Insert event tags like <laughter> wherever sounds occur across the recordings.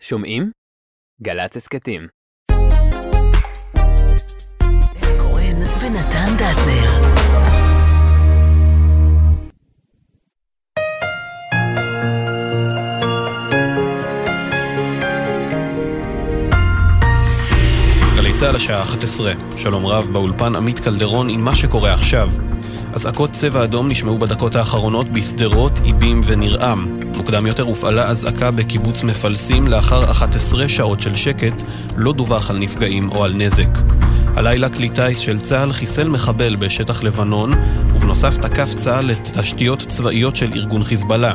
שומעים? גל"צ הסכתים. כהן ונתן דטנר. גלי צה"ל השעה 11, שלום רב באולפן עמית קלדרון עם מה שקורה עכשיו. אזעקות צבע אדום נשמעו בדקות האחרונות בשדרות, איבים ונרעם. מוקדם יותר הופעלה אזעקה בקיבוץ מפלסים לאחר 11 שעות של שקט, לא דווח על נפגעים או על נזק. הלילה כלי טיס של צה"ל חיסל מחבל בשטח לבנון, ובנוסף תקף צה"ל את תשתיות צבאיות של ארגון חיזבאללה.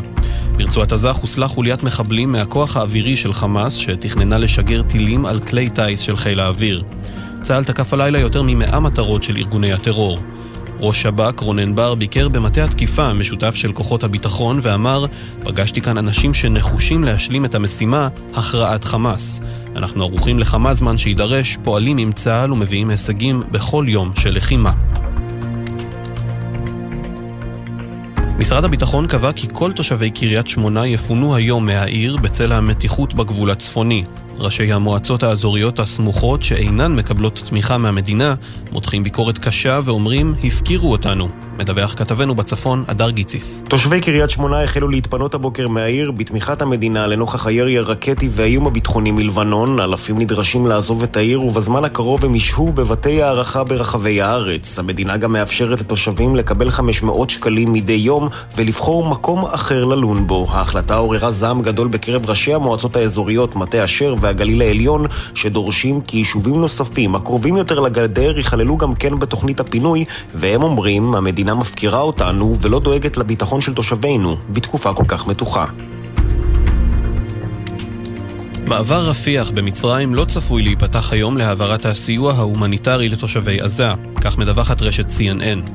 ברצועת עזה חוסלה חוליית מחבלים מהכוח האווירי של חמאס, שתכננה לשגר טילים על כלי טיס של חיל האוויר. צה"ל תקף הלילה יותר ממאה מטרות של ארגוני הטרור. ראש שב"כ רונן בר ביקר במטה התקיפה המשותף של כוחות הביטחון ואמר פגשתי כאן אנשים שנחושים להשלים את המשימה, הכרעת חמאס. אנחנו ערוכים לכמה זמן שיידרש, פועלים עם צה"ל ומביאים הישגים בכל יום של לחימה. משרד הביטחון קבע כי כל תושבי קריית שמונה יפונו היום מהעיר בצל המתיחות בגבול הצפוני. ראשי המועצות האזוריות הסמוכות שאינן מקבלות תמיכה מהמדינה מותחים ביקורת קשה ואומרים הפקירו אותנו. מדווח כתבנו בצפון, הדר גיציס. תושבי קריית שמונה החלו להתפנות הבוקר מהעיר בתמיכת המדינה לנוכח הירי הרקטי והאיום הביטחוני מלבנון. אלפים נדרשים לעזוב את העיר ובזמן הקרוב הם ישהו בבתי הערכה ברחבי הארץ. המדינה גם מאפשרת לתושבים לקבל 500 שקלים מדי יום ולבחור מקום אחר ללון בו. ההחלטה עוררה זעם גדול בקרב ראשי המועצות האזוריות מטה אשר והגליל העליון, שדורשים כי יישובים נוספים הקרובים יותר לגדר ייכללו גם כן בתוכנית הפינוי, והם אומרים, המדינה המדינה מפקירה אותנו ולא דואגת לביטחון של תושבינו בתקופה כל כך מתוחה. מעבר רפיח במצרים לא צפוי להיפתח היום להעברת הסיוע ההומניטרי לתושבי עזה, כך מדווחת רשת CNN.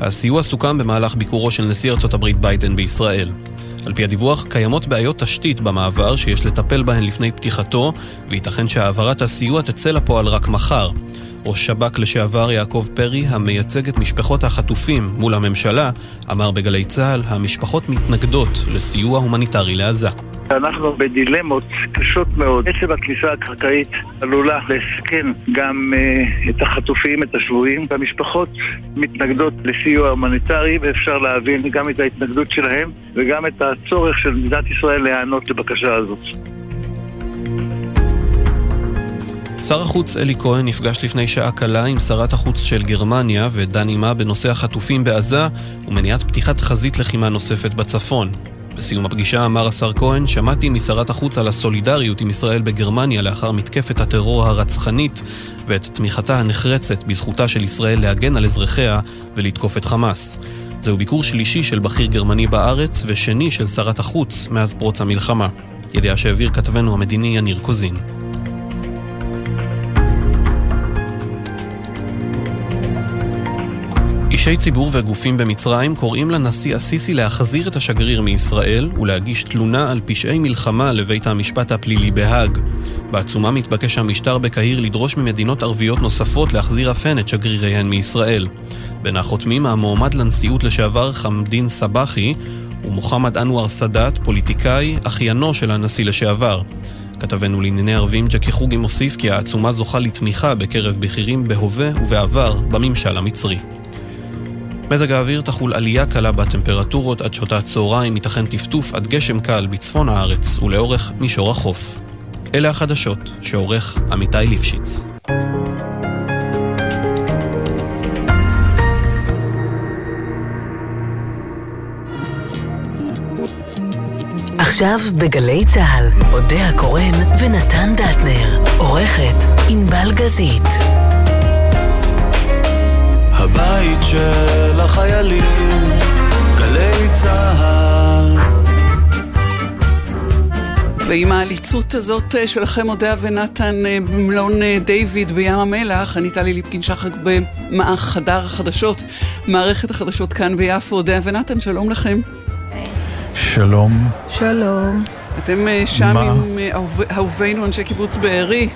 הסיוע סוכם במהלך ביקורו של נשיא ארצות הברית ביידן בישראל. על פי הדיווח, קיימות בעיות תשתית במעבר שיש לטפל בהן לפני פתיחתו, וייתכן שהעברת הסיוע תצא לפועל רק מחר. ראש שב"כ לשעבר יעקב פרי, המייצג את משפחות החטופים מול הממשלה, אמר בגלי צה"ל, המשפחות מתנגדות לסיוע הומניטרי לעזה. אנחנו בדילמות קשות מאוד. עצם הכניסה הקרקעית עלולה לסכן גם uh, את החטופים, את השבויים. והמשפחות מתנגדות לסיוע הומניטרי, ואפשר להבין גם את ההתנגדות שלהם וגם את הצורך של מדינת ישראל להיענות לבקשה הזאת. שר החוץ אלי כהן נפגש לפני שעה קלה עם שרת החוץ של גרמניה ודן עימה בנושא החטופים בעזה ומניעת פתיחת חזית לחימה נוספת בצפון. בסיום הפגישה אמר השר כהן, שמעתי משרת החוץ על הסולידריות עם ישראל בגרמניה לאחר מתקפת הטרור הרצחנית ואת תמיכתה הנחרצת בזכותה של ישראל להגן על אזרחיה ולתקוף את חמאס. זהו ביקור שלישי של בכיר גרמני בארץ ושני של שרת החוץ מאז פרוץ המלחמה. ידיעה שהעביר כתבנו המדיני יניר קוזין. אישי ציבור וגופים במצרים קוראים לנשיא א-סיסי להחזיר את השגריר מישראל ולהגיש תלונה על פשעי מלחמה לבית המשפט הפלילי בהאג. בעצומה מתבקש המשטר בקהיר לדרוש ממדינות ערביות נוספות להחזיר אף הן את שגריריהן מישראל. בין החותמים המועמד לנשיאות לשעבר חמדין סבחי ומוחמד אנואר סאדאת, פוליטיקאי, אחיינו של הנשיא לשעבר. כתבנו לענייני ערבים ג'קי חוגי מוסיף כי העצומה זוכה לתמיכה בקרב בכירים בהווה ובעבר בממשל המצרי. מזג האוויר תחול עלייה קלה בטמפרטורות עד שעות הצהריים, ייתכן טפטוף עד גשם קל בצפון הארץ ולאורך מישור החוף. אלה החדשות שעורך עמיתי ליפשיץ. עכשיו בגלי צה"ל, אודה הקורן ונתן דטנר, עורכת ענבל גזית. הבית של החיילים, גלי צה"ל. ועם העליצות הזאת אה, שלכם, אודיה ונתן אה, במלון אה, דיוויד בים המלח, אני טלי ליפקין שחק בחדר החדשות, מערכת החדשות כאן ביפו. אודיה ונתן, שלום לכם. שלום. שלום. אתם שם מה? עם אהובינו אנשי קיבוץ בארי.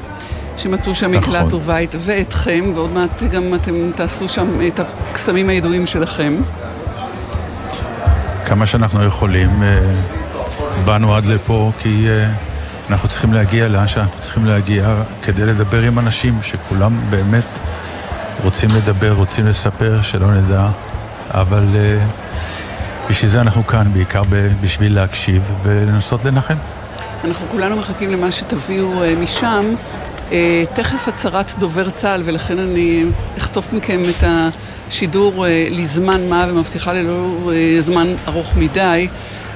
שמצאו שם נכון. מקלט ובית, ואתכם, ועוד מעט גם אתם תעשו שם את הקסמים הידועים שלכם. כמה שאנחנו יכולים. באנו עד לפה כי אנחנו צריכים להגיע לאן שאנחנו צריכים להגיע כדי לדבר עם אנשים שכולם באמת רוצים לדבר, רוצים לספר, שלא נדע, אבל uh, בשביל זה אנחנו כאן, בעיקר בשביל להקשיב ולנסות לנחם. אנחנו כולנו מחכים למה שתביאו משם. Uh, תכף הצהרת דובר צה"ל, ולכן אני אחטוף מכם את השידור uh, לזמן מה ומבטיחה ללא uh, זמן ארוך מדי.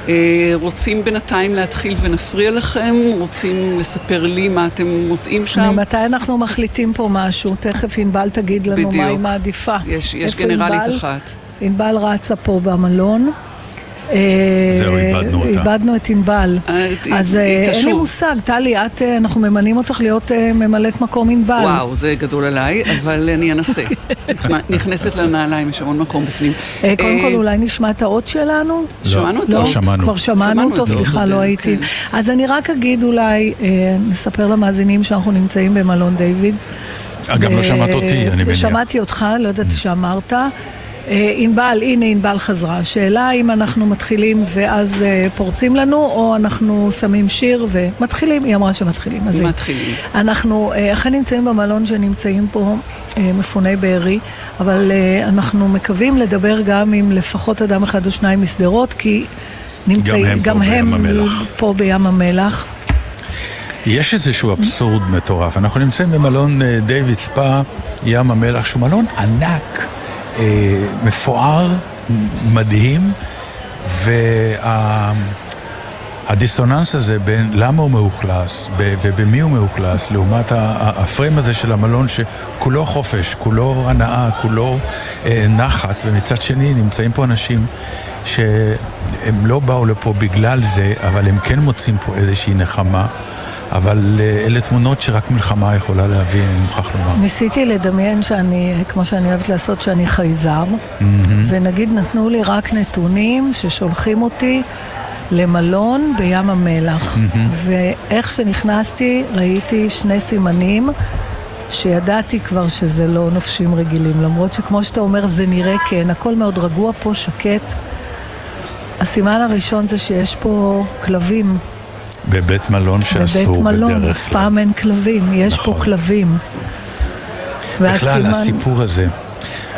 Uh, רוצים בינתיים להתחיל ונפריע לכם? רוצים לספר לי מה אתם מוצאים שם? ממתי אנחנו מחליטים פה משהו? תכף ענבל תגיד לנו בדיוק. מה היא מעדיפה. יש, יש גנרלית ענבל? אחת. ענבל רצה פה במלון. זהו, איבדנו אותה. איבדנו את ענבל. אה, אז אה, אין לי מושג, טלי, את, אה, אנחנו ממנים אותך להיות ממלאת מקום ענבל. וואו, זה גדול עליי, אבל אני אנסה. <laughs> נכנסת לנעליים, יש המון מקום בפנים. קודם כל, אולי נשמע את האות שלנו? שמענו אותו. לא שמענו. כבר שמענו אותו, סליחה, לא הייתי. כן. אז אני רק אגיד אולי, נספר למאזינים שאנחנו נמצאים במלון דיוויד. אגב, לא שמעת אותי, אני מניח. שמעתי אותך, לא יודעת mm. שאמרת. אה, ענבל, הנה ענבל חזרה. השאלה אם אנחנו מתחילים ואז אה, פורצים לנו, או אנחנו שמים שיר ומתחילים, היא אמרה שמתחילים. אז מתחילים. אנחנו אה, אכן נמצאים במלון שנמצאים פה, מפוני בארי, אבל אנחנו מקווים לדבר גם עם לפחות אדם אחד או שניים משדרות, כי נמצאים, גם הם, גם פה, הם בים פה בים המלח. יש איזשהו אבסורד מטורף. אנחנו נמצאים במלון דיוויד ספא, ים המלח, שהוא מלון ענק. אה, מפואר, מדהים, והדיסוננס הזה בין למה הוא מאוכלס ובמי הוא מאוכלס, לעומת הפריים הזה של המלון שכולו חופש, כולו הנאה, כולו אה, נחת, ומצד שני נמצאים פה אנשים שהם לא באו לפה בגלל זה, אבל הם כן מוצאים פה איזושהי נחמה. אבל אה, אלה תמונות שרק מלחמה יכולה להביא, אני מוכרח לומר. ניסיתי לדמיין שאני, כמו שאני אוהבת לעשות, שאני חייזר, mm-hmm. ונגיד נתנו לי רק נתונים ששולחים אותי למלון בים המלח. Mm-hmm. ואיך שנכנסתי ראיתי שני סימנים. שידעתי כבר שזה לא נופשים רגילים, למרות שכמו שאתה אומר זה נראה כן, הכל מאוד רגוע פה, שקט. הסימן הראשון זה שיש פה כלבים בבית מלון שאסור בדרך כלל. בבית מלון, אף פעם אין כלבים, יש נכון. פה כלבים. בכלל, והסימן... הסיפור הזה.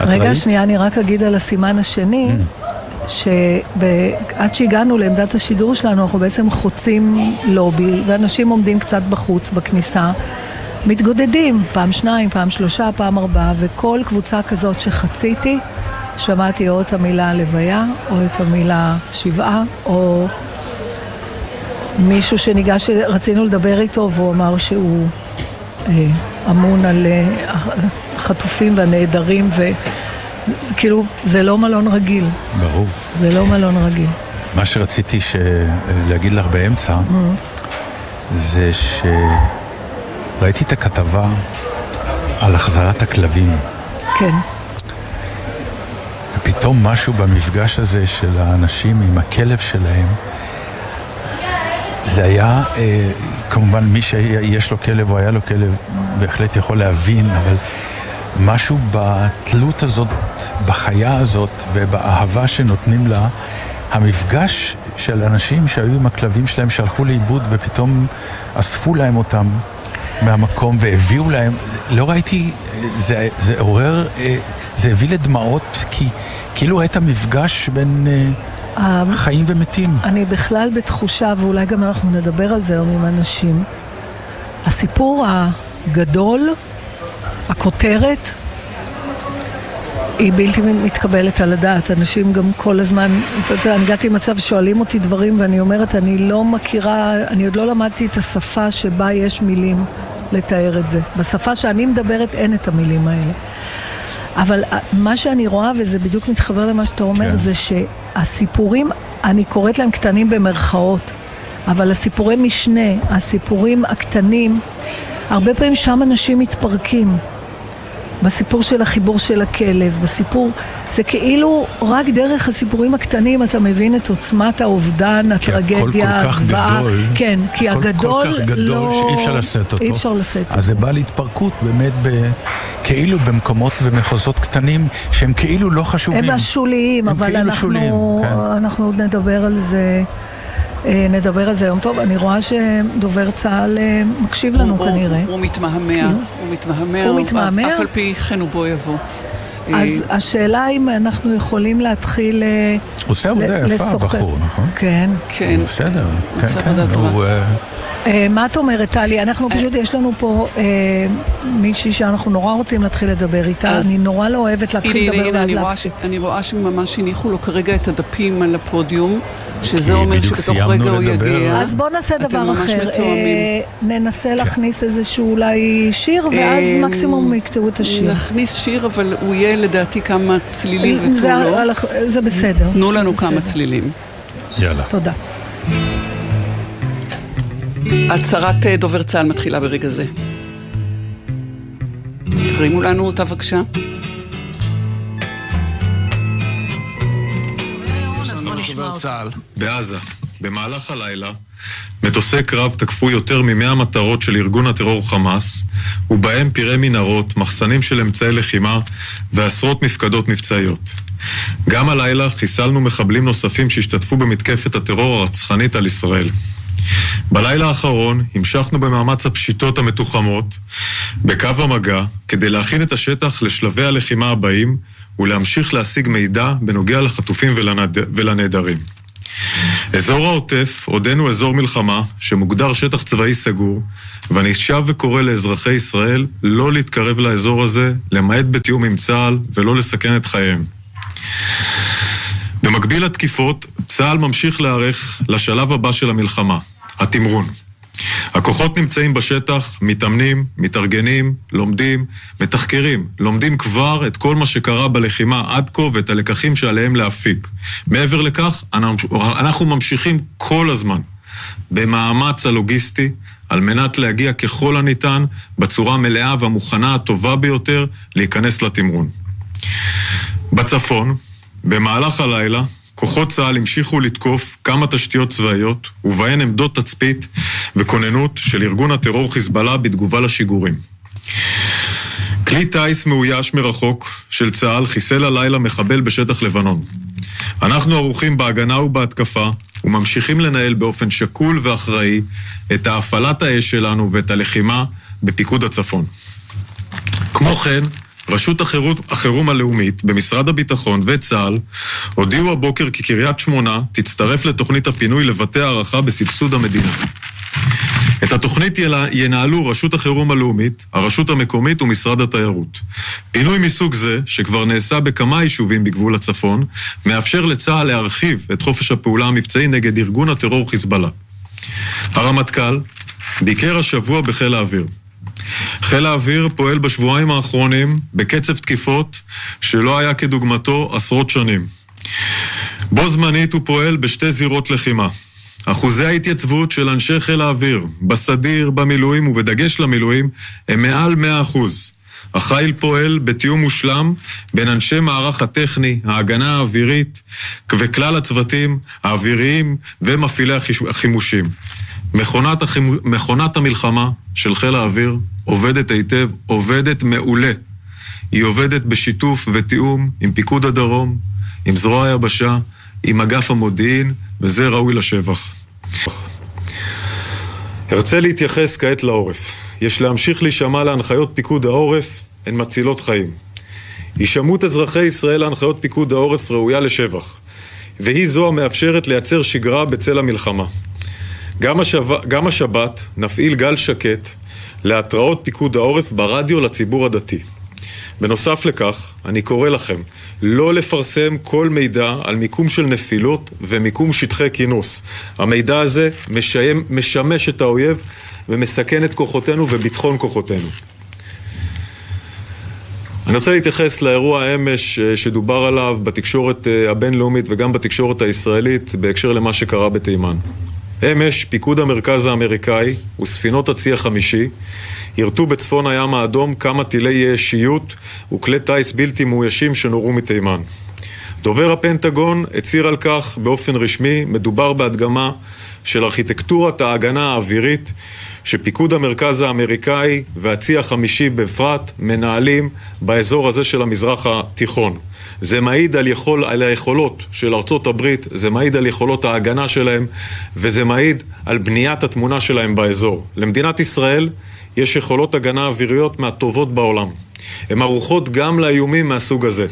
רגע, ראית? שנייה, אני רק אגיד על הסימן השני. Mm. שעד שהגענו לעמדת השידור שלנו, אנחנו בעצם חוצים לובי, ואנשים עומדים קצת בחוץ, בכניסה, מתגודדים, פעם שניים, פעם שלושה, פעם ארבעה, וכל קבוצה כזאת שחציתי, שמעתי או את המילה לוויה, או את המילה שבעה, או מישהו שניגש, רצינו לדבר איתו והוא אמר שהוא אה, אמון על אה, החטופים והנעדרים וכאילו זה לא מלון רגיל. ברור. זה לא מלון רגיל. מה שרציתי ש... להגיד לך באמצע mm-hmm. זה שראיתי את הכתבה על החזרת הכלבים. כן. ופתאום משהו במפגש הזה של האנשים עם הכלב שלהם זה היה, אה, כמובן מי שיש לו כלב או היה לו כלב בהחלט יכול להבין, אבל משהו בתלות הזאת, בחיה הזאת ובאהבה שנותנים לה, המפגש של אנשים שהיו עם הכלבים שלהם שהלכו לאיבוד ופתאום אספו להם אותם מהמקום והביאו להם, לא ראיתי, זה, זה עורר, אה, זה הביא לדמעות כי כאילו ראית מפגש בין... חיים ומתים. אני בכלל בתחושה, ואולי גם אנחנו נדבר על זה היום עם אנשים, הסיפור הגדול, הכותרת, היא בלתי מתקבלת על הדעת. אנשים גם כל הזמן, אתה יודע, אני הגעתי למצב ששואלים אותי דברים ואני אומרת, אני לא מכירה, אני עוד לא למדתי את השפה שבה יש מילים לתאר את זה. בשפה שאני מדברת אין את המילים האלה. אבל אה, מה שאני רואה, וזה בדיוק מתחבר למה שאתה אומר, כן. זה שהסיפורים, אני קוראת להם קטנים במרכאות, אבל הסיפורי משנה, הסיפורים הקטנים, הרבה פעמים שם אנשים מתפרקים. בסיפור של החיבור של הכלב, בסיפור, זה כאילו רק דרך הסיפורים הקטנים אתה מבין את עוצמת האובדן, הטרגדיה, הזוועה. כן, כי כל, הגדול כל כך גדול לא... שאי אפשר לשאת אותו. אי אפשר לשאת אותו. אז זה בא להתפרקות באמת ב... כאילו במקומות ומחוזות קטנים שהם כאילו לא חשובים. הם השוליים, אבל כאילו אנחנו, שוליים, כן. אנחנו עוד נדבר על זה. אה, נדבר על זה היום. טוב, אני רואה שדובר צה"ל אה, מקשיב לנו הוא- כנראה. הוא, הוא מתמהמה, כאילו. הוא מתמהמה, הוא מתמהמה? אף על פי כן הוא בוא יבוא. אז אה, השאלה אם אנחנו יכולים להתחיל אה, הוא עושה עבודה יפה. הבחור, נכון? כן. כן, בסדר. כן, עושה כן, עבודה טובה. הוא, מה את אומרת, טלי? אנחנו פשוט, יש לנו פה אה, מישהי שאנחנו נורא רוצים להתחיל לדבר איתה. אז- אני נורא לא אוהבת להתחיל לדבר ואז אני רואה, ש... להפסיק. אני רואה שממש הניחו לו כרגע את הדפים על הפודיום, שזה אומר שבתוך רגע הוא לדבר. יגיע. אז בואו נעשה דבר אחר. אה, ננסה להכניס איזשהו אולי שיר, ואז אה, מקסימום יקטעו את השיר. נכניס שיר, אבל הוא יהיה לדעתי כמה צלילים זה. על- זה בסדר. תנו לנו בסדר. כמה צלילים. יאללה. תודה. הצהרת אה, דובר צה"ל מתחילה ברגע זה. תרימו לנו אותה בבקשה. דובר צה"ל בעזה. במהלך הלילה, מטוסי קרב תקפו יותר מ-100 מטרות של ארגון הטרור חמאס, ובהם פירי מנהרות, מחסנים של אמצעי לחימה ועשרות מפקדות מבצעיות. גם הלילה חיסלנו מחבלים נוספים שהשתתפו במתקפת הטרור הרצחנית על ישראל. בלילה האחרון המשכנו במאמץ הפשיטות המתוחמות בקו המגע כדי להכין את השטח לשלבי הלחימה הבאים ולהמשיך להשיג מידע בנוגע לחטופים ולנד... ולנעדרים. אזור העוטף עודנו אזור מלחמה שמוגדר שטח צבאי סגור ואני שב וקורא לאזרחי ישראל לא להתקרב לאזור הזה למעט בתיאום עם צה"ל ולא לסכן את חייהם. במקביל לתקיפות, צה"ל ממשיך להיערך לשלב הבא של המלחמה, התמרון. הכוחות נמצאים בשטח, מתאמנים, מתארגנים, לומדים, מתחקרים, לומדים כבר את כל מה שקרה בלחימה עד כה ואת הלקחים שעליהם להפיק. מעבר לכך, אנחנו ממשיכים כל הזמן במאמץ הלוגיסטי על מנת להגיע ככל הניתן בצורה המלאה והמוכנה הטובה ביותר להיכנס לתמרון. בצפון, במהלך הלילה, כוחות צה"ל המשיכו לתקוף כמה תשתיות צבאיות, ובהן עמדות תצפית וכוננות של ארגון הטרור חיזבאללה בתגובה לשיגורים. כלי טיס מאויש מרחוק של צה"ל חיסל הלילה מחבל בשטח לבנון. אנחנו ערוכים בהגנה ובהתקפה וממשיכים לנהל באופן שקול ואחראי את הפעלת האש שלנו ואת הלחימה בפיקוד הצפון. כמו כן, רשות החירום, החירום הלאומית במשרד הביטחון וצה"ל הודיעו הבוקר כי קריית שמונה תצטרף לתוכנית הפינוי לבתי הערכה בסבסוד המדינה. את התוכנית ינהלו רשות החירום הלאומית, הרשות המקומית ומשרד התיירות. פינוי מסוג זה, שכבר נעשה בכמה יישובים בגבול הצפון, מאפשר לצה"ל להרחיב את חופש הפעולה המבצעי נגד ארגון הטרור חיזבאללה. הרמטכ"ל ביקר השבוע בחיל האוויר. חיל האוויר פועל בשבועיים האחרונים בקצב תקיפות שלא היה כדוגמתו עשרות שנים. בו זמנית הוא פועל בשתי זירות לחימה. אחוזי ההתייצבות של אנשי חיל האוויר, בסדיר, במילואים ובדגש למילואים, הם מעל 100%. החיל פועל בתיאום מושלם בין אנשי מערך הטכני, ההגנה האווירית וכלל הצוותים האוויריים ומפעילי החימושים. מכונת, החימ... מכונת המלחמה של חיל האוויר עובדת היטב, עובדת מעולה. היא עובדת בשיתוף ותיאום עם פיקוד הדרום, עם זרוע היבשה, עם אגף המודיעין, וזה ראוי לשבח. ארצה להתייחס כעת לעורף. יש להמשיך להישמע להנחיות פיקוד העורף, הן מצילות חיים. הישמעות אזרחי ישראל להנחיות פיקוד העורף ראויה לשבח, והיא זו המאפשרת לייצר שגרה בצל המלחמה. גם, השב... גם השבת נפעיל גל שקט להתראות פיקוד העורף ברדיו לציבור הדתי. בנוסף לכך, אני קורא לכם לא לפרסם כל מידע על מיקום של נפילות ומיקום שטחי כינוס. המידע הזה משיים, משמש את האויב ומסכן את כוחותינו וביטחון כוחותינו. אני רוצה להתייחס לאירוע אמש שדובר עליו בתקשורת הבינלאומית וגם בתקשורת הישראלית בהקשר למה שקרה בתימן. אמש פיקוד המרכז האמריקאי וספינות הצי החמישי ירתו בצפון הים האדום כמה טילי שיוט וכלי טיס בלתי מאוישים שנורו מתימן. דובר הפנטגון הצהיר על כך באופן רשמי, מדובר בהדגמה של ארכיטקטורת ההגנה האווירית שפיקוד המרכז האמריקאי והצי החמישי בפרט מנהלים באזור הזה של המזרח התיכון. זה מעיד על, יכול, על היכולות של ארצות הברית, זה מעיד על יכולות ההגנה שלהם וזה מעיד על בניית התמונה שלהם באזור. למדינת ישראל יש יכולות הגנה אוויריות מהטובות בעולם. הן ערוכות גם לאיומים מהסוג הזה.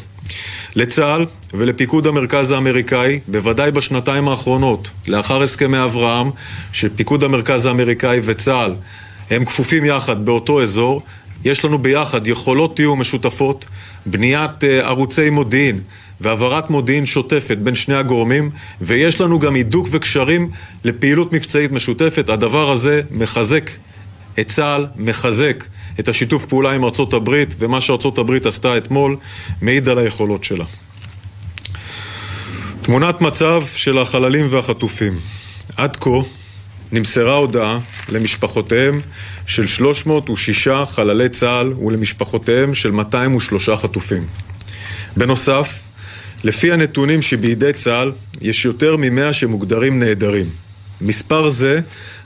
לצה"ל ולפיקוד המרכז האמריקאי, בוודאי בשנתיים האחרונות, לאחר הסכמי אברהם, שפיקוד המרכז האמריקאי וצה"ל הם כפופים יחד באותו אזור, יש לנו ביחד יכולות תיאום משותפות, בניית uh, ערוצי מודיעין והעברת מודיעין שוטפת בין שני הגורמים, ויש לנו גם הידוק וקשרים לפעילות מבצעית משותפת. הדבר הזה מחזק את צה"ל, מחזק את השיתוף פעולה עם ארצות הברית, ומה שארצות הברית עשתה אתמול מעיד על היכולות שלה. תמונת מצב של החללים והחטופים. עד כה נמסרה הודעה למשפחותיהם של 306 חללי צה"ל ולמשפחותיהם של 203 חטופים. בנוסף, לפי הנתונים שבידי צה"ל, יש יותר מ-100 שמוגדרים נעדרים. מספר זה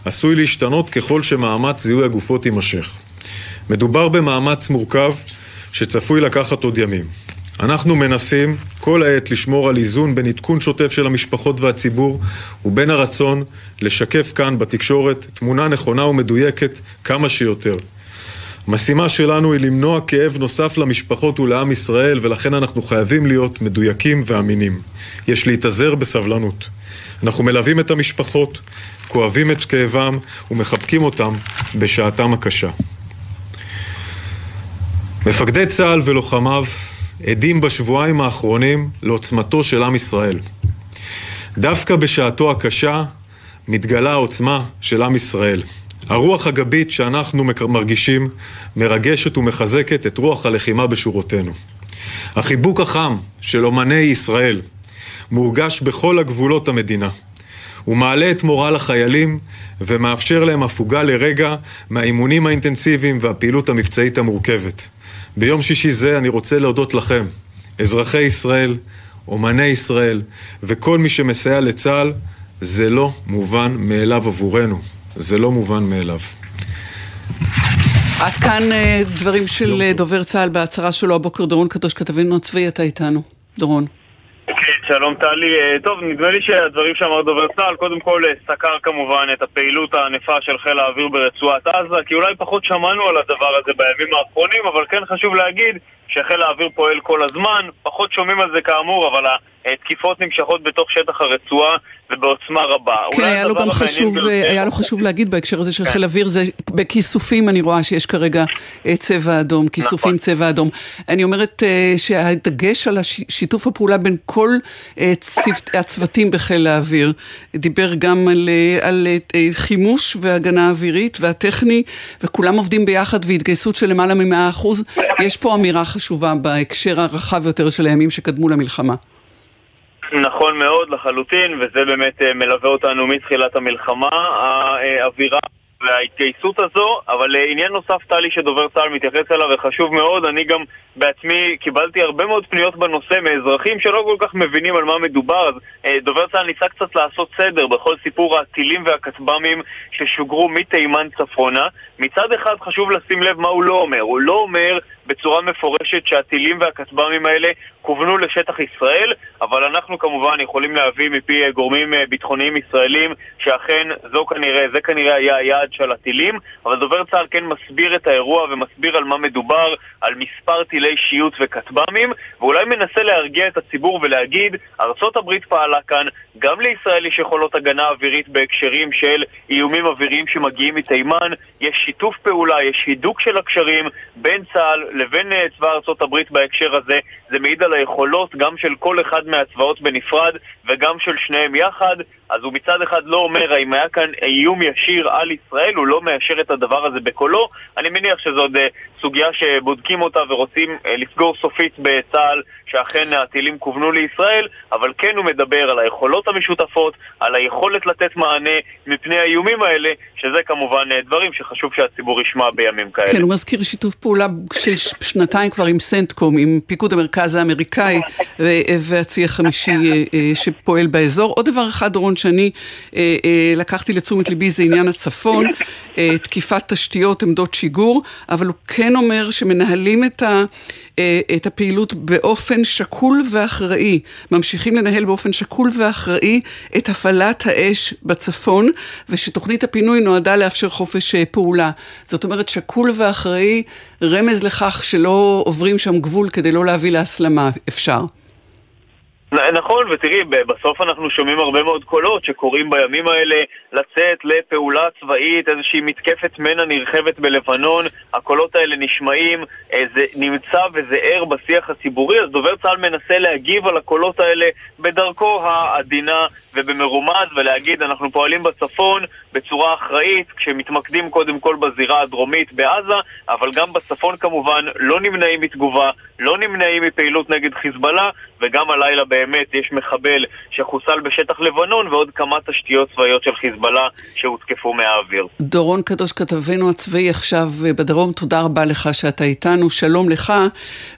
עשוי להשתנות ככל שמאמץ זיהוי הגופות יימשך. מדובר במאמץ מורכב שצפוי לקחת עוד ימים. אנחנו מנסים כל העת לשמור על איזון בין עדכון שוטף של המשפחות והציבור ובין הרצון לשקף כאן בתקשורת תמונה נכונה ומדויקת כמה שיותר. המשימה שלנו היא למנוע כאב נוסף למשפחות ולעם ישראל ולכן אנחנו חייבים להיות מדויקים ואמינים. יש להתאזר בסבלנות. אנחנו מלווים את המשפחות, כואבים את כאבם ומחבקים אותם בשעתם הקשה. מפקדי צה"ל ולוחמיו עדים בשבועיים האחרונים לעוצמתו של עם ישראל. דווקא בשעתו הקשה מתגלה העוצמה של עם ישראל. הרוח הגבית שאנחנו מרגישים מרגשת ומחזקת את רוח הלחימה בשורותינו. החיבוק החם של אומני ישראל מורגש בכל הגבולות המדינה. הוא מעלה את מורל החיילים ומאפשר להם הפוגה לרגע מהאימונים האינטנסיביים והפעילות המבצעית המורכבת. ביום שישי זה אני רוצה להודות לכם, אזרחי ישראל, אומני ישראל וכל מי שמסייע לצה"ל, זה לא מובן מאליו עבורנו. זה לא מובן מאליו. עד כאן אה, דברים של אה, דובר צה"ל בהצהרה שלו הבוקר, דורון קדוש, כתבינו הצבאי, אתה איתנו. דורון. שלום טלי. אה, טוב, נדמה לי שהדברים שאמר דובר צה"ל, קודם כל אה, סקר כמובן את הפעילות הענפה של חיל האוויר ברצועת עזה, כי אולי פחות שמענו על הדבר הזה בימים האחרונים, אבל כן חשוב להגיד שחיל האוויר פועל כל הזמן, פחות שומעים על זה כאמור, אבל התקיפות נמשכות בתוך שטח הרצועה ובעוצמה רבה. כן, היה לו גם חשוב, היה לו חשוב להגיד בהקשר הזה של כן. חיל אוויר, זה בכיסופים אני רואה שיש כרגע אה, צבע אדום, כיסופים נכון. צבע אדום. אני אומרת אה, שהדגש על שיתוף הפעולה בין כל אה, צוות, הצוותים בחיל האוויר, דיבר גם על, על חימוש והגנה אווירית והטכני, וכולם עובדים ביחד והתגייסות של למעלה מ-100%. יש פה אמירה חשובה בהקשר הרחב יותר של הימים שקדמו למלחמה. נכון מאוד לחלוטין, וזה באמת אה, מלווה אותנו מתחילת המלחמה. האווירה וההתגייסות הזו, אבל אה, עניין נוסף, טלי, שדובר צה"ל מתייחס אליו, וחשוב מאוד, אני גם בעצמי קיבלתי הרבה מאוד פניות בנושא מאזרחים שלא כל כך מבינים על מה מדובר, אז אה, דובר צה"ל ניסה קצת לעשות סדר בכל סיפור הטילים והכטב"מים ששוגרו מתימן צפונה. מצד אחד חשוב לשים לב מה הוא לא אומר, הוא לא אומר בצורה מפורשת שהטילים והכטב"מים האלה כוונו לשטח ישראל, אבל אנחנו כמובן יכולים להביא מפי גורמים אה, ביטחוניים ישראלים שאכן זו כנראה, זה כנראה היה היעד של הטילים, אבל דובר צה"ל כן מסביר את האירוע ומסביר על מה מדובר, על מספר טילי שיוט וכטב"מים, ואולי מנסה להרגיע את הציבור ולהגיד, הברית פעלה כאן, גם לישראל יש יכולות הגנה אווירית בהקשרים של איומים אוויריים שמגיעים מתימן, יש שיתוף פעולה, יש הידוק של הקשרים בין צה"ל לבין אה, צבא ארצות הברית בהקשר הזה, זה מעיד על היכולות גם של כל אחד מהצבאות בנפרד וגם של שניהם יחד, אז הוא מצד אחד לא אומר האם היה כאן איום ישיר על ישראל, הוא לא מאשר את הדבר הזה בקולו. אני מניח שזו עוד אה, סוגיה שבודקים אותה ורוצים אה, לסגור סופית בצה"ל שאכן הטילים כוונו לישראל, אבל כן הוא מדבר על היכולות המשותפות, על היכולת לתת מענה מפני האיומים האלה, שזה כמובן אה, דברים שחשוב שהציבור ישמע בימים כאלה. כן, הוא מזכיר שיתוף פעולה של שנתיים כבר עם סנטקום, עם פיקוד המרכז האמריקאי והצי החמישי שפועל באזור. עוד דבר אחד, דורון, שאני אה, אה, לקחתי לתשומת ליבי זה עניין הצפון, אה, תקיפת תשתיות, עמדות שיגור, אבל הוא כן אומר שמנהלים אה, את הפעילות באופן שקול ואחראי. ממשיכים לנהל באופן שקול ואחראי את הפעלת האש בצפון, ושתוכנית הפינוי נועדה לאפשר חופש אה, פעולה. זאת אומרת, שקול ואחראי, רמז לכך שלא עוברים שם גבול כדי לא להביא להסלמה, אפשר. נכון, ותראי, בסוף אנחנו שומעים הרבה מאוד קולות שקוראים בימים האלה לצאת לפעולה צבאית, איזושהי מתקפת מנע נרחבת בלבנון, הקולות האלה נשמעים, אה, זה נמצא וזה ער בשיח הציבורי, אז דובר צה"ל מנסה להגיב על הקולות האלה בדרכו העדינה ובמרומז ולהגיד אנחנו פועלים בצפון בצורה אחראית כשמתמקדים קודם כל בזירה הדרומית בעזה אבל גם בצפון כמובן לא נמנעים מתגובה, לא נמנעים מפעילות נגד חיזבאללה וגם הלילה באמת יש מחבל שחוסל בשטח לבנון ועוד כמה תשתיות צבאיות של חיזבאללה שהותקפו מהאוויר. דורון קדוש כתבנו הצבאי עכשיו אה, בדרום, תודה רבה לך שאתה איתנו, שלום לך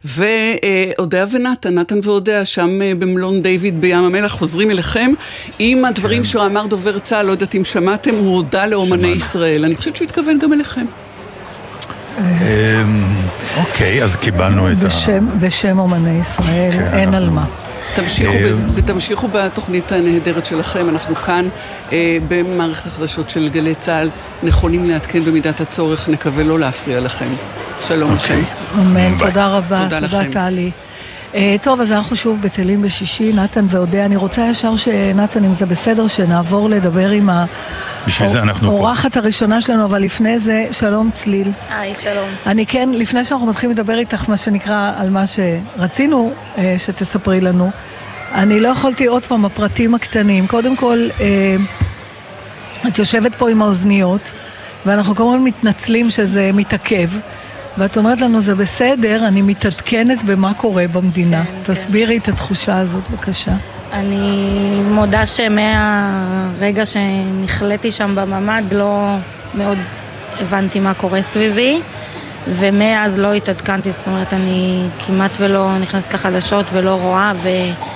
ואודיה ונתן, נתן ואודיה שם אה, במלון דיוויד בים המלח חוזרים אליכם עם הדברים כן. שאמר דובר צה"ל, לא יודעת אם שמעתם, הוא הודה לאומני ישראל. אני חושבת שהוא התכוון גם אליכם. אמ, אוקיי, אז קיבלנו את ה... בשם אומני ישראל, כן, אין על מה. תמשיכו, אמ, ותמשיכו בתוכנית הנהדרת שלכם, אנחנו כאן אה, במערכת החדשות של גלי צה"ל, נכונים לעדכן במידת הצורך, נקווה לא להפריע לכם. שלום אוקיי. לכם. אמן, תודה רבה, תודה טלי. Uh, טוב, אז אנחנו שוב בטלים בשישי, נתן ואודיה. אני רוצה ישר שנתן, אם זה בסדר, שנעבור לדבר עם ה... בשביל זה אנחנו פה. האורחת הראשונה שלנו, אבל לפני זה, שלום צליל. היי, שלום. אני כן, לפני שאנחנו מתחילים לדבר איתך, מה שנקרא, על מה שרצינו uh, שתספרי לנו, אני לא יכולתי עוד פעם, הפרטים הקטנים. קודם כל, uh, את יושבת פה עם האוזניות, ואנחנו כמובן מתנצלים שזה מתעכב. ואת אומרת לנו, זה בסדר, אני מתעדכנת במה קורה במדינה. כן, תסבירי כן. את התחושה הזאת, בבקשה. אני מודה שמהרגע שנכלאתי שם בממ"ד לא מאוד הבנתי מה קורה סביבי, ומאז לא התעדכנתי, זאת אומרת, אני כמעט ולא נכנסת לחדשות ולא רואה, ו...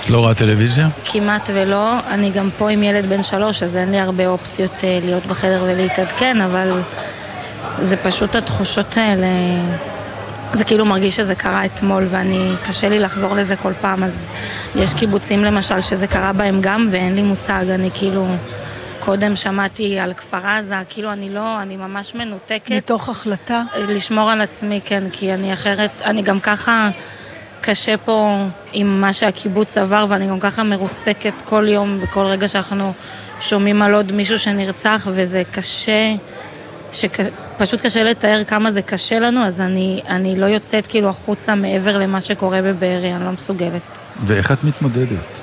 את לא רואה טלוויזיה? כמעט ולא. אני גם פה עם ילד בן שלוש, אז אין לי הרבה אופציות אה, להיות בחדר ולהתעדכן, אבל... זה פשוט התחושות האלה, זה כאילו מרגיש שזה קרה אתמול ואני, קשה לי לחזור לזה כל פעם, אז יש קיבוצים למשל שזה קרה בהם גם ואין לי מושג, אני כאילו... קודם שמעתי על כפר עזה, כאילו אני לא, אני ממש מנותקת. מתוך החלטה? לשמור על עצמי, כן, כי אני אחרת, אני גם ככה קשה פה עם מה שהקיבוץ עבר, ואני גם ככה מרוסקת כל יום וכל רגע שאנחנו שומעים על עוד מישהו שנרצח, וזה קשה. שפשוט קשה לתאר כמה זה קשה לנו, אז אני, אני לא יוצאת כאילו החוצה מעבר למה שקורה בבארי, אני לא מסוגלת. ואיך את מתמודדת?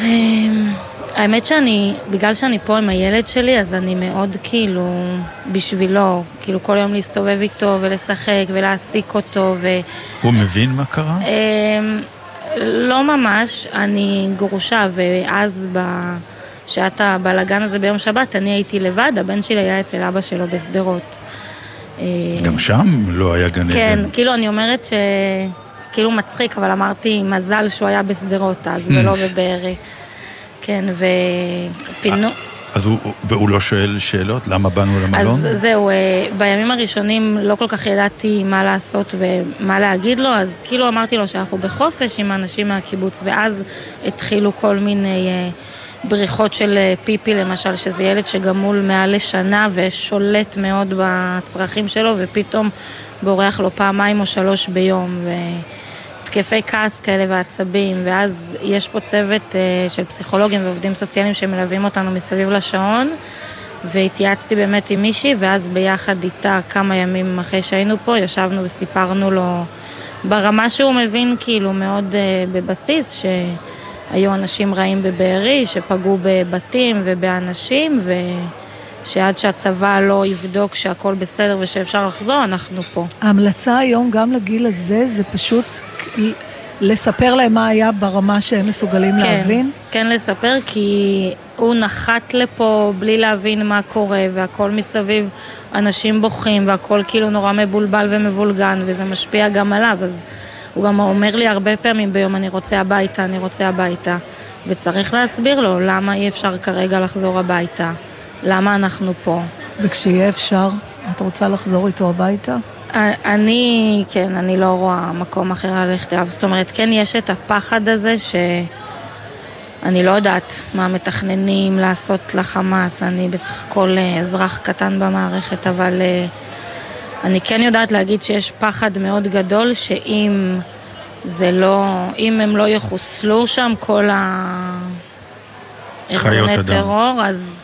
אמ, האמת שאני, בגלל שאני פה עם הילד שלי, אז אני מאוד כאילו בשבילו, כאילו כל יום להסתובב איתו ולשחק ולהעסיק אותו ו... הוא מבין מה קרה? אמ, לא ממש, אני גרושה, ואז ב... שעת הבלאגן הזה ביום שבת, אני הייתי לבד, הבן שלי היה אצל אבא שלו בשדרות. גם שם לא היה גן עדן. כן, כאילו אני אומרת ש... כאילו מצחיק, אבל אמרתי, מזל שהוא היה בשדרות אז, ולא בבארי. כן, ופינו... אז הוא, והוא לא שואל שאלות? למה באנו למלון? אז זהו, אה, בימים הראשונים לא כל כך ידעתי מה לעשות ומה להגיד לו, אז כאילו אמרתי לו שאנחנו בחופש עם אנשים מהקיבוץ, ואז התחילו כל מיני... אה, בריחות של אה, פיפי למשל, שזה ילד שגמול מעל לשנה ושולט מאוד בצרכים שלו, ופתאום בורח לו פעמיים או שלוש ביום, והתקפי כעס כאלה ועצבים, ואז יש פה צוות אה, של פסיכולוגים ועובדים סוציאליים שמלווים אותנו מסביב לשעון. והתייעצתי באמת עם מישהי, ואז ביחד איתה כמה ימים אחרי שהיינו פה, ישבנו וסיפרנו לו ברמה שהוא מבין כאילו מאוד uh, בבסיס, ש... היו אנשים רעים בבארי שפגעו בבתים ובאנשים, ושעד שהצבא לא יבדוק שהכל בסדר ושאפשר לחזור, אנחנו פה. ההמלצה היום גם לגיל הזה זה פשוט לספר להם מה היה ברמה שהם מסוגלים כן, להבין? כן, לספר, כי הוא נחת לפה בלי להבין מה קורה, והכל מסביב, אנשים בוכים, והכל כאילו נורא מבולבל ומבולגן, וזה משפיע גם עליו, אז... הוא גם אומר לי הרבה פעמים ביום, אני רוצה הביתה, אני רוצה הביתה. וצריך להסביר לו למה אי אפשר כרגע לחזור הביתה, למה אנחנו פה. וכשיהיה אפשר, את רוצה לחזור איתו הביתה? אני, כן, אני לא רואה מקום אחר ללכת אליו. זאת אומרת, כן יש את הפחד הזה ש... אני לא יודעת מה מתכננים לעשות לחמאס, אני בסך הכל אה, אזרח קטן במערכת, אבל אה, אני כן יודעת להגיד שיש פחד מאוד גדול שאם זה לא, אם הם לא יחוסלו שם כל הארגוני טרור, אז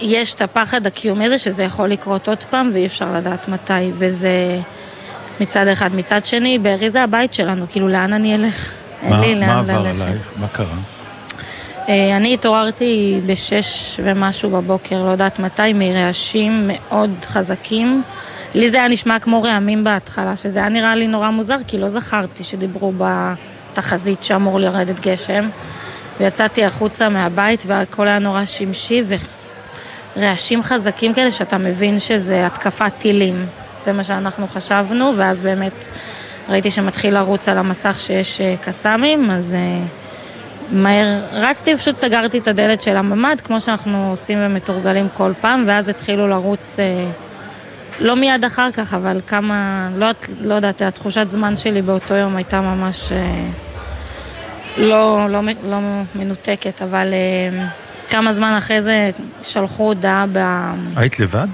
יש את הפחד הקיומי הזה שזה יכול לקרות עוד פעם ואי אפשר לדעת מתי, וזה מצד אחד. מצד שני, בארי זה הבית שלנו, כאילו לאן אני אלך? מה, מה עבר עלייך? מה קרה? אה, אני התעוררתי בשש ומשהו בבוקר, לא יודעת מתי, מרעשים מאוד חזקים. לי זה היה נשמע כמו רעמים בהתחלה, שזה היה נראה לי נורא מוזר, כי לא זכרתי שדיברו בתחזית שאמור לרדת גשם. ויצאתי החוצה מהבית והכל היה נורא שמשי ורעשים חזקים כאלה שאתה מבין שזה התקפת טילים. זה מה שאנחנו חשבנו, ואז באמת ראיתי שמתחיל לרוץ על המסך שיש אה, קסאמים, אז... אה, מהר רצתי ופשוט סגרתי את הדלת של הממ"ד, כמו שאנחנו עושים ומתורגלים כל פעם, ואז התחילו לרוץ, אה, לא מיד אחר כך, אבל כמה, לא, לא יודעת, התחושת זמן שלי באותו יום הייתה ממש אה, לא, לא, לא מנותקת, אבל אה, כמה זמן אחרי זה שלחו הודעה ב... היית לבד?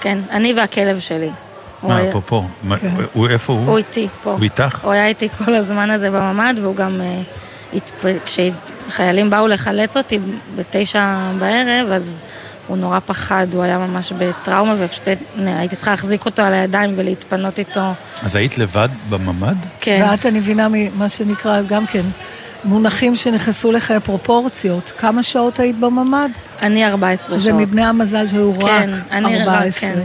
כן, אני והכלב שלי. מה, פה, פה. כן. הוא, איפה הוא? הוא איתי, פה. הוא איתך? הוא היה איתי כל הזמן הזה בממ"ד, והוא גם... כשחיילים באו לחלץ אותי בתשע בערב, אז הוא נורא פחד, הוא היה ממש בטראומה, ופשוט הייתי צריכה להחזיק אותו על הידיים ולהתפנות איתו. אז היית לבד בממ"ד? כן. ואת, אני מבינה ממה שנקרא גם כן, מונחים שנכנסו לך פרופורציות. כמה שעות היית בממ"ד? אני 14 שעות. זה מבני המזל שהיו כן, רק 14. כן.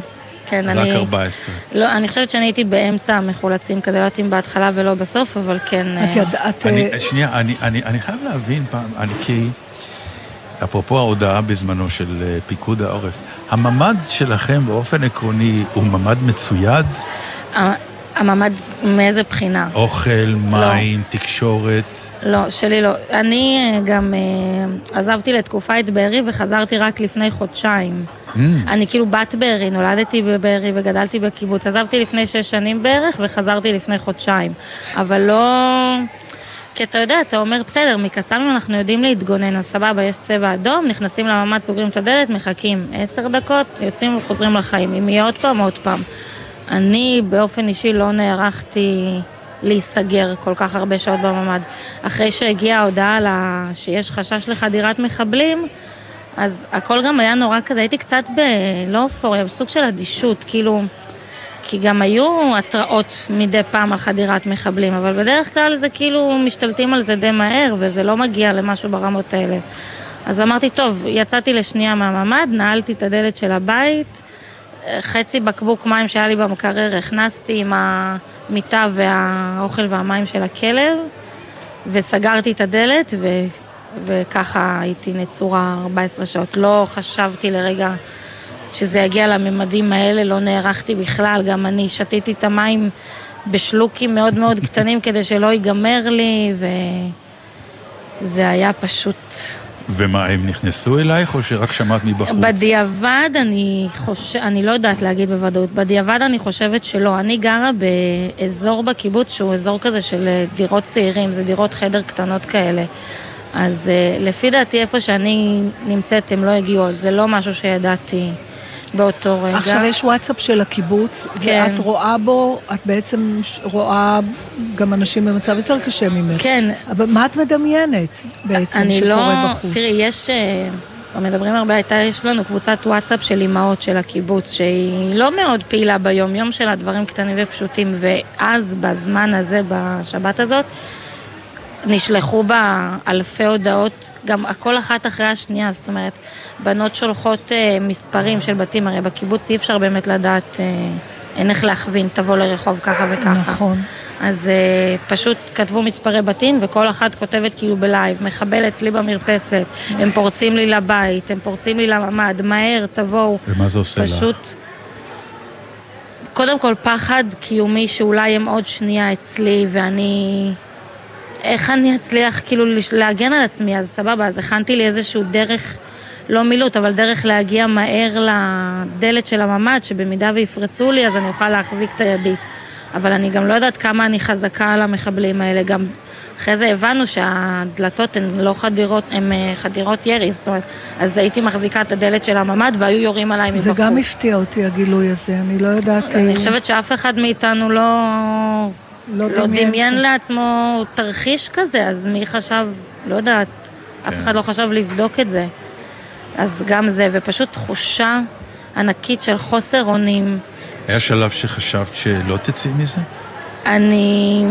כן, רק אני... 14. לא, אני חושבת שאני הייתי באמצע המחולצים, כזה לא יודעת אם בהתחלה ולא בסוף, אבל כן... את יודעת... אני, שנייה, אני, אני, אני חייב להבין פעם, אני כי... אפרופו ההודעה בזמנו של אה, פיקוד העורף, הממ"ד שלכם באופן עקרוני הוא ממ"ד מצויד? הממ"ד מאיזה בחינה? אוכל, מים, לא. תקשורת. לא, שלי לא. אני אה, גם אה, עזבתי לתקופה את בארי וחזרתי רק לפני חודשיים. Mm. אני כאילו בת בארי, נולדתי בבארי וגדלתי בקיבוץ. עזבתי לפני שש שנים בערך וחזרתי לפני חודשיים. אבל לא... כי אתה יודע, אתה אומר, בסדר, מקסאמים אנחנו יודעים להתגונן, אז סבבה, יש צבע אדום, נכנסים לממ"ד, סוגרים את הדלת, מחכים עשר דקות, יוצאים וחוזרים לחיים. אם יהיה עוד פעם, עוד פעם. אני באופן אישי לא נערכתי להיסגר כל כך הרבה שעות בממ"ד. אחרי שהגיעה ההודעה לה... שיש חשש לחדירת מחבלים, אז הכל גם היה נורא כזה, הייתי קצת ב... לא אופוריה, בסוג של אדישות, כאילו... כי גם היו התראות מדי פעם על חדירת מחבלים, אבל בדרך כלל זה כאילו משתלטים על זה די מהר, וזה לא מגיע למשהו ברמות האלה. אז אמרתי, טוב, יצאתי לשנייה מהממ"ד, נעלתי את הדלת של הבית, חצי בקבוק מים שהיה לי במקרר הכנסתי עם המיטה והאוכל והמים של הכלב, וסגרתי את הדלת, ו... וככה הייתי נצורה 14 שעות. לא חשבתי לרגע שזה יגיע לממדים האלה, לא נערכתי בכלל, גם אני שתיתי את המים בשלוקים מאוד מאוד קטנים כדי שלא ייגמר לי, וזה היה פשוט ומה, הם נכנסו אלייך או שרק שמעת מבחוץ? בדיעבד אני חושבת, אני לא יודעת להגיד בוודאות, בדיעבד אני חושבת שלא. אני גרה באזור בקיבוץ שהוא אזור כזה של אה, דירות צעירים, זה דירות חדר קטנות כאלה. אז אה, לפי דעתי איפה שאני נמצאת הם לא הגיעו, זה לא משהו שידעתי. באותו רגע. עכשיו יש וואטסאפ של הקיבוץ, כן. ואת רואה בו, את בעצם רואה גם אנשים במצב יותר קשה ממך. כן. אבל מה את מדמיינת בעצם שקורה לא, בחוץ? תראי, יש... אה, מדברים הרבה, הייתה, יש לנו קבוצת וואטסאפ של אימהות של הקיבוץ, שהיא לא מאוד פעילה ביום-יום שלה, דברים קטנים ופשוטים, ואז, בזמן הזה, בשבת הזאת, נשלחו בה אלפי הודעות, גם הכל אחת אחרי השנייה, זאת אומרת, בנות שולחות אה, מספרים של בתים, הרי בקיבוץ אי אפשר באמת לדעת, אה, אין איך להכווין, תבוא לרחוב ככה וככה. נכון. אז אה, פשוט כתבו מספרי בתים, וכל אחת כותבת כאילו בלייב, מחבל אצלי במרפסת, הם פורצים לי לבית, הם פורצים לי לממ"ד, מהר, תבואו. ומה זה עושה פשוט... לך? קודם כל פחד קיומי שאולי הם עוד שנייה אצלי ואני איך אני אצליח כאילו להגן על עצמי, אז סבבה, אז הכנתי לי איזשהו דרך, לא מילוט, אבל דרך להגיע מהר לדלת של הממ"ד, שבמידה ויפרצו לי, אז אני אוכל להחזיק את הידית. אבל אני גם לא יודעת כמה אני חזקה על המחבלים האלה, גם אחרי זה הבנו שהדלתות הן לא חדירות, הן אה, חדירות ירי, זאת אומרת, אז הייתי מחזיקה את הדלת של הממ"ד והיו יורים עליי מבחוץ. זה גם הפתיע אותי, הגילוי הזה, אני לא יודעת... אני אה, חושבת שאף אחד מאיתנו לא, לא לא דמיין דמיין ש- לעצמו תרחיש כזה, אז מי חשב, לא יודעת, אף כן. אחד לא חשב לבדוק את זה. אז גם זה, ופשוט תחושה ענקית של חוסר אונים. היה שלב שחשבת שלא תצאי מזה? אני...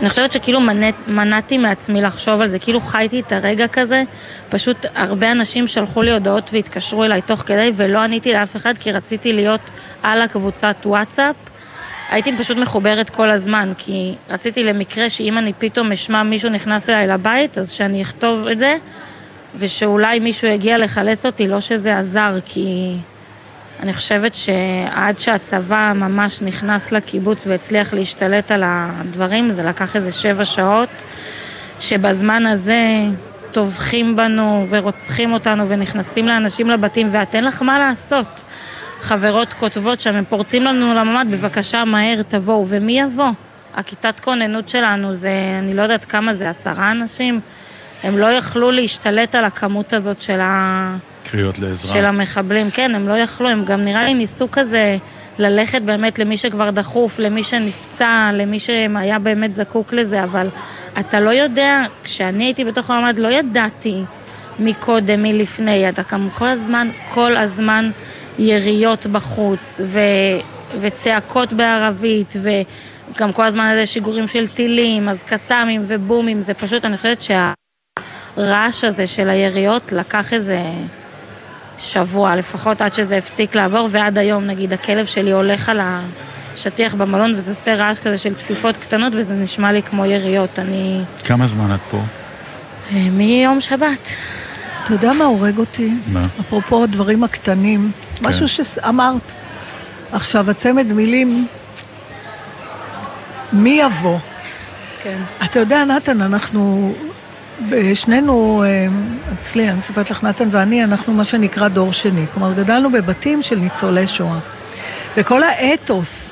אני חושבת שכאילו מנעת, מנעתי מעצמי לחשוב על זה, כאילו חייתי את הרגע כזה, פשוט הרבה אנשים שלחו לי הודעות והתקשרו אליי תוך כדי ולא עניתי לאף אחד כי רציתי להיות על הקבוצת וואטסאפ. הייתי פשוט מחוברת כל הזמן, כי רציתי למקרה שאם אני פתאום אשמע מישהו נכנס אליי לבית, אז שאני אכתוב את זה, ושאולי מישהו יגיע לחלץ אותי, לא שזה עזר, כי אני חושבת שעד שהצבא ממש נכנס לקיבוץ והצליח להשתלט על הדברים, זה לקח איזה שבע שעות, שבזמן הזה טובחים בנו ורוצחים אותנו ונכנסים לאנשים לבתים ואת אין לך מה לעשות. חברות כותבות שם, הם פורצים לנו לממ"ד, בבקשה מהר תבואו, ומי יבוא? הכיתת כוננות שלנו זה, אני לא יודעת כמה זה, עשרה אנשים? הם לא יכלו להשתלט על הכמות הזאת של ה... קריאות לעזרה. של המחבלים, כן, הם לא יכלו, הם גם נראה לי ניסו כזה ללכת באמת למי שכבר דחוף, למי שנפצע, למי שהיה באמת זקוק לזה, אבל אתה לא יודע, כשאני הייתי בתוך המעמד לא ידעתי מי קודם, מי לפני, אתה גם כל הזמן, כל הזמן יריות בחוץ, ו... וצעקות בערבית, וגם כל הזמן איזה שיגורים של טילים, אז קסאמים ובומים, זה פשוט, אני חושבת שהרעש הזה של היריות לקח איזה... שבוע לפחות עד שזה הפסיק לעבור, ועד היום נגיד הכלב שלי הולך על השטיח במלון וזה עושה רעש כזה של תפיפות קטנות וזה נשמע לי כמו יריות. אני... כמה זמן את פה? אה, מיום שבת. אתה יודע מה הורג אותי? מה? אפרופו הדברים הקטנים, כן. משהו שאמרת. עכשיו, הצמד מילים, מי יבוא? כן. אתה יודע, נתן, אנחנו, שנינו, אה, אצלי, אני מספרת לך, נתן ואני, אנחנו מה שנקרא דור שני. כלומר, גדלנו בבתים של ניצולי שואה. וכל האתוס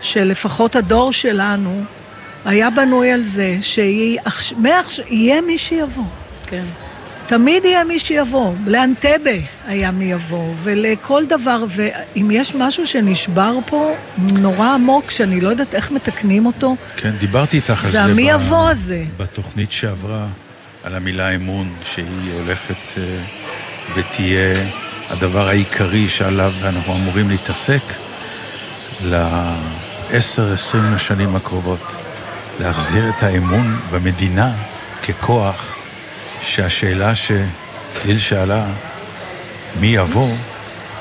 של לפחות הדור שלנו, היה בנוי על זה שיהיה מי שיבוא. כן. תמיד יהיה מי שיבוא, לאנטבה היה מי יבוא, ולכל דבר, ואם יש משהו שנשבר פה נורא עמוק, שאני לא יודעת איך מתקנים אותו, כן, דיברתי איתך על זה. זה המי יבוא הזה. בתוכנית שעברה, על המילה אמון, שהיא הולכת אה, ותהיה הדבר העיקרי שעליו אנחנו אמורים להתעסק לעשר, עשרים השנים הקרובות. להחזיר את האמון במדינה ככוח, שהשאלה שצליל שאלה, מי יבוא,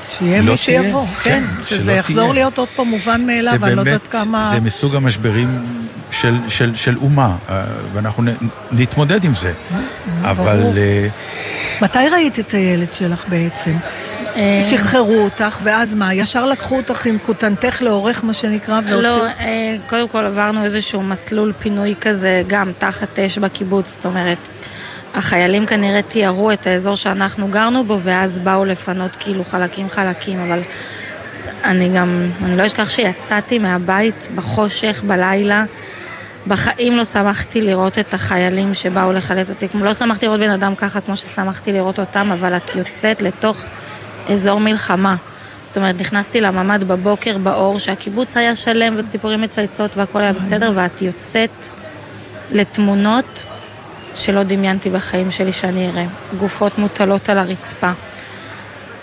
שיהיה לא מי תהיה, שיבוא, כן, כן, שזה יחזור תהיה. להיות עוד פעם מובן מאליו, אני לא יודעת כמה... זה מסוג המשברים של, של, של אומה, אה, ואנחנו נ, נתמודד עם זה. אבל ברור. אה, מתי ראית את הילד שלך בעצם? אה, שחררו אותך, ואז מה? ישר לקחו אותך עם כותנתך לעורך, מה שנקרא, והוציאו... לא, אה, קודם כל עברנו איזשהו מסלול פינוי כזה, גם תחת אש בקיבוץ, זאת אומרת, החיילים כנראה תיארו את האזור שאנחנו גרנו בו, ואז באו לפנות כאילו חלקים חלקים, אבל אני גם, אני לא אשכח שיצאתי מהבית בחושך, בלילה. בחיים לא שמחתי לראות את החיילים שבאו לחלץ אותי, לא שמחתי לראות בן אדם ככה כמו ששמחתי לראות אותם, אבל את יוצאת לתוך אזור מלחמה. זאת אומרת, נכנסתי לממ"ד בבוקר באור, שהקיבוץ היה שלם וציפורים מצייצות והכל היה בסדר, ואת יוצאת לתמונות שלא דמיינתי בחיים שלי שאני אראה. גופות מוטלות על הרצפה.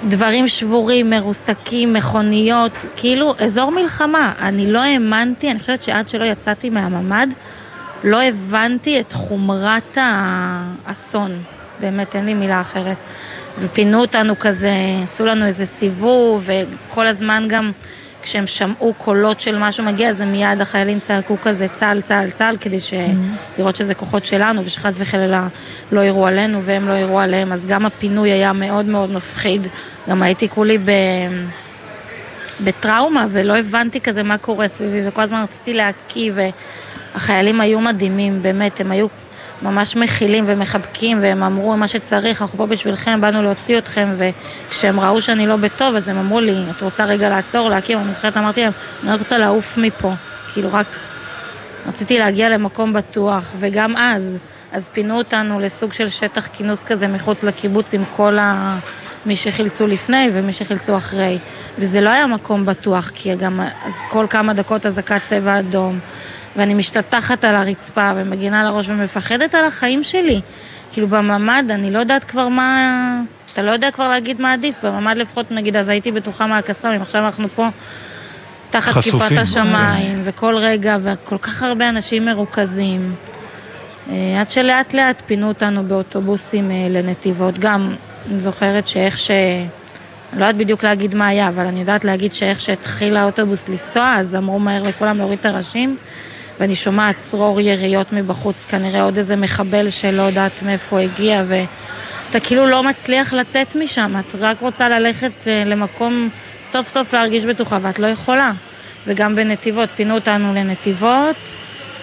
דברים שבורים, מרוסקים, מכוניות, כאילו אזור מלחמה. אני לא האמנתי, אני חושבת שעד שלא יצאתי מהממ"ד, לא הבנתי את חומרת האסון. באמת, אין לי מילה אחרת. ופינו אותנו כזה, עשו לנו איזה סיבוב, וכל הזמן גם כשהם שמעו קולות של משהו מגיע, אז מיד החיילים צעקו כזה צה"ל, צה"ל, צה"ל, כדי ש... לראות שזה כוחות שלנו, ושחס וחלילה לא יראו עלינו והם לא יראו עליהם, אז גם הפינוי היה מאוד מאוד מפחיד. גם הייתי כולי ב... בטראומה, ולא הבנתי כזה מה קורה סביבי, וכל הזמן רציתי להקיא, החיילים היו מדהימים, באמת, הם היו ממש מכילים ומחבקים, והם אמרו מה שצריך, אנחנו פה בשבילכם, באנו להוציא אתכם, וכשהם ראו שאני לא בטוב, אז הם אמרו לי, את רוצה רגע לעצור, להקים? אני זוכרת, אמרתי להם, אני רק רוצה לעוף מפה, כאילו רק רציתי להגיע למקום בטוח, וגם אז, אז פינו אותנו לסוג של שטח כינוס כזה מחוץ לקיבוץ עם כל ה... מי שחילצו לפני ומי שחילצו אחרי. וזה לא היה מקום בטוח, כי גם אז כל כמה דקות אזעקת צבע אדום, ואני משתטחת על הרצפה ומגינה על הראש ומפחדת על החיים שלי. כאילו בממ"ד, אני לא יודעת כבר מה... אתה לא יודע כבר להגיד מה עדיף, בממ"ד לפחות נגיד, אז הייתי בטוחה מהקסאמים, עכשיו אנחנו פה תחת חשופים. כיפת השמיים, וכל רגע, וכל כך הרבה אנשים מרוכזים. אה, עד שלאט לאט פינו אותנו באוטובוסים אה, לנתיבות. גם, אני זוכרת שאיך ש... אני לא יודעת בדיוק להגיד מה היה, אבל אני יודעת להגיד שאיך שהתחיל האוטובוס לנסוע, אז אמרו מהר לכולם להוריד את הראשים, ואני שומעת צרור יריות מבחוץ, כנראה עוד איזה מחבל שלא יודעת מאיפה הוא הגיע, ואתה כאילו לא מצליח לצאת משם, את רק רוצה ללכת אה, למקום סוף סוף להרגיש בטוחה, ואת לא יכולה. וגם בנתיבות, פינו אותנו לנתיבות,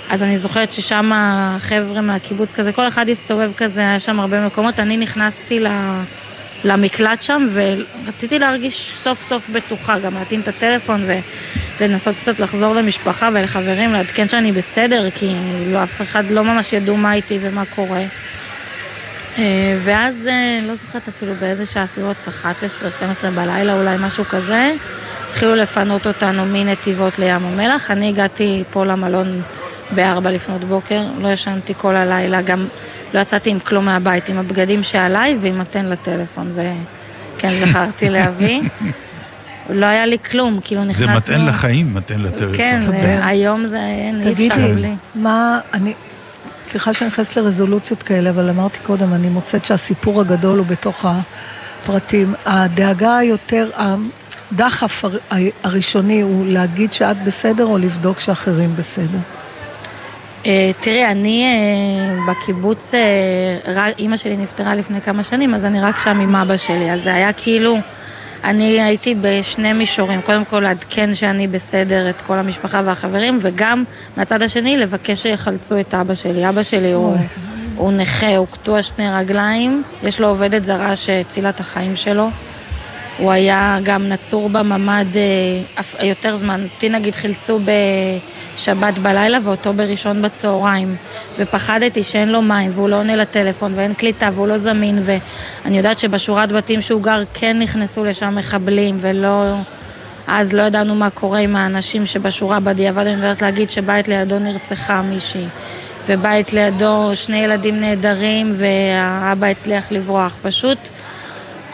אז אני זוכרת ששם החבר'ה מהקיבוץ כזה, כל אחד הסתובב כזה, היה שם הרבה מקומות, אני נכנסתי ל... למקלט שם, ורציתי להרגיש סוף סוף בטוחה, גם להטעין את הטלפון ולנסות קצת לחזור למשפחה ולחברים, לעדכן שאני בסדר, כי לא, אף אחד לא ממש ידעו מה איתי ומה קורה. אה, ואז, אה, לא זוכרת אפילו באיזה שעה, סביבות 11-12 בלילה, אולי משהו כזה, התחילו לפנות אותנו מנתיבות לים המלח. אני הגעתי פה למלון בארבע לפנות בוקר, לא ישנתי כל הלילה, גם לא יצאתי עם כלום מהבית, עם הבגדים שעליי ועם מתן לטלפון, זה כן זכרתי להביא. <laughs> לא היה לי כלום, כאילו נכנסנו... זה מתן לחיים, מתן לטלפון. כן, זה- היום זה אין, אי אפשר תגידי, בלי. מה, אני, סליחה שאני נכנסת לרזולוציות כאלה, אבל אמרתי קודם, אני מוצאת שהסיפור הגדול הוא בתוך הפרטים. הדאגה היותר, הדחף הר- הראשוני הוא להגיד שאת בסדר או לבדוק שאחרים בסדר. אה, תראי, אני אה, בקיבוץ, אה, אימא שלי נפטרה לפני כמה שנים, אז אני רק שם עם אבא שלי, אז זה היה כאילו, אני הייתי בשני מישורים, קודם כל לעדכן שאני בסדר, את כל המשפחה והחברים, וגם מהצד השני לבקש שיחלצו את אבא שלי. אבא שלי הוא, הוא נכה, הוא קטוע שני רגליים, יש לו עובדת זרה שהצילה את החיים שלו. הוא היה גם נצור בממ"ד אה, יותר זמן. אותי נגיד חילצו בשבת בלילה ואותו בראשון בצהריים. ופחדתי שאין לו מים והוא לא עונה לטלפון ואין קליטה והוא לא זמין ואני יודעת שבשורת בתים שהוא גר כן נכנסו לשם מחבלים ולא... אז לא ידענו מה קורה עם האנשים שבשורה בדיעבד, אני יודעת להגיד שבית לידו נרצחה מישהי ובית לידו שני ילדים נהדרים והאבא הצליח לברוח. פשוט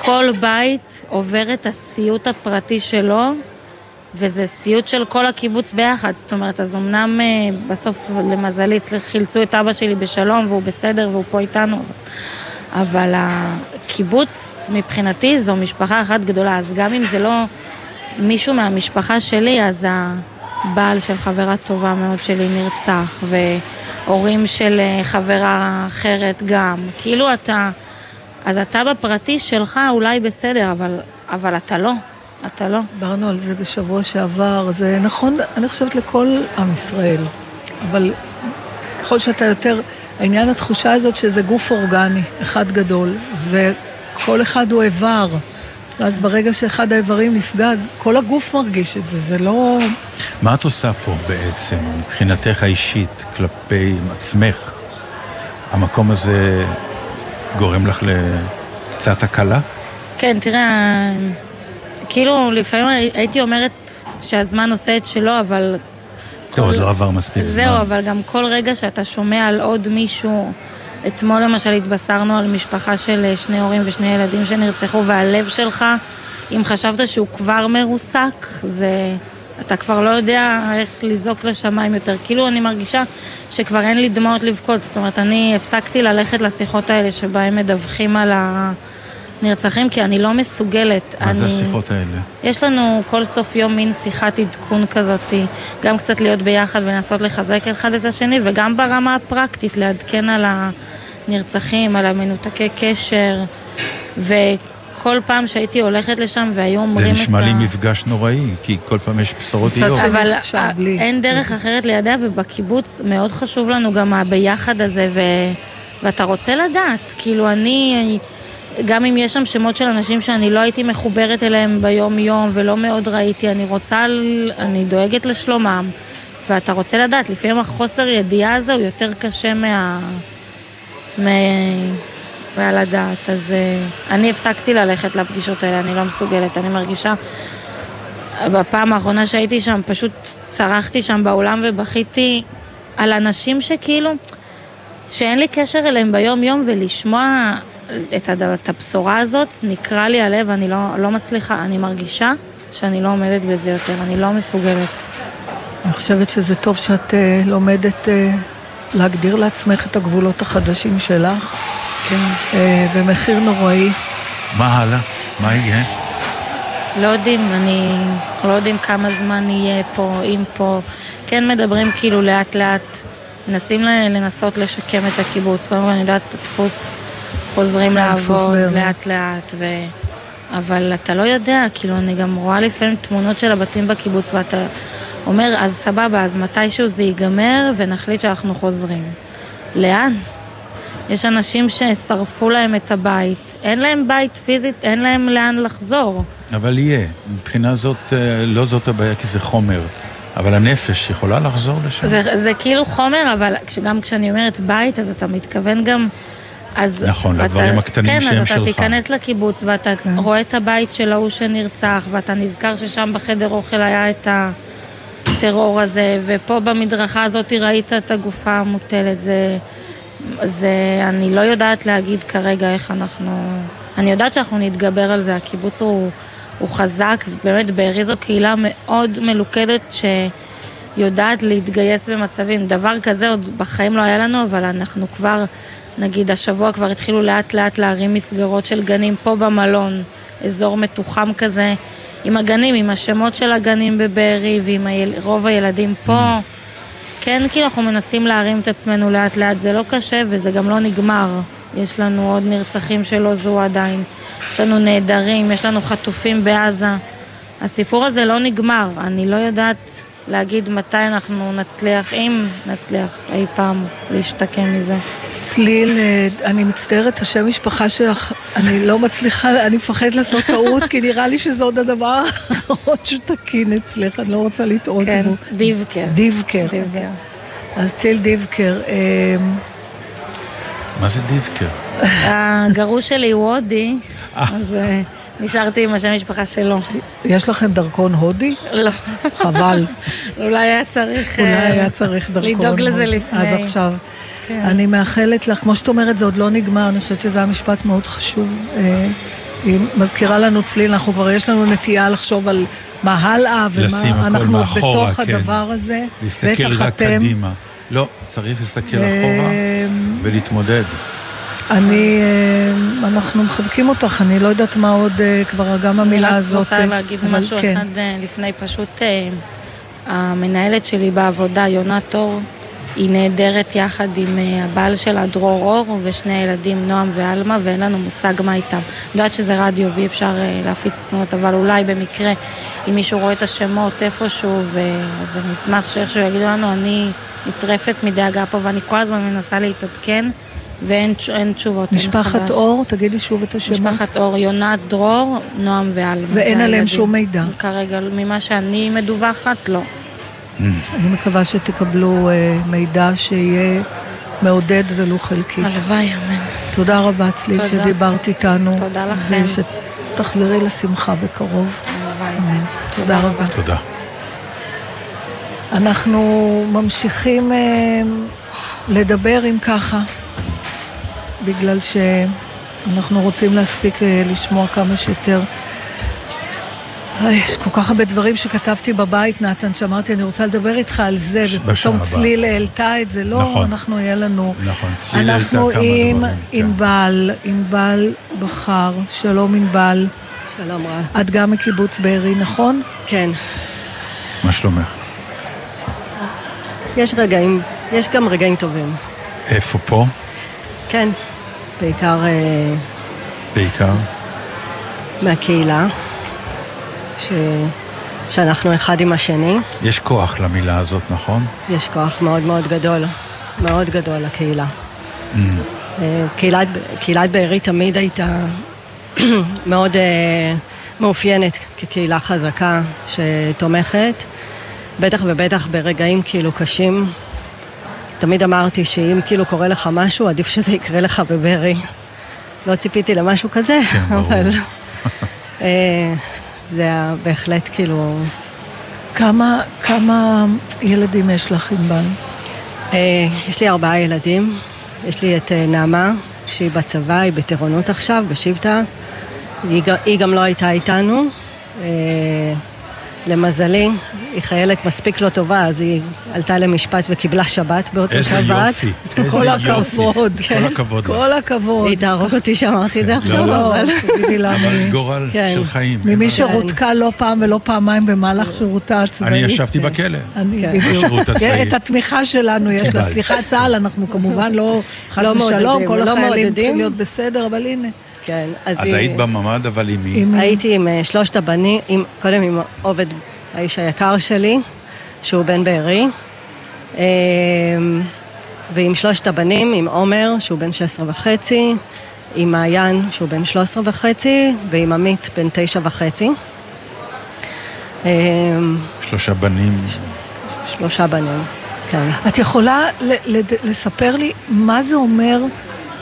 כל בית עובר את הסיוט הפרטי שלו, וזה סיוט של כל הקיבוץ ביחד. זאת אומרת, אז אמנם אה, בסוף, למזלי, חילצו את אבא שלי בשלום, והוא בסדר, והוא פה איתנו, אבל הקיבוץ, מבחינתי, זו משפחה אחת גדולה. אז גם אם זה לא מישהו מהמשפחה שלי, אז הבעל של חברה טובה מאוד שלי נרצח, והורים של אה, חברה אחרת גם. כאילו אתה... אז אתה בפרטי שלך אולי בסדר, אבל, אבל אתה לא. אתה לא. דיברנו על זה בשבוע שעבר, זה נכון, אני חושבת לכל עם ישראל, אבל ככל שאתה יותר, העניין התחושה הזאת שזה גוף אורגני, אחד גדול, וכל אחד הוא איבר, ואז ברגע שאחד האיברים נפגע, כל הגוף מרגיש את זה, זה לא... מה את עושה פה בעצם, מבחינתך האישית, כלפי עצמך? המקום הזה גורם לך לקצת הקלה? כן, תראה, כאילו לפעמים הייתי אומרת שהזמן עושה את שלו, אבל... טוב, עוד לא עבר מספיק זמן. זהו, אבל גם כל רגע שאתה שומע על עוד מישהו, אתמול למשל התבשרנו על משפחה של אה, שני הורים ושני ילדים שנרצחו, והלב שלך, אם חשבת שהוא כבר מרוסק, זה... אתה כבר לא יודע איך לזעוק לשמיים יותר. כאילו אני מרגישה שכבר אין לי דמעות לבכות. זאת אומרת, אני הפסקתי ללכת לשיחות האלה שבהם מדווחים על הנרצחים, כי אני לא מסוגלת. מה זה אני... השיחות האלה? יש לנו כל סוף יום מין שיחת עדכון כזאת, גם קצת להיות ביחד ולנסות לחזק אחד את השני, וגם ברמה הפרקטית לעדכן על הנרצחים, על המנותקי קשר, כל פעם שהייתי הולכת לשם והיו זה אומרים את ה... נשמע לי מפגש נוראי, כי כל פעם יש בשורות איוב. אבל אין דרך אחרת לידע, ובקיבוץ מאוד חשוב לנו גם הביחד הזה, ו... ואתה רוצה לדעת. כאילו, אני, גם אם יש שם שמות של אנשים שאני לא הייתי מחוברת אליהם ביום-יום ולא מאוד ראיתי, אני רוצה, אני דואגת לשלומם, ואתה רוצה לדעת, לפעמים החוסר ידיעה הזה הוא יותר קשה מה... מה... מהלדעת. אז uh, אני הפסקתי ללכת לפגישות האלה, אני לא מסוגלת, אני מרגישה... בפעם האחרונה שהייתי שם, פשוט צרחתי שם באולם ובכיתי על אנשים שכאילו, שאין לי קשר אליהם ביום-יום, ולשמוע את. את הבשורה הזאת, נקרע לי הלב, אני לא, לא מצליחה, אני מרגישה שאני לא עומדת בזה יותר, אני לא מסוגלת. אני חושבת שזה טוב שאת uh, לומדת uh, להגדיר לעצמך את הגבולות החדשים שלך. כן. Uh, במחיר נוראי. מה הלאה? מה יהיה? לא יודעים, אני... לא יודעים כמה זמן יהיה פה, אם פה. כן מדברים כאילו לאט לאט, מנסים לנסות לשקם את הקיבוץ. קודם כל אני יודעת, הדפוס חוזרים לעבוד לאט לאט, ו... אבל אתה לא יודע, כאילו אני גם רואה לפעמים תמונות של הבתים בקיבוץ ואתה אומר, אז סבבה, אז מתישהו זה ייגמר ונחליט שאנחנו חוזרים. לאן? יש אנשים ששרפו להם את הבית, אין להם בית פיזית, אין להם לאן לחזור. אבל יהיה. מבחינה זאת, אה, לא זאת הבעיה, כי זה חומר. אבל הנפש יכולה לחזור לשם. זה, זה כאילו חומר, אבל גם כשאני אומרת בית, אז אתה מתכוון גם... אז נכון, אתה, לדברים הקטנים כן, שהם שלך. כן, אז אתה תיכנס לקיבוץ ואתה כן. רואה את הבית של ההוא שנרצח, ואתה נזכר ששם בחדר אוכל היה את הטרור הזה, ופה במדרכה הזאת ראית את הגופה המוטלת. זה... זה, אני לא יודעת להגיד כרגע איך אנחנו... אני יודעת שאנחנו נתגבר על זה, הקיבוץ הוא, הוא חזק, באמת בארי זו קהילה מאוד מלוכדת שיודעת להתגייס במצבים. דבר כזה עוד בחיים לא היה לנו, אבל אנחנו כבר, נגיד השבוע כבר התחילו לאט לאט להרים מסגרות של גנים פה במלון, אזור מתוחם כזה, עם הגנים, עם השמות של הגנים בבארי ועם היל... רוב הילדים פה. כן, כאילו אנחנו מנסים להרים את עצמנו לאט לאט, זה לא קשה וזה גם לא נגמר. יש לנו עוד נרצחים שלא זוהו עדיין, יש לנו נעדרים, יש לנו חטופים בעזה. הסיפור הזה לא נגמר, אני לא יודעת להגיד מתי אנחנו נצליח, אם נצליח אי פעם להשתקם מזה. צליל, אני מצטערת, השם משפחה שלך, אני לא מצליחה, אני מפחדת לעשות טעות, כי נראה לי שזה עוד הדבר האחרון שתקין אצלך, אני לא רוצה לטעות כן, בו. דיבקר. דיבקר. דיבקר. אז צליל דיבקר. מה זה דיבקר? הגרוש שלי הוא הודי, אז אה, נשארתי עם השם משפחה שלו. יש לכם דרכון הודי? לא. חבל. <laughs> אולי היה צריך... אולי היה צריך דרכון. לדאוג לזה לפני. אז עכשיו. כן. אני מאחלת לך, כמו שאת אומרת, זה עוד לא נגמר, אני חושבת שזה היה משפט מאוד חשוב. אה, היא מזכירה לנו צליל, אנחנו כבר יש לנו נטייה לחשוב על מה הלאה, ומה אנחנו מאחורה, בתוך כן. הדבר הזה. להסתכל רק אתם- קדימה. לא, צריך להסתכל אה, אחורה ולהתמודד. אני, אה, אנחנו מחבקים אותך, אני לא יודעת מה עוד, אה, כבר גם המילה הזאת. אני רק רוצה להגיד אבל משהו כן. אחד אה, לפני, פשוט אה, המנהלת שלי בעבודה, יונת אור, היא נהדרת יחד עם אה, הבעל שלה, דרור אור, ושני הילדים, נועם ועלמה, ואין לנו מושג מה איתם. אני יודעת שזה רדיו ואי אפשר אה, להפיץ תמונות, אבל אולי במקרה, אם מישהו רואה את השמות איפשהו, אז אני אשמח שאיכשהו יגידו לנו, אני נטרפת מדאגה פה, ואני כל הזמן מנסה להתעדכן, ואין תש- אין תשובות. משפחת. אור, תגידי שוב את השמות. משפחת אור, יונת דרור, נועם ועלמה. ואין עליהם הילדים. שום מידע. כרגע, ממה שאני מדווחת, לא. אני מקווה שתקבלו אה, מידע שיהיה מעודד ולו חלקית. הלוואי, אמן. תודה רבה, צליל. שדיברת איתנו. תודה לכם. ושתחזרי לשמחה בקרוב. הלוואי. אמן. תודה רבה. תודה. אנחנו ממשיכים אה, לדבר אם ככה, בגלל שאנחנו רוצים להספיק אה, לשמוע כמה שיותר. אה, יש כל כך הרבה דברים שכתבתי בבית, נתן, שאמרתי, אני רוצה לדבר איתך על זה, ופתאום. צליל העלתה את זה. לא, נכון. אנחנו, יהיה לנו... נכון, צליל העלתה אנחנו כמה עם דברים, כן. ענבל, ענבל בכר, שלום ענבל. שלום רב. את גם מקיבוץ בארי, נכון? כן. מה שלומך? יש רגעים, יש גם רגעים טובים. איפה פה? כן. בעיקר, אה, בעיקר? מהקהילה, ש... שאנחנו אחד עם השני. יש כוח למילה הזאת, נכון? יש כוח מאוד מאוד גדול, מאוד גדול לקהילה. Mm. אה, קהילת, קהילת בארי תמיד הייתה <clears throat> מאוד אה, מאופיינת כקהילה חזקה שתומכת, בטח ובטח ברגעים כאילו קשים. תמיד אמרתי שאם כאילו קורה לך משהו, עדיף שזה יקרה לך בברי. לא ציפיתי למשהו כזה, כן. אבל אה, זה היה בהחלט כאילו... כמה, כמה ילדים יש לך, ענבל? אה, יש לי ארבעה ילדים. יש לי את אה, נעמה, שהיא בצבא, היא בטירונות עכשיו, בשבטה. היא, היא גם לא הייתה איתנו. למזלי, היא חיילת מספיק לא טובה, אז היא עלתה למשפט וקיבלה שבת באותו איזה שבת. יופי, איזה כל יופי. הכבוד. כל הכבוד. כל הכבוד. היא תהרוג אותי שאמרתי את זה עכשיו, לא, אבל... אבל מי- גורל כן. של חיים. ממי לעשות. שרותקה לא פעם ולא פעמיים במהלך שירותה הצבאי. אני ישבתי בכלא. אני כן. בדיוק. את התמיכה שלנו יש לה. סליחה צה"ל, אנחנו כמובן לא, חס לא ושלום, כל לא החיילים. צריכים להיות בסדר, אבל הנה. כן, אז היא- היית בממ"ד, אבל עם מי? עם- הייתי עם אה, שלושת הבנים, עם, קודם עם עובד, האיש היקר שלי, שהוא בן בארי, אה, ועם שלושת הבנים, עם עומר, שהוא בן 16 וחצי, עם מעיין, שהוא בן 13 וחצי, ועם עמית, בן 9 וחצי. אה, שלושה בנים. שלושה בנים, כן. את יכולה לספר לי מה זה אומר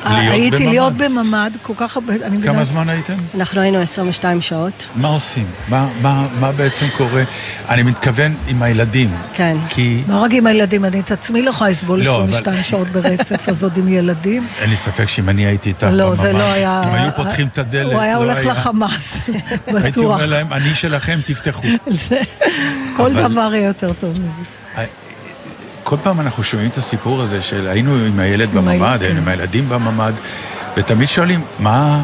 הייתי בממ"ד? להיות בממ"ד כל כך הרבה, אני מבינה. כמה זמן הייתם? אנחנו היינו 22 שעות. מה עושים? מה, מה, מה בעצם קורה? אני מתכוון עם הילדים. כן. כי לא רק עם הילדים, אני את עצמי לא יכולה לסבול לא, 22 אבל- שעות ברצף, אז עוד עם ילדים. <laughs> אין לי ספק שאם אני הייתי איתך לא, זה בממ"ד, לא היה... אם היו פותחים את הדלת, הוא היה לא הולך לחמאס, <laughs> הייתי בטוח. אומר להם, אני שלכם, תפתחו. <laughs> זה- כל אבל- דבר יהיה יותר טוב מזה. כל פעם אנחנו שומעים את הסיפור הזה של היינו עם הילד בממ"ד, כן. היינו עם הילדים בממ"ד, ותמיד שואלים, מה,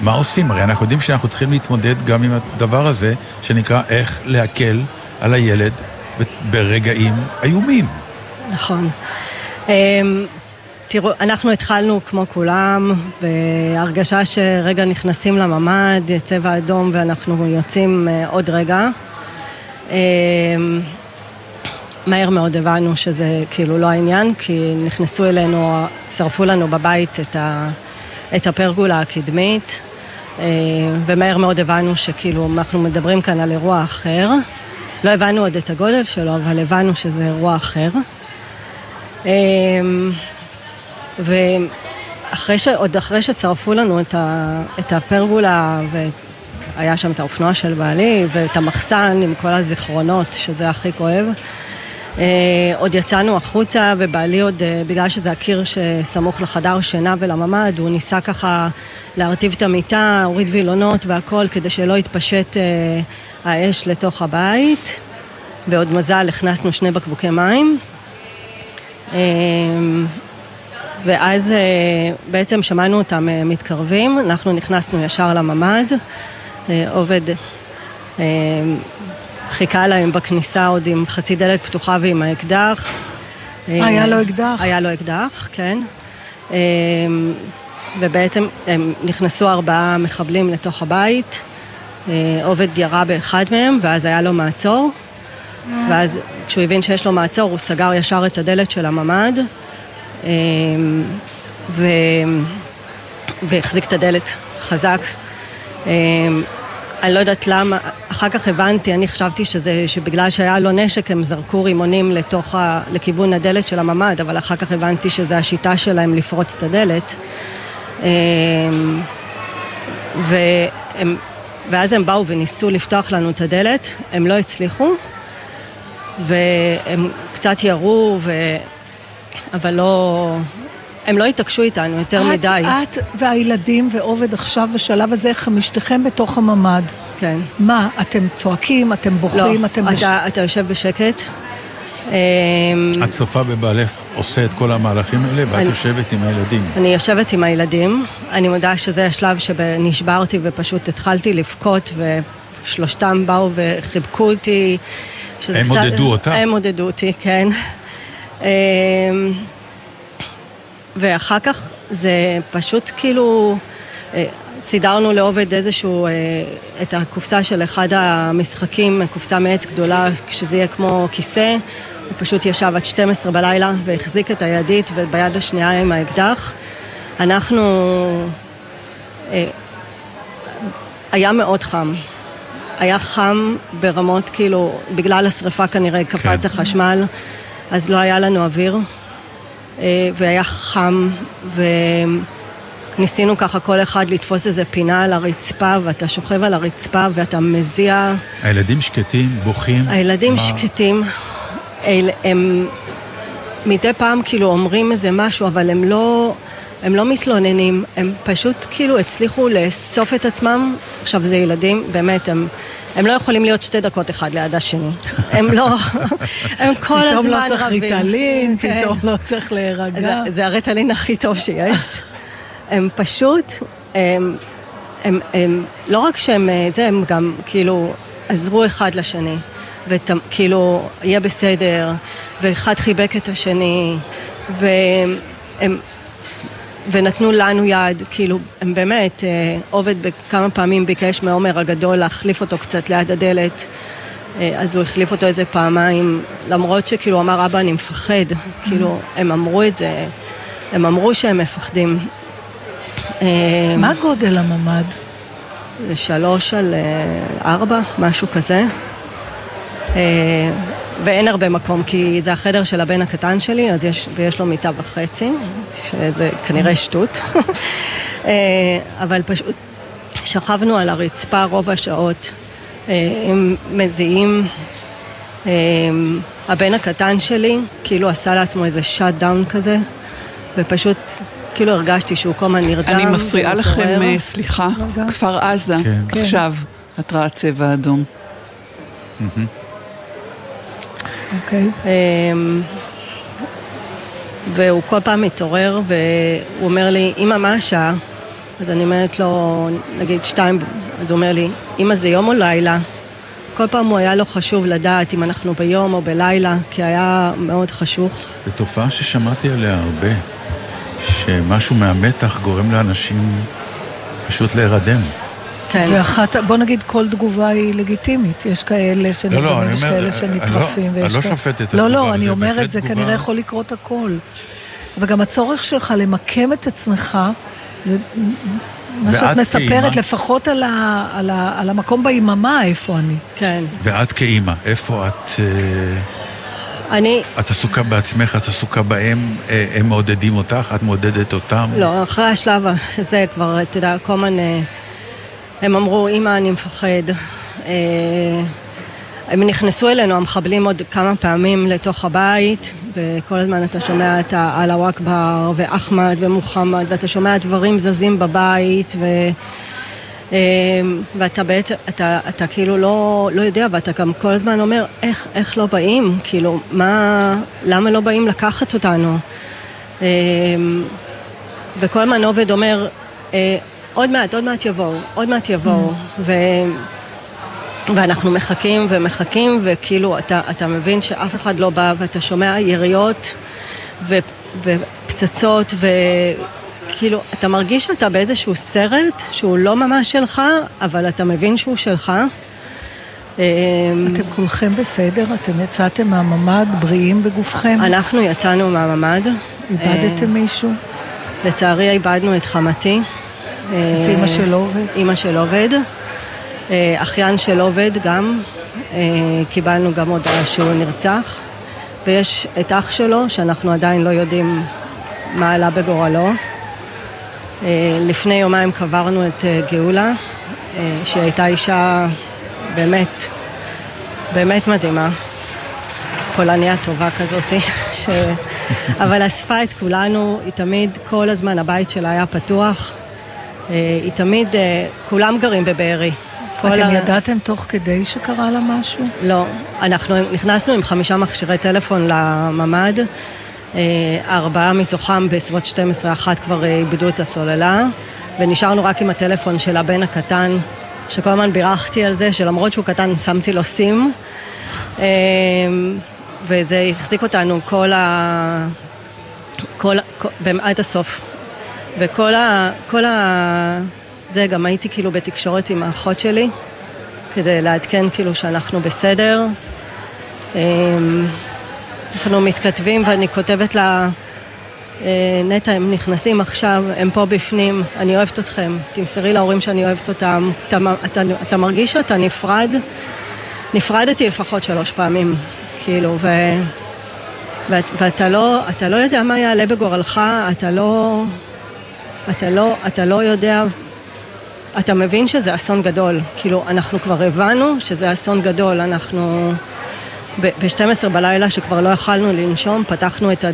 מה עושים? הרי אנחנו יודעים שאנחנו צריכים להתמודד גם עם הדבר הזה, שנקרא איך להקל על הילד ברגעים איומים. נכון. אמ, תראו, אנחנו התחלנו כמו כולם, בהרגשה שרגע נכנסים לממ"ד, צבע אדום ואנחנו יוצאים אה, עוד רגע. מהר מאוד הבנו שזה כאילו לא העניין, כי נכנסו אלינו, שרפו לנו בבית את, ה, את הפרגולה הקדמית, אה, ומהר מאוד הבנו שכאילו אנחנו מדברים כאן על אירוע אחר. לא הבנו עוד את הגודל שלו, אבל הבנו שזה אירוע אחר. אמ, ואחרי ש... עוד אחרי ששרפו לנו את, ה... את הפרגולה, והיה שם את האופנוע של בעלי, ואת המחסן עם כל הזיכרונות, שזה הכי כואב, אה, עוד יצאנו החוצה, ובעלי עוד, אה, בגלל שזה הקיר שסמוך לחדר שינה ולממ"ד, הוא ניסה ככה להרטיב את המיטה, הוריד וילונות והכל, כדי שלא יתפשט אה, האש לתוך הבית. בעוד מזל הכנסנו שני בקבוקי מים. אמ, ואז אה, בעצם שמענו אותם אה, מתקרבים, אנחנו נכנסנו ישר לממ"ד, אה, עובד אה, חיכה להם בכניסה עוד עם חצי דלת פתוחה ועם האקדח. אה, היה לו אקדח? היה לו אקדח, כן. אה, ובעצם הם נכנסו ארבעה מחבלים לתוך הבית, אה, עובד ירה באחד מהם ואז היה לו מעצור. ואז כשהוא הבין שיש לו מעצור, הוא סגר ישר את הדלת של הממ"ד ו... והחזיק את הדלת חזק. אני לא יודעת למה, אחר כך הבנתי, אני חשבתי שזה, שבגלל שהיה לו נשק הם זרקו רימונים לתוך ה... לכיוון הדלת של הממ"ד, אבל אחר כך הבנתי שזו השיטה שלהם לפרוץ את הדלת. אמ, והם... ואז הם באו וניסו לפתוח לנו את הדלת, הם לא הצליחו, והם קצת ירו, ו... אבל לא... הם לא התעקשו איתנו יותר את, מדי. את והילדים ועובד עכשיו בשלב הזה, חמישתכם בתוך הממ"ד. כן. מה, אתם צועקים, אתם בוכים, לא, אתם... אתה, אתה יושב בשקט. אמ, את צופה בבעלך עושה את כל המהלכים האלה, ואת אני- יושבת עם הילדים. אני יושבת עם הילדים, אני מודה שזה השלב שנשברתי ופשוט התחלתי לבכות ושלושתם באו וחיבקו אותי. הם קצת- עודדו אותך? הם עודדו אותי, כן. ואחר כך זה פשוט כאילו, אה, סידרנו לעובד איזשהו, אה, את הקופסה של אחד המשחקים, קופסה מעץ גדולה, שזה יהיה כמו כיסא. הוא פשוט ישב עד 12 בלילה והחזיק את הידית וביד השנייה עם האקדח. אנחנו... אה, היה מאוד חם. היה חם ברמות, כאילו, בגלל השריפה כנראה קפץ כן. החשמל, אז לא היה לנו אוויר, והיה חם, וניסינו ככה כל אחד לתפוס איזה פינה על הרצפה, ואתה שוכב על הרצפה ואתה מזיע. הילדים שקטים, בוכים. הילדים מה- שקטים, אל, הם מדי פעם כאילו אומרים איזה משהו, אבל הם לא, הם לא מתלוננים, הם פשוט כאילו הצליחו לאסוף את עצמם. עכשיו זה ילדים, באמת, הם, הם לא יכולים להיות שתי דקות אחד ליד השני. הם לא, הם כל הזמן רבים. פתאום לא צריך ריטלין, כן. פתאום לא צריך להירגע. זה, זה הריטלין הכי טוב שיש. הם פשוט, הם, הם, הם, לא רק שהם אה, זה, הם גם כאילו עזרו אחד לשני. וכאילו, יהיה בסדר, ואחד חיבק את השני, והם... ונתנו לנו יד, כאילו, הם באמת, אה, עובד בכמה פעמים ביקש מעומר הגדול להחליף אותו קצת ליד הדלת, אה, אז הוא החליף אותו איזה פעמיים, למרות שכאילו אמר, אבא, אני מפחד, כאילו, הם אמרו את זה, הם אמרו שהם מפחדים. אה, מה גודל הממ"ד? זה שלוש על ארבע, משהו כזה. ואין הרבה מקום, כי זה החדר של הבן הקטן שלי, אז יש, ויש לו מיטה וחצי, שזה כנראה שטות. <laughs> אה, אבל פשוט שכבנו על הרצפה רוב השעות, אה, עם מזיעים. אה, הבן הקטן שלי, כאילו עשה לעצמו איזה שאט דאון כזה, ופשוט, כאילו הרגשתי שהוא כל הזמן נרדם. אני מפריעה לכם, סליחה, כפר עזה, כן. עכשיו, התרעת צבע אדום. אוקיי. אמ, והוא כל פעם מתעורר והוא אומר לי, אמא, מה השעה? אז אני אומרת לו, נגיד שתיים, אז הוא אומר לי, אמא, זה יום או לילה? כל פעם הוא היה לו חשוב לדעת אם אנחנו ביום או בלילה, כי היה מאוד חשוך. זו תופעה ששמעתי עליה הרבה, שמשהו מהמתח גורם לאנשים פשוט להירדם. כן. זה אחת, בוא נגיד כל תגובה היא לגיטימית. יש כאלה שנרדמים, לא, אני יש אומר, כאלה אני שנטרפים. לא- ויש אני לא שופט את לא, התגובה, לא, אבל אני אומרת, זה תגובה- כנראה יכול לקרות הכל. וגם הצורך שלך למקם את עצמך, זה מה שאת מספרת, כאימא? לפחות על, ה, על, ה, על המקום ביממה, איפה אני. כן. ואת כאימא, איפה את... אה, אני, את עסוקה בעצמך, את עסוקה בהם, אה, הם מעודדים אותך, את מעודדת אותם. לא, אחרי השלב הזה כבר, אתה יודע, כל הזמן אה, הם אמרו, אמא, אני מפחד. אה, הם נכנסו אלינו, המחבלים עוד כמה פעמים לתוך הבית, וכל הזמן אתה שומע את האללה אכבר, ואחמד ומוחמד, ואתה שומע דברים זזים בבית, ו... אה, ואתה בעצם, אתה, אתה כאילו לא, לא יודע, ואתה גם כל הזמן אומר, איך, איך לא באים? כאילו, מה, למה לא באים לקחת אותנו? אה, וכל הזמן עובד אומר, עוד מעט, עוד מעט יבואו, עוד מעט יבואו. ו... ואנחנו מחכים ומחכים, וכאילו אתה, אתה מבין שאף אחד לא בא, ואתה שומע יריות ו, ופצצות, וכאילו, אתה מרגיש שאתה באיזשהו סרט שהוא לא ממש שלך, אבל אתה מבין שהוא שלך. אמ, אתם כולכם בסדר? אתם יצאתם מהממ"ד בריאים בגופכם? אנחנו יצאנו מהממ"ד. איבדתם אה, מישהו? לצערי איבדנו את חמתי. את אימא של עובד? אימא של עובד. אה, אחיין של עובד גם. אה, קיבלנו גם הודעה שהוא נרצח. ויש את אח שלו, שאנחנו עדיין לא יודעים מה עלה בגורלו. אה, לפני יומיים קברנו את אה, גאולה, אה, שהיא הייתה אישה באמת, באמת מדהימה. פולניה טובה כזאתי, <laughs> ש... אבל אספה את כולנו, היא תמיד, כל הזמן הבית שלה היה פתוח. אה, היא תמיד, אה, כולם גרים בבארי. אתם ה- ידעתם תוך כדי שקרה לה משהו? לא, אנחנו נכנסנו עם חמישה מכשירי טלפון לממ"ד, אה, ארבעה מתוכם בסביבות 12 אחת כבר איבדו את הסוללה, ונשארנו רק עם הטלפון של הבן הקטן, שכל הזמן בירכתי על זה, שלמרות שהוא קטן שמתי לו סים, וזה החזיק אותנו כל ה... כל, כל, עד הסוף. וכל ה... כל ה... זה, גם הייתי כאילו בתקשורת עם האחות שלי, כדי לעדכן כאילו שאנחנו בסדר. אמ, אנחנו מתכתבים ואני כותבת לה, אה, נטע, הם נכנסים עכשיו, הם פה בפנים, אני אוהבת אתכם, תמסרי להורים שאני אוהבת אותם, אתה, אתה, אתה מרגיש שאתה נפרד? נפרדתי לפחות שלוש פעמים, כאילו, ו... ואתה לא, לא יודע מה יעלה בגורלך, אתה לא, אתה לא, אתה לא יודע, אתה מבין שזה אסון גדול. כאילו, אנחנו כבר הבנו שזה אסון גדול, אנחנו ב-12 בלילה שכבר לא יכלנו לנשום, פתחנו את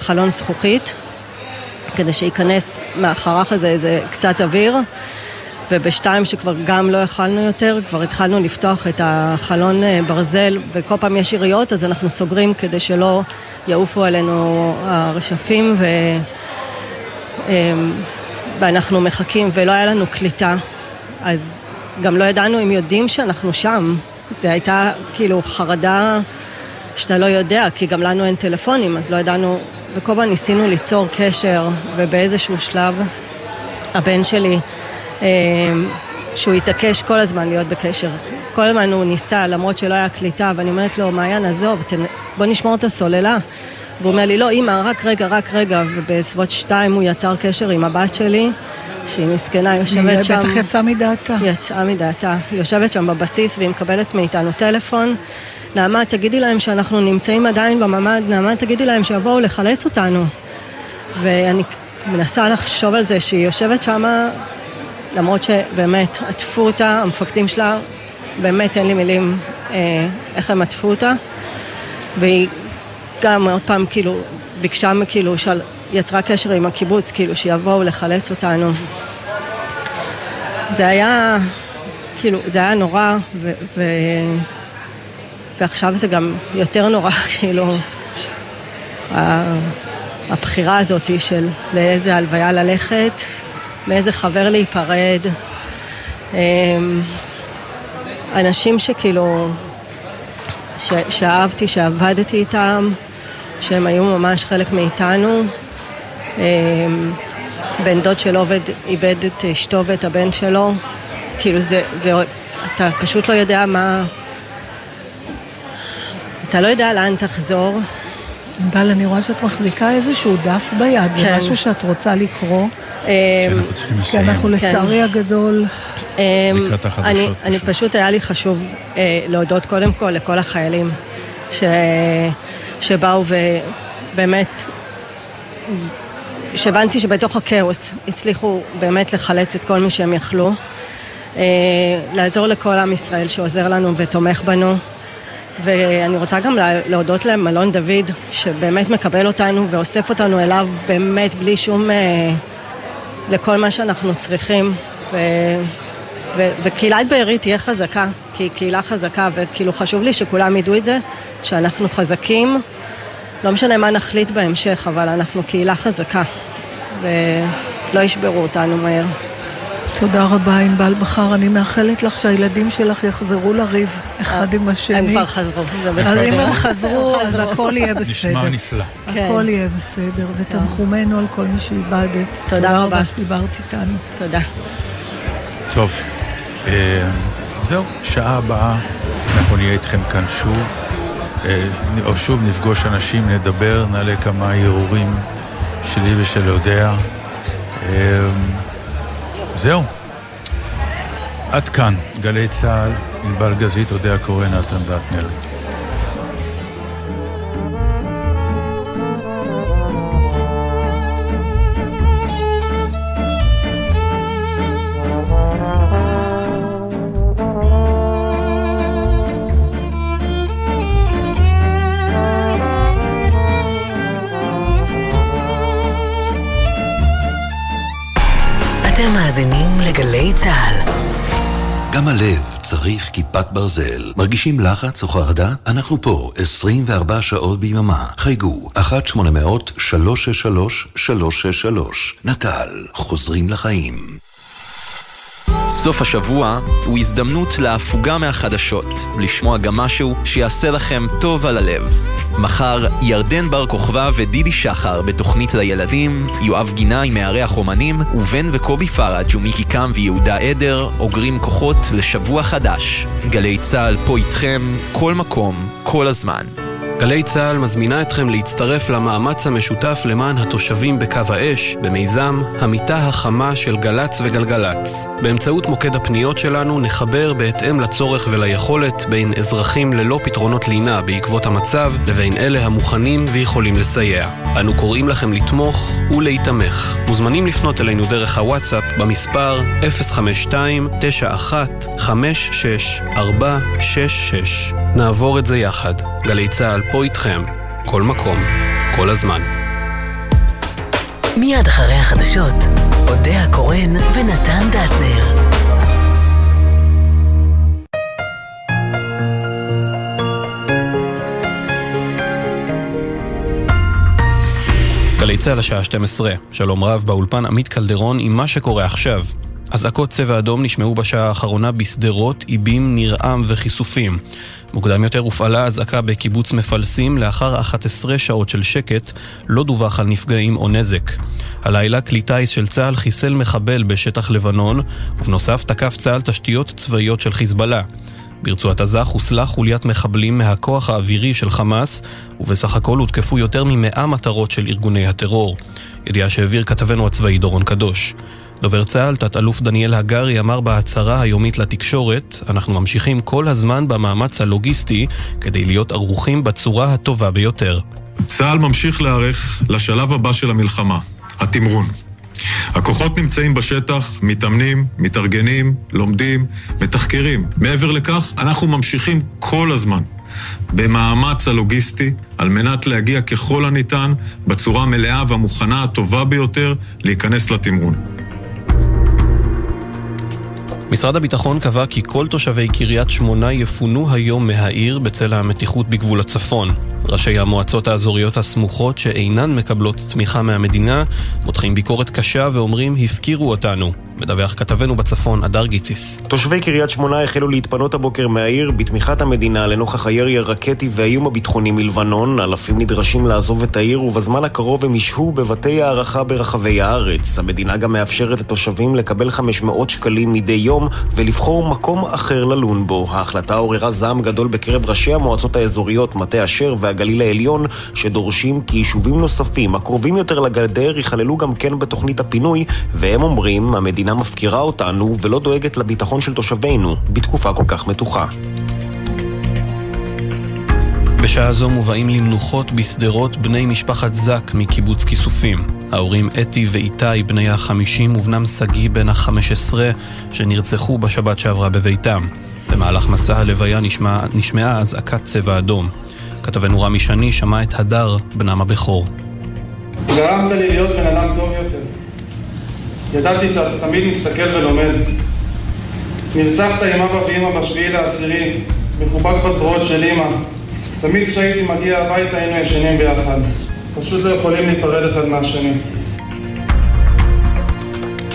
החלון זכוכית כדי שייכנס מהחרך הזה איזה קצת אוויר. ובשתיים שכבר גם לא יכלנו יותר, כבר התחלנו לפתוח את החלון אה, ברזל וכל פעם יש יריות אז אנחנו סוגרים כדי שלא יעופו עלינו הרשפים ו... ואנחנו מחכים ולא היה לנו קליטה אז גם לא ידענו אם יודעים שאנחנו שם זה הייתה כאילו חרדה שאתה לא יודע כי גם לנו אין טלפונים אז לא ידענו וכל פעם ניסינו ליצור קשר ובאיזשהו שלב הבן שלי אמ, שהוא התעקש כל הזמן להיות בקשר. כל הזמן הוא ניסה, למרות שלא היה קליטה, ואני אומרת לו, מעיין, עזוב, בוא נשמור את הסוללה. והוא אומר לי, לא, אמא, רק רגע, רק רגע. ובסביבות שתיים הוא יצר קשר עם הבת שלי, שהיא מסכנה, יושבת שם... היא בטח יצאה מדעתה. יצאה מדעתה. היא יושבת שם בבסיס והיא מקבלת מאיתנו טלפון. נעמה, תגידי להם שאנחנו נמצאים עדיין בממ"ד, נעמה, תגידי להם שיבואו לחלץ אותנו. ואני מנסה לחשוב על זה שהיא יושבת שמה למרות שבאמת עטפו אותה, המפקדים שלה, באמת אין לי מילים אה, איך הם עטפו אותה. והיא גם עוד פעם כאילו ביקשה כאילו, של, יצרה קשר עם הקיבוץ, כאילו שיבואו לחלץ אותנו. זה היה, כאילו, זה היה נורא, ו, ו, ועכשיו זה גם יותר נורא, <laughs> כאילו, הבחירה הזאת של לאיזה הלוויה ללכת. מאיזה חבר להיפרד. אמ, אנשים שכאילו, ש, שאהבתי, שעבדתי איתם, שהם היו ממש חלק מאיתנו. אמ, בן דוד של עובד איבד את אשתו ואת הבן שלו. כאילו זה, זה, אתה פשוט לא יודע מה... אתה לא יודע לאן תחזור. ענבל, אני רואה שאת מחזיקה איזשהו דף ביד, כן. זה משהו שאת רוצה לקרוא. כי אנחנו צריכים לסיים. כי אנחנו לצערי הגדול... לקראת החדשות. אני, אני פשוט היה לי חשוב אה, להודות קודם כל לכל החיילים ש, שבאו ובאמת, שהבנתי שבתוך הכאוס הצליחו באמת לחלץ את כל מי שהם יכלו. אה, לעזור לכל עם ישראל שעוזר לנו ותומך בנו. ואני רוצה גם להודות למלון דוד, שבאמת מקבל אותנו ואוסף אותנו אליו באמת בלי שום... אה, לכל מה שאנחנו צריכים. ו... ו... וקהילת בארי תהיה חזקה, כי היא קהילה חזקה, וכאילו חשוב לי שכולם ידעו את זה, שאנחנו חזקים, לא משנה מה נחליט בהמשך, אבל אנחנו קהילה חזקה, ולא ישברו אותנו מהר. תודה רבה, ענבל בכר. אני מאחלת לך שהילדים שלך יחזרו לריב אחד עם השני. הם כבר חזרו, זה בסדר. אז אם הם חזרו, אז הכל יהיה בסדר. נשמע נפלא. הכל יהיה בסדר, ותנחומינו על כל מי שאיבדת. תודה רבה. תודה שדיברת איתנו. תודה. טוב, זהו, שעה הבאה אנחנו נהיה איתכם כאן שוב. אה, או שוב נפגוש אנשים, נדבר, נעלה כמה הרהורים שלי ושל יודע. אה, זהו. עד כאן, גלי צה"ל, ענבל גזית, אודיה קורא, נתן דטנר. מאזינים לגלי צה"ל. גם הלב צריך כיפת ברזל. מרגישים לחץ או חרדה? אנחנו פה 24 שעות ביממה. חייגו 1-800-363-363. נט"ל, חוזרים לחיים. סוף השבוע הוא הזדמנות להפוגה מהחדשות, לשמוע גם משהו שיעשה לכם טוב על הלב. מחר, ירדן בר כוכבא ודידי שחר בתוכנית לילדים, יואב גינאי מארח אומנים, ובן וקובי פראג' ומיקי קם ויהודה עדר אוגרים כוחות לשבוע חדש. גלי צה"ל פה איתכם, כל מקום, כל הזמן. גלי צה"ל מזמינה אתכם להצטרף למאמץ המשותף למען התושבים בקו האש, במיזם המיטה החמה של גל"צ וגלגלצ. באמצעות מוקד הפניות שלנו נחבר בהתאם לצורך וליכולת בין אזרחים ללא פתרונות לינה בעקבות המצב, לבין אלה המוכנים ויכולים לסייע. אנו קוראים לכם לתמוך ולהיתמך. מוזמנים לפנות אלינו דרך הוואטסאפ במספר 052-91-56-466. נעבור את זה יחד. גלי צה"ל פה איתכם, כל מקום, כל הזמן. מיד אחרי החדשות, אודה הקורן ונתן דטנר. גלי צה"ל השעה 12, שלום רב באולפן עמית קלדרון עם מה שקורה עכשיו. אזעקות צבע אדום נשמעו בשעה האחרונה בשדרות, איבים, נרעם וכיסופים. מוקדם יותר הופעלה אזעקה בקיבוץ מפלסים לאחר 11 שעות של שקט, לא דווח על נפגעים או נזק. הלילה כלי טיס של צה"ל חיסל מחבל בשטח לבנון, ובנוסף תקף צה"ל תשתיות צבאיות של חיזבאללה. ברצועת עזה חוסלה חוליית מחבלים מהכוח האווירי של חמאס, ובסך הכל הותקפו יותר ממאה מטרות של ארגוני הטרור. ידיעה שהעביר כתבנו הצבאי דורון קדוש. דובר צה"ל, תת-אלוף דניאל הגרי, אמר בהצהרה היומית לתקשורת, אנחנו ממשיכים כל הזמן במאמץ הלוגיסטי כדי להיות ערוכים בצורה הטובה ביותר. צה"ל ממשיך להיערך לשלב הבא של המלחמה, התמרון. הכוחות נמצאים בשטח, מתאמנים, מתארגנים, לומדים, מתחקרים. מעבר לכך, אנחנו ממשיכים כל הזמן במאמץ הלוגיסטי על מנת להגיע ככל הניתן בצורה המלאה והמוכנה הטובה ביותר להיכנס לתמרון. משרד הביטחון קבע כי כל תושבי קריית שמונה יפונו היום מהעיר בצל המתיחות בגבול הצפון. ראשי המועצות האזוריות הסמוכות שאינן מקבלות תמיכה מהמדינה מותחים ביקורת קשה ואומרים הפקירו אותנו. מדווח כתבנו בצפון, הדר גיציס. תושבי קריית שמונה החלו להתפנות הבוקר מהעיר בתמיכת המדינה לנוכח הירי הרקטי והאיום הביטחוני מלבנון. אלפים נדרשים לעזוב את העיר ובזמן הקרוב הם ישהו בבתי הערכה ברחבי הארץ. המדינה גם מאפשרת לתושבים לקבל 500 שקלים מדי יום ולבחור מקום אחר ללון בו. ההחלטה עוררה זעם גדול בקרב ראשי המועצות האזוריות מטה אשר והגליל העליון, שדורשים כי יישובים נוספים הקרובים יותר לגדר ייכללו גם כן בתוכנית הפינוי, והם אומרים, המדינה מפקירה אותנו ולא דואגת לביטחון של תושבינו בתקופה כל כך מתוחה. בשעה זו מובאים למנוחות בשדרות בני משפחת זק מקיבוץ כיסופים. ההורים אתי ואיתי בני החמישים ובנם שגיא בן החמש עשרה שנרצחו בשבת שעברה בביתם. במהלך מסע הלוויה נשמע, נשמעה אזעקת צבע אדום. כתבנו רמי שני שמע את הדר, בנם הבכור. גרמת לי להיות בן אדם טוב יותר. ידעתי שאתה תמיד מסתכל ולומד. נרצחת עם אבא ואמא בשביעי לעשירי, מחובק בזרועות של אמא. תמיד כשהייתי מגיע הביתה היינו ישנים ביחד. פשוט לא יכולים להיפרד אחד מהשני.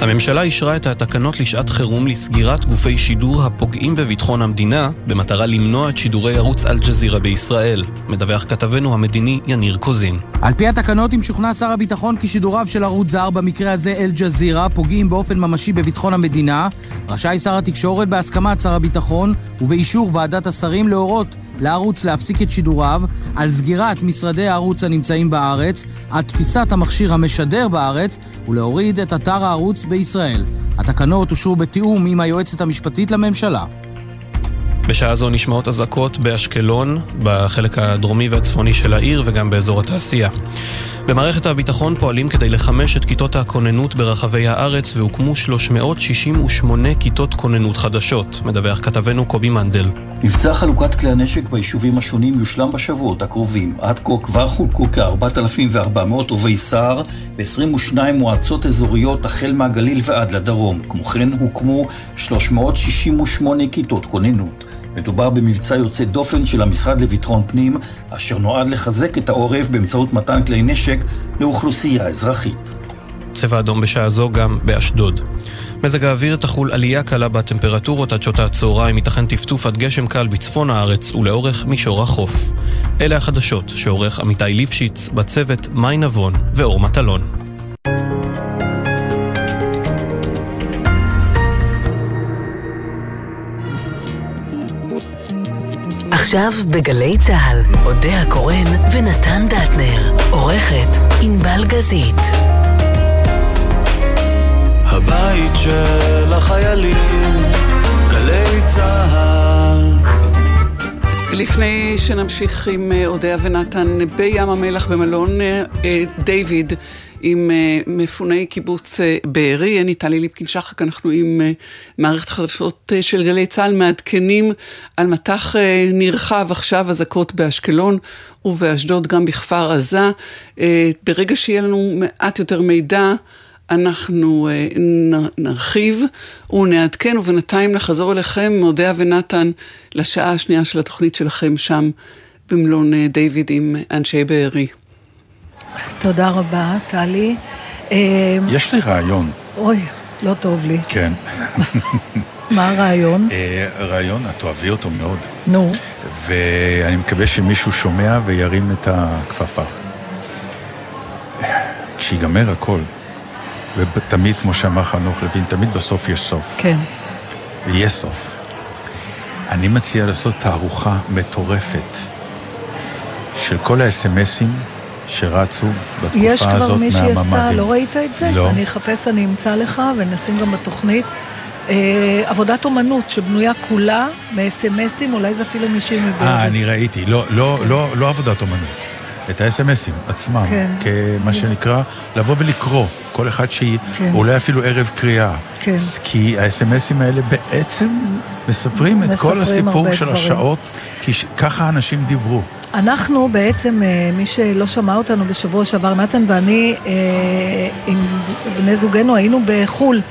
הממשלה אישרה את התקנות לשעת חירום לסגירת גופי שידור הפוגעים בביטחון המדינה, במטרה למנוע את שידורי ערוץ אל-ג'זירה בישראל. מדווח כתבנו המדיני יניר קוזין. על פי התקנות, אם שוכנע שר הביטחון כי שידוריו של ערוץ זר, במקרה הזה אל-ג'זירה, פוגעים באופן ממשי בביטחון המדינה, רשאי שר התקשורת בהסכמת שר הביטחון ובאישור ועדת השרים להורות לערוץ להפסיק את שידוריו, על סגירת משרדי הערוץ הנמצאים בארץ, על תפיסת המכשיר המשדר בארץ ולהוריד את אתר הערוץ בישראל. התקנות אושרו בתיאום עם היועצת המשפטית לממשלה. בשעה זו נשמעות אזעקות באשקלון, בחלק הדרומי והצפוני של העיר וגם באזור התעשייה. במערכת הביטחון פועלים כדי לחמש את כיתות הכוננות ברחבי הארץ והוקמו 368 כיתות כוננות חדשות, מדווח כתבנו קובי מנדל. מבצע חלוקת כלי הנשק ביישובים השונים יושלם בשבועות הקרובים. עד כה כבר חולקו כ-4,400 רובי סער ב-22 מועצות אזוריות החל מהגליל ועד לדרום. כמו כן הוקמו 368 כיתות כוננות. מדובר במבצע יוצא דופן של המשרד לביטחון פנים, אשר נועד לחזק את העורף באמצעות מתן כלי נשק לאוכלוסייה אזרחית. צבע אדום בשעה זו גם באשדוד. מזג האוויר תחול עלייה קלה בטמפרטורות עד שעות הצהריים, ייתכן טפטוף עד גשם קל בצפון הארץ ולאורך מישור החוף. אלה החדשות שעורך עמיתי ליפשיץ, בצוות מאי נבון ואור מטלון. עכשיו בגלי צה"ל, אודה הקורן ונתן דטנר, עורכת ענבל גזית. הבית של החיילים, גלי צה"ל. לפני שנמשיך עם אה, אודיה ונתן בים המלח במלון אה, אה, דיוויד עם מפוני קיבוץ בארי, אני טלי ליפקין שחק, אנחנו עם מערכת חדשות של גלי צה"ל מעדכנים על מטח נרחב עכשיו אזעקות באשקלון ובאשדוד גם בכפר עזה. ברגע שיהיה לנו מעט יותר מידע אנחנו נרחיב ונעדכן, ובינתיים נחזור אליכם, מודיה ונתן, לשעה השנייה של התוכנית שלכם שם במלון דיוויד עם אנשי בארי. תודה רבה, טלי. יש לי רעיון. אוי, לא טוב לי. כן. <laughs> מה הרעיון? רעיון, את אוהבי אותו מאוד. נו. ואני מקווה שמישהו שומע וירים את הכפפה. כשיגמר הכל, ותמיד, כמו שאמר חנוך לוין, תמיד בסוף יש סוף. כן. ויש סוף. אני מציע לעשות תערוכה מטורפת של כל האס.אם.אסים שרצו בתקופה הזאת מהממ"דים. יש כבר מי שעשתה, לא ראית את זה? לא. אני אחפש, אני אמצא לך, ונשים גם בתוכנית. אה, עבודת אומנות שבנויה כולה מאס.אם.אסים, אולי זה אפילו מישהי מבאר. אה, אני ראיתי. לא, לא, כן. לא, לא עבודת אומנות. את האס.אם.אסים עצמם, כן. כמה שנקרא, לבוא ולקרוא, כל אחד שהיא, כן. אולי אפילו ערב קריאה. כן. כי האס.אם.אסים האלה בעצם מספרים את כל הסיפור של דברים. השעות, כי. ככה אנשים דיברו. אנחנו בעצם, אה, מי שלא שמע אותנו בשבוע שעבר, נתן ואני אה, עם בני זוגנו היינו בחו"ל.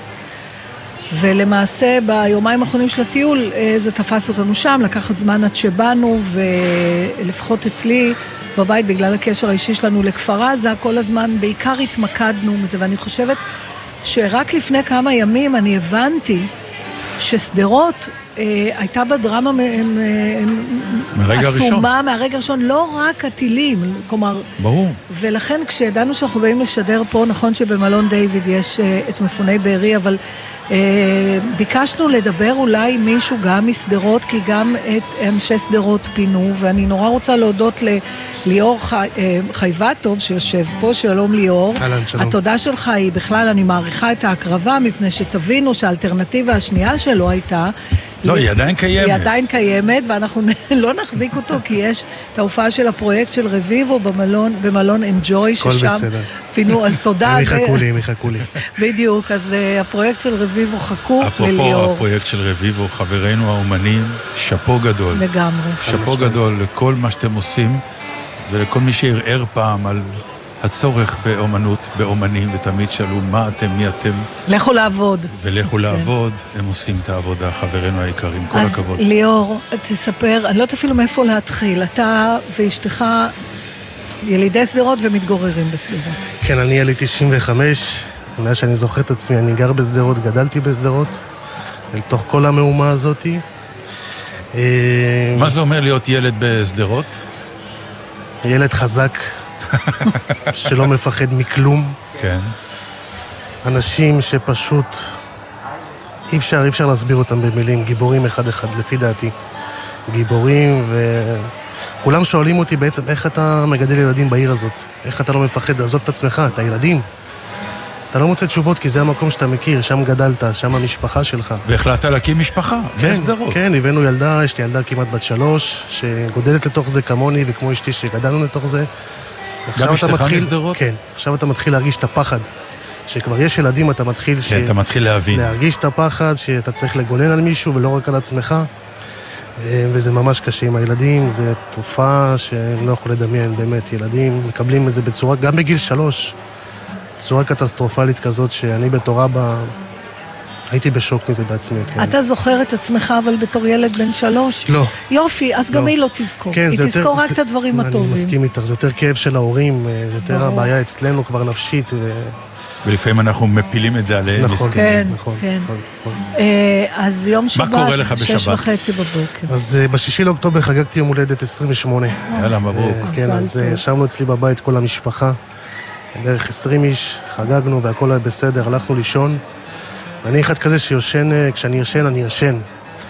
ולמעשה ביומיים האחרונים של הטיול אה, זה תפס אותנו שם, לקחת זמן עד שבאנו, ולפחות אצלי בבית בגלל הקשר האישי שלנו לכפר עזה, כל הזמן בעיקר התמקדנו בזה, ואני חושבת שרק לפני כמה ימים אני הבנתי ששדרות אה, הייתה בדרמה מהרגע עצומה הראשון. מהרגע הראשון, לא רק הטילים, כלומר... ברור. ולכן כשידענו שאנחנו באים לשדר פה, נכון שבמלון דיוויד יש אה, את מפוני בארי, אבל אה, ביקשנו לדבר אולי עם מישהו גם משדרות, כי גם את אנשי שדרות פינו, ואני נורא רוצה להודות לליאור חי, אה, חייבטוב שיושב פה, שלום ליאור. אהלן, שלום. התודה שלך היא בכלל, אני מעריכה את ההקרבה, מפני שתבינו שהאלטרנטיבה השנייה שלו הייתה... לא, היא עדיין קיימת. היא עדיין קיימת, ואנחנו <laughs> לא נחזיק אותו, כי יש את ההופעה של הפרויקט של רביבו במלון, במלון אנג'וי, ששם... פינו, אז תודה. הם יחכו לי, הם יחכו לי. <laughs> בדיוק, אז uh, הפרויקט של רביבו חכו לליאור. אפרופו הפרויקט של רביבו, חברינו האומנים, שאפו גדול. לגמרי. שאפו גדול לכל מה שאתם עושים, ולכל מי שערער פעם על הצורך באומנות, באומנים, ותמיד שאלו מה אתם, מי אתם. לכו לעבוד. ולכו כן. לעבוד, הם עושים את העבודה, חברינו היקרים, כל אז הכבוד. אז ליאור, תספר, אני לא יודעת אפילו מאיפה להתחיל. אתה ואשתך ילידי שדרות ומתגוררים בשדרות. כן, אני יליד 95, מאז שאני זוכר את עצמי, אני גר בשדרות, גדלתי בשדרות, לתוך כל המהומה הזאתי. מה זה אומר להיות ילד בשדרות? ילד חזק, שלא מפחד מכלום. כן. אנשים שפשוט אי אפשר, אי אפשר להסביר אותם במילים, גיבורים אחד-אחד, לפי דעתי. גיבורים, וכולם שואלים אותי בעצם, איך אתה מגדל ילדים בעיר הזאת? איך אתה לא מפחד לעזוב את עצמך, את הילדים? אתה לא מוצא תשובות כי זה המקום שאתה מכיר, שם גדלת, שם המשפחה שלך. והחלטת להקים משפחה, כן, בסדרות. כן, הבאנו ילדה, יש לי ילדה כמעט בת שלוש, שגודלת לתוך זה כמוני, וכמו אשתי שגדלנו לתוך זה. גם אשתך משדרות? כן, עכשיו אתה מתחיל להרגיש את הפחד. שכבר יש ילדים, אתה מתחיל... כן, ש... אתה מתחיל להבין. להרגיש את הפחד, שאתה צריך לגונן על מישהו ולא רק על עצמך. וזה ממש קשה עם הילדים, זו תופעה שאני לא יכול לדמיין, באמת. ילדים מקבלים את זה בצורה, גם בגיל שלוש, בצורה קטסטרופלית כזאת, שאני בתור אבא... הייתי בשוק מזה בעצמי, כן. אתה זוכר את עצמך אבל בתור ילד בן שלוש? לא. יופי, אז גם לא. היא לא תזכור. כן, היא תזכור יותר, רק זה, את הדברים אני הטובים. אני מסכים איתך, זה יותר כאב של ההורים, זה יותר ברור. הבעיה אצלנו כבר נפשית, ו... ולפעמים אנחנו מפילים את זה עליהם. נכון, כן, נכון, כן. נכון, נכון. אה, אז יום שבת, קורה לך שש בשבת? וחצי בבוקר. אז אה, בשישי לאוקטובר חגגתי יום הולדת 28. יאללה, מברוק. אה, כן, אז אה, ישבנו אצלי בבית כל המשפחה, בערך 20 איש, חגגנו והכל היה בסדר, הלכנו לישון. אני אחד כזה שיושן, אה, כשאני ישן, אני ישן.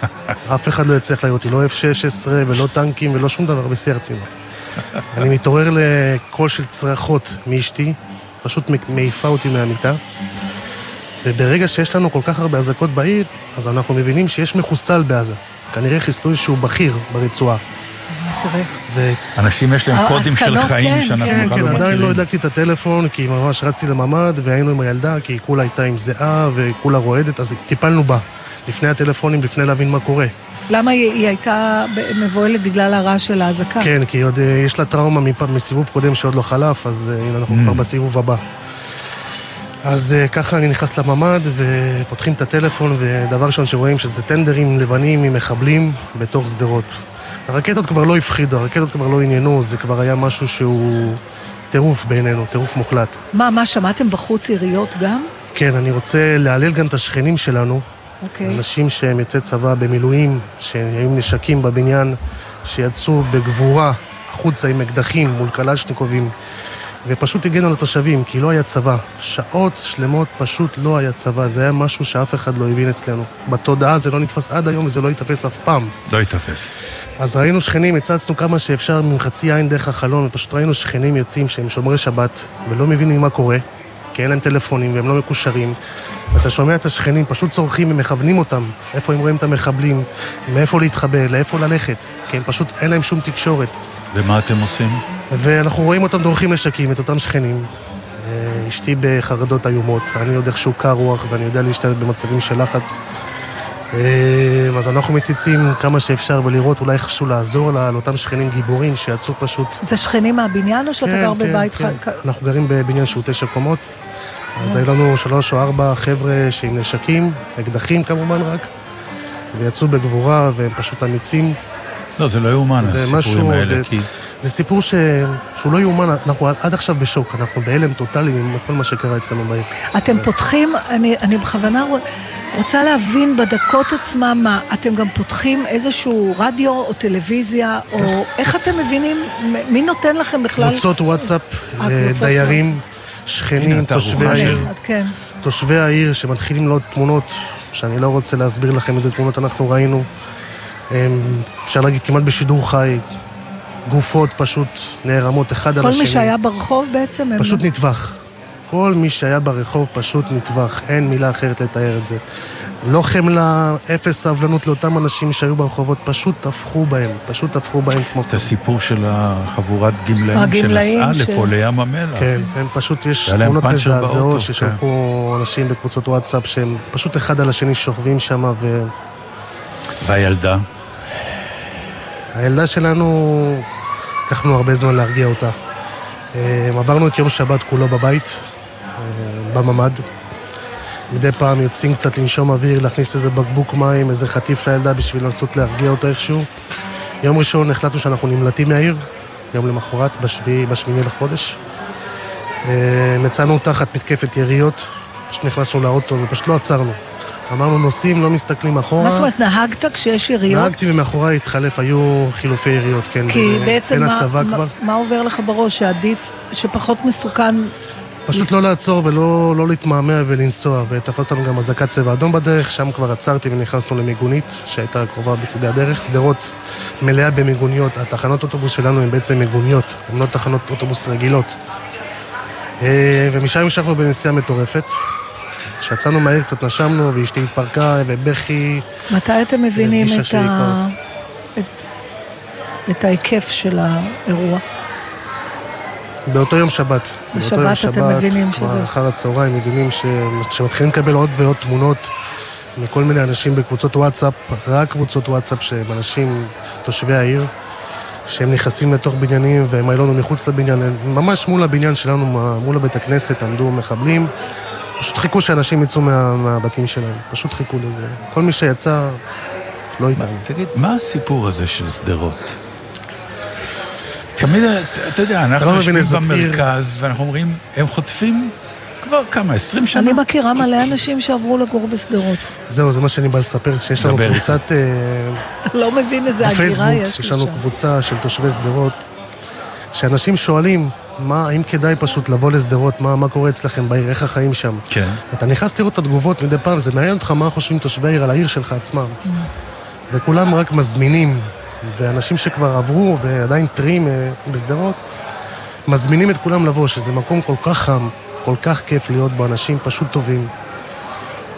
<laughs> אף אחד לא יצליח להעיר אותי, לא F-16 ולא טנקים ולא שום דבר בשיא הרצינות. <laughs> אני מתעורר לקול של צרחות מאשתי, פשוט מעיפה אותי מהמיטה. וברגע שיש לנו כל כך הרבה אזעקות בעיר, אז אנחנו מבינים שיש מחוסל בעזה. כנראה חיסלו איזשהו בכיר ברצועה. תראה. אנשים יש להם קודים של חיים כן, שאנחנו כן, בכלל כן, לא עדיין לא מכירים. הדלקתי את הטלפון, כי ממש רצתי לממ"ד, והיינו עם הילדה, כי היא כולה הייתה עם זיעה, וכולה רועדת, אז טיפלנו בה. לפני הטלפונים, לפני להבין מה קורה. למה היא, היא הייתה מבוהלת בגלל הרעש של האזעקה? כן, כי עוד אה, יש לה טראומה מפ- מסיבוב קודם שעוד לא חלף, אז אה, הנה, אנחנו Mm. כבר בסיבוב הבא. אז אה, ככה אני נכנס לממ"ד, ופותחים את הטלפון, ודבר ראשון שרואים שזה טנדרים לבנים ממחבלים בתוך שדרות. הרקטות כבר לא הפחידו, הרקטות כבר לא עניינו, זה כבר היה משהו שהוא טירוף בעינינו, טירוף מוחלט. מה, מה, שמעתם בחוץ יריות גם? כן, אני רוצה להלל גם את השכנים שלנו, אוקיי. אנשים שהם יוצאי צבא במילואים, שהיו נשקים בבניין, שיצאו בגבורה החוצה עם אקדחים מול קלצ'ניקובים, ופשוט הגנו על התושבים, כי לא היה צבא. שעות שלמות פשוט לא היה צבא, זה היה משהו שאף אחד לא הבין אצלנו. בתודעה זה לא נתפס עד היום וזה לא ייתפס אף פעם. לא ייתפס. אז ראינו שכנים, הצצנו כמה שאפשר עם חצי עין דרך החלון, ופשוט ראינו שכנים יוצאים שהם שומרי שבת, ולא מבינים מה קורה, כי אין להם טלפונים והם לא מקושרים. ואתה שומע את השכנים פשוט צורכים ומכוונים אותם, איפה הם רואים את המחבלים, מאיפה להתחבא, לאיפה ללכת, כי הם פשוט, אין להם שום תקשורת. ומה אתם עושים? ואנחנו רואים אותם דורכים נשקים, את אותם שכנים. אה, אשתי בחרדות איומות, אני עוד איכשהו קר רוח ואני יודע להשתלט במצבים של לחץ. אה, אז אנחנו מציצים כמה שאפשר ולראות אולי איכשהו לעזור לאותם שכנים גיבורים שיצאו פשוט... זה שכנים מהבניין או שאתה כן, גר כן, בבית כן. ח... אנחנו גרים בבניין שהוא תשע קומות, אז אה. היו לנו שלוש או ארבע חבר'ה שעם נשקים, אקדחים כמובן רק, ויצאו בגבורה והם פשוט אמיצים. לא, זה לא יאומן, זה הסיפורים משהו, האלה, זה, כי... זה סיפור ש... שהוא לא יאומן, אנחנו עד עכשיו בשוק, אנחנו בהלם טוטאלי עם כל מה שקרה אצלנו בעיר. אתם פותחים, אני, אני בכוונה רוצ- רוצה להבין בדקות עצמם מה, אתם גם פותחים איזשהו רדיו או טלוויזיה, או איך אתם מבינים, מי נותן לכם בכלל... קבוצות וואטסאפ, אה, אה, דיירים, שכנים, תושבי העיר. כן. תושבי העיר שמתחילים לעוד תמונות, שאני לא רוצה להסביר לכם איזה תמונות אנחנו ראינו. הם, אפשר להגיד כמעט בשידור חי, גופות פשוט נערמות אחד על כל השני. מי שהיה ברחוב בעצם. פשוט נטבח. כל מי שהיה ברחוב פשוט נטבח, אין מילה אחרת לתאר את זה. לא חמלה, אפס סבלנות לאותם אנשים שהיו ברחובות, פשוט טבחו בהם, פשוט טבחו בהם כמו... את הסיפור של החבורת גמלאים הגמלאים שנסעה של- לפה, לים המלח. כן, הם פשוט, יש תמונות מזעזעות כן. ששלחו אנשים בקבוצות וואטסאפ שהם פשוט אחד על השני שוכבים שם ו... והילדה? הילדה שלנו, לקחנו הרבה זמן להרגיע אותה. אה, עברנו את יום שבת כולו בבית, אה, בממ"ד. מדי פעם יוצאים קצת לנשום אוויר, להכניס איזה בקבוק מים, איזה חטיף לילדה בשביל לנסות להרגיע אותה איכשהו. יום ראשון החלטנו שאנחנו נמלטים מהעיר, יום למחרת, בשביעי, בשמיני לחודש. אה, מצאנו תחת מתקפת יריות, פשוט נכנסנו לאוטו ופשוט לא עצרנו. אמרנו נוסעים, לא מסתכלים אחורה. מה זאת אומרת, נהגת כשיש יריות? נהגתי ומאחוריי התחלף, היו חילופי יריות, כן. כי בעצם מה, מה, כבר. מה עובר לך בראש, שעדיף, שפחות מסוכן... פשוט לא לעצור ולא לא להתמהמה ולנסוע, ותפסת לנו גם אזעקת צבע אדום בדרך, שם כבר עצרתי ונכנסנו למיגונית, שהייתה קרובה בצדי הדרך. שדרות מלאה במיגוניות, התחנות אוטובוס שלנו הן בעצם מיגוניות, הן לא תחנות אוטובוס רגילות. אה, ומשם המשכנו בנסיעה מטורפת. כשיצאנו מהעיר קצת נשמנו, ואשתי התפרקה, ובכי... מתי אתם מבינים את, ה... את... את ההיקף של האירוע? באותו יום שבת. בשבת באותו יום אתם שבת, מבינים כבר שזה- אחר הצהריים מבינים ש... שמתחילים לקבל עוד ועוד תמונות מכל מיני אנשים בקבוצות וואטסאפ, רק קבוצות וואטסאפ שהם אנשים, תושבי העיר, שהם נכנסים לתוך בניינים והם היו לנו מחוץ לבניין, ממש מול הבניין שלנו, מול הבית הכנסת, עמדו מחבלים. פשוט חיכו שאנשים יצאו מה, מהבתים שלהם, פשוט חיכו לזה. כל מי שיצא, לא איתנו. תגיד, מה הסיפור הזה של שדרות? תמיד, אתה- אתה יודע, אנחנו לא יושבים איזו עיר. במרכז, ואנחנו אומרים, הם חוטפים כבר כמה, 20 שנה? אני מכירה מלא אנשים שעברו לגור בשדרות. זהו, זה מה שאני בא לספר, שיש לנו. קבוצת... אה, לא מבין איזה הגירה בפייסבוק, יש יש לנו. קבוצה של תושבי שדרות, שאנשים שואלים, מה, האם כדאי פשוט לבוא לשדרות, מה, מה קורה אצלכם בעיר, איך החיים שם. כן. אתה נכנס לראות את התגובות מדי פעם, זה מעניין אותך מה חושבים תושבי העיר על העיר שלך עצמם. וכולם רק מזמינים, ואנשים שכבר עברו ועדיין טריים אה, בשדרות, מזמינים את כולם לבוא, שזה מקום כל כך חם, כל כך כיף להיות בו, אנשים פשוט טובים.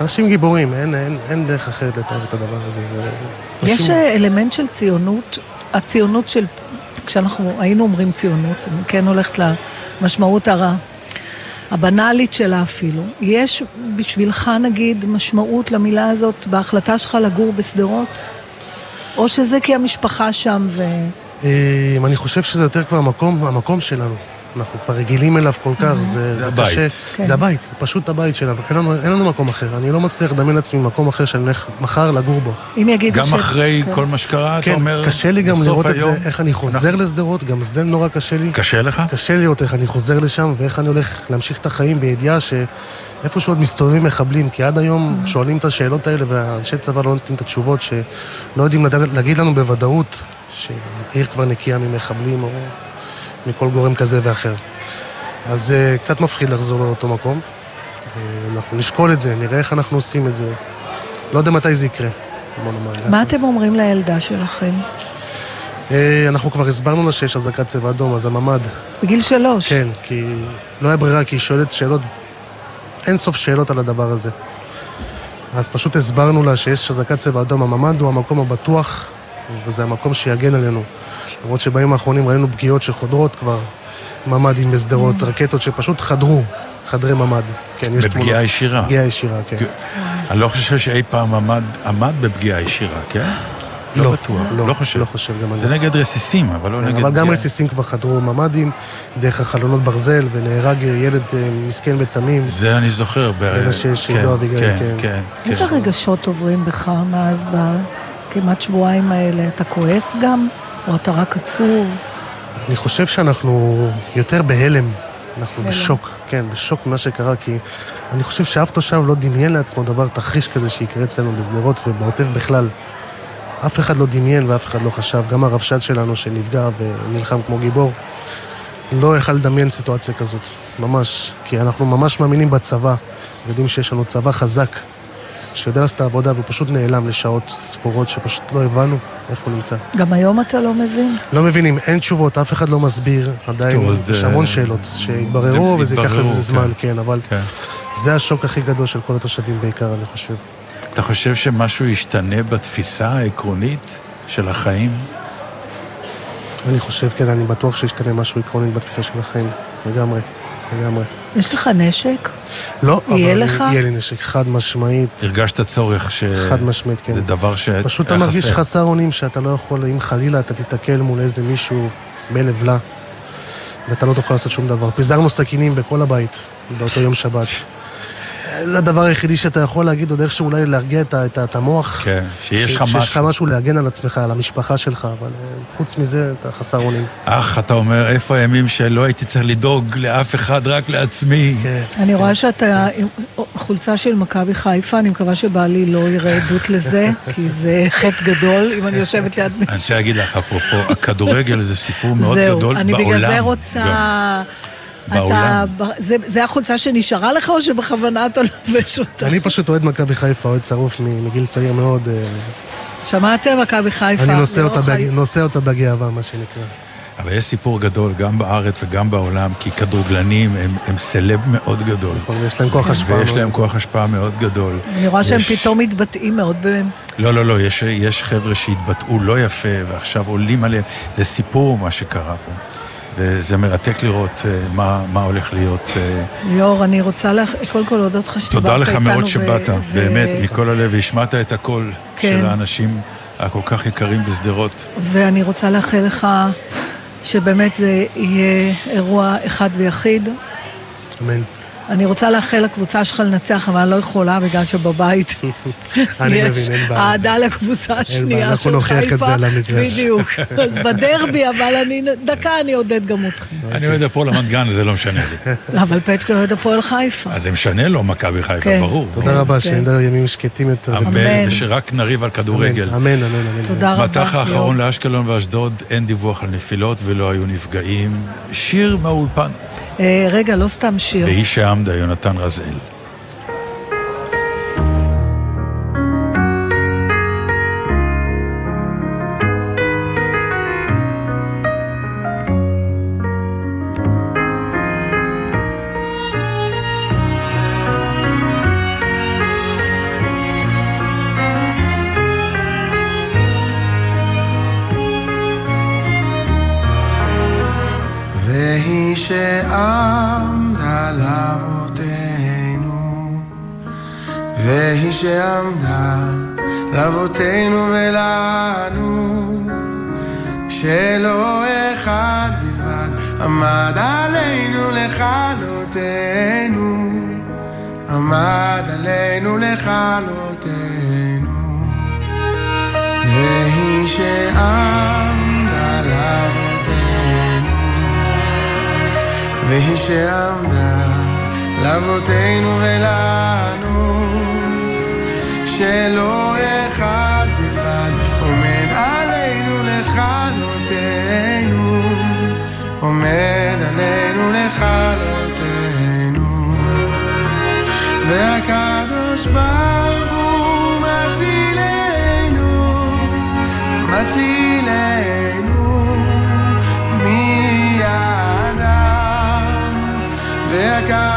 אנשים גיבורים, אין, אין, אין דרך אחרת לתאר את הדבר הזה. זה... יש אנשים- אה, אלמנט של ציונות, הציונות של, כשאנחנו היינו אומרים ציונות, אני כן הולכת למשמעות הרע, הבנאלית שלה אפילו. יש בשבילך נגיד משמעות למילה הזאת בהחלטה שלך לגור בשדרות? או שזה כי המשפחה שם ו... אה, אני חושב שזה יותר כבר המקום, המקום שלנו. אנחנו כבר רגילים אליו כל כך, זה, זה הבית. קשה. כן. זה הבית, פשוט הבית שלנו. אין לנו, אין לנו מקום אחר. אני לא מצליח לדמיין לעצמי מקום אחר שאני הולך מחר לגור בו. אם יגידו גם אחרי כל מה שקרה, אתה כן, אומר, קשה לי גם לראות את היום, זה, איך אני חוזר אנחנו- לשדרות, גם זה נורא קשה לי. קשה לך? קשה לי לראות איך אני חוזר לשם, ואיך אני הולך להמשיך את החיים בידיעה שאיפה שעוד מסתובבים מחבלים, כי עד היום שואלים את השאלות האלה, והאנשי צבא לא נותנים את התשובות, שלא יודעים להגיד לנו בוודאות שהעיר כבר נקייה ממחבלים או מכל גורם כזה ואחר. אז זה קצת מפחיד לחזור לאותו מקום. אה, אנחנו נשקול את זה, נראה איך אנחנו עושים את זה. לא יודע מתי זה יקרה. מה אתם אומרים לילדה שלכם? אה, אנחנו כבר הסברנו לה שיש אזעקת צבע אדום, אז הממ"ד. בגיל שלוש. כן, כי לא היה ברירה, כי היא שואלת שאלות, אין סוף שאלות על הדבר הזה. אז פשוט הסברנו לה שיש אזעקת צבע אדום, הממ"ד הוא המקום הבטוח, וזה המקום שיגן עלינו. למרות שבימים האחרונים ראינו פגיעות שחודרות כבר, ממ"דים בשדרות, רקטות שפשוט חדרו, חדרי ממ"ד. כן, יש בפגיעה תמונות. ישירה. פגיעה ישירה, כן. אני לא חושב שאי פעם עמד, עמד בפגיעה ישירה, כן? לא לא, בטוח, לא, לא חושב. לא חושב גם על זה זה. נגד רסיסים, אבל לא נגד... אבל גם. רסיסים כבר חדרו ממ"דים, דרך החלונות ברזל, ונהרג ילד אה, מסכן ותמים. זה אני זוכר. ב- בן השש, כן, עידו אביגיל, כן, כן. כן, איזה כן. רגשות עוברים בך מאז בכמעט שבועיים האלה? אתה כועס גם? או אתה רק עצוב? אני חושב שאנחנו יותר בהלם. אנחנו הלם. בשוק, כן, בשוק ממה שקרה, כי אני חושב שאף תושב לא דמיין לעצמו דבר תחריש כזה שיקרה אצלנו בשדרות ובעוטף בכלל. אף אחד לא דמיין ואף אחד לא חשב, גם הרבש"ד שלנו שנפגע ונלחם כמו גיבור, לא יכל לדמיין סיטואציה כזאת, ממש, כי אנחנו ממש מאמינים בצבא, יודעים שיש לנו צבא חזק, שיודע לעשות את העבודה והוא פשוט נעלם לשעות ספורות שפשוט לא הבנו איפה הוא נמצא. גם היום אתה לא מבין? לא מבינים, אין תשובות, אף אחד לא מסביר, עדיין יש אה, המון שאלות שהתבררו זה- וזה ייקח לזה זמן, כן. כן, אבל כן. זה השוק הכי גדול של כל התושבים בעיקר, אני חושב. אתה חושב שמשהו ישתנה בתפיסה העקרונית של החיים? אני חושב, כן, אני בטוח שישתנה משהו עקרוני בתפיסה של החיים, לגמרי, לגמרי. יש לך נשק? לא, אבל יהיה לך? יהיה לי נשק, חד משמעית. הרגשת צורך ש... חד משמעית, כן. זה דבר שהיה פשוט אתה מרגיש חסר. אונים שאתה לא יכול, אם חלילה אתה תיתקל מול איזה מישהו בלב לה, ואתה לא תוכל לעשות שום דבר. פיזרנו סכינים בכל הבית באותו יום שבת. זה הדבר היחידי שאתה יכול להגיד, עוד איכשהו אולי להרגיע את, את, את המוח. כן, שיש לך שיש לך משהו. משהו להגן על עצמך, על המשפחה שלך, אבל אה, חוץ מזה, אתה חסר אונים. אך, אתה אומר, איפה הימים שלא הייתי צריך לדאוג לאף אחד, רק לעצמי? כן. אני רואה שאתה עם חולצה של מכבי חיפה, אני מקווה שבעלי לא יראה עדות לזה, <laughs> כי זה חטא גדול, אם אני יושבת ליד מישהו. אני רוצה להגיד לך, אפרופו, הכדורגל זה סיפור מאוד זהו, גדול אני בעולם. בגלל זה רוצה... גם. אתה, בעולם. זה, זה החולצה שנשארה לך, או שבכוונה אתה לובש אותה? אני פשוט אוהד מכבי חיפה, אוהד שרוף מ- מגיל צעיר מאוד. אה, שמעתם? מכבי חיפה. אני נושא זה אותה חיים. נושא אותה בגאווה, מה שנקרא. אבל יש סיפור גדול גם בארץ וגם בעולם, כי כדורגלנים הם, הם סלב מאוד גדול. נכון, ויש להם כוח השפעה ויש להם. כוח השפעה מאוד גדול. אני רואה שהם פתאום מתבטאים מאוד בהם. לא, לא, לא, יש, יש חבר'ה שהתבטאו לא יפה ועכשיו עולים עליהם. זה סיפור מה שקרה פה. וזה מרתק לראות אה, מה, מה הולך להיות. אה, ליאור, אני רוצה לך, קודם כל להודות לך שדיברת תודה איתנו. לך מאוד ו- שבאת, ו- באמת, מכל הלב, והשמעת את הקול כן. של האנשים הכל כך יקרים בשדרות. ואני רוצה לאחל לך שבאמת זה יהיה אירוע אחד ויחיד, אמן. אני רוצה לאחל לקבוצה שלך לנצח, אבל אני לא יכולה בגלל שבבית <laughs> אני יש. אהדה לקבוצה השנייה אנחנו של נוכיח את חיפה. זה על המגרש. בדיוק. <laughs> אז בדרבי, אבל אני, דקה אני אעודד גם אתכם. אני אוהד הפועל רמת גן, זה לא משנה לי. <laughs> אבל פצ'קה אוהד הפועל חיפה. אז זה משנה לו מכבי חיפה, כן. ברור. תודה רבה, כן. שנדע ימים שקטים יותר. אמן, ושרק נריב על כדורגל. אמן, אמן, אמן. תודה רבה. מטח האחרון. לאשקלון ואשדוד, אין דיווח על נפילות ולא היו נפגעים. שיר מהאולפן. אה, רגע, לא סתם שיר. והיא שעמדה, יונתן רזאל. לאבותינו ולנו, שלא אחד בלבד עמד עלינו לכלותנו, עמד עלינו לכלותנו, והיא שעמדה לאבותינו. והיא שעמדה לאבותינו ולנו, שלא עומד עלינו לכלותנו. והקדוש ברוך הוא מצילנו, מצילנו מידם, והקדוש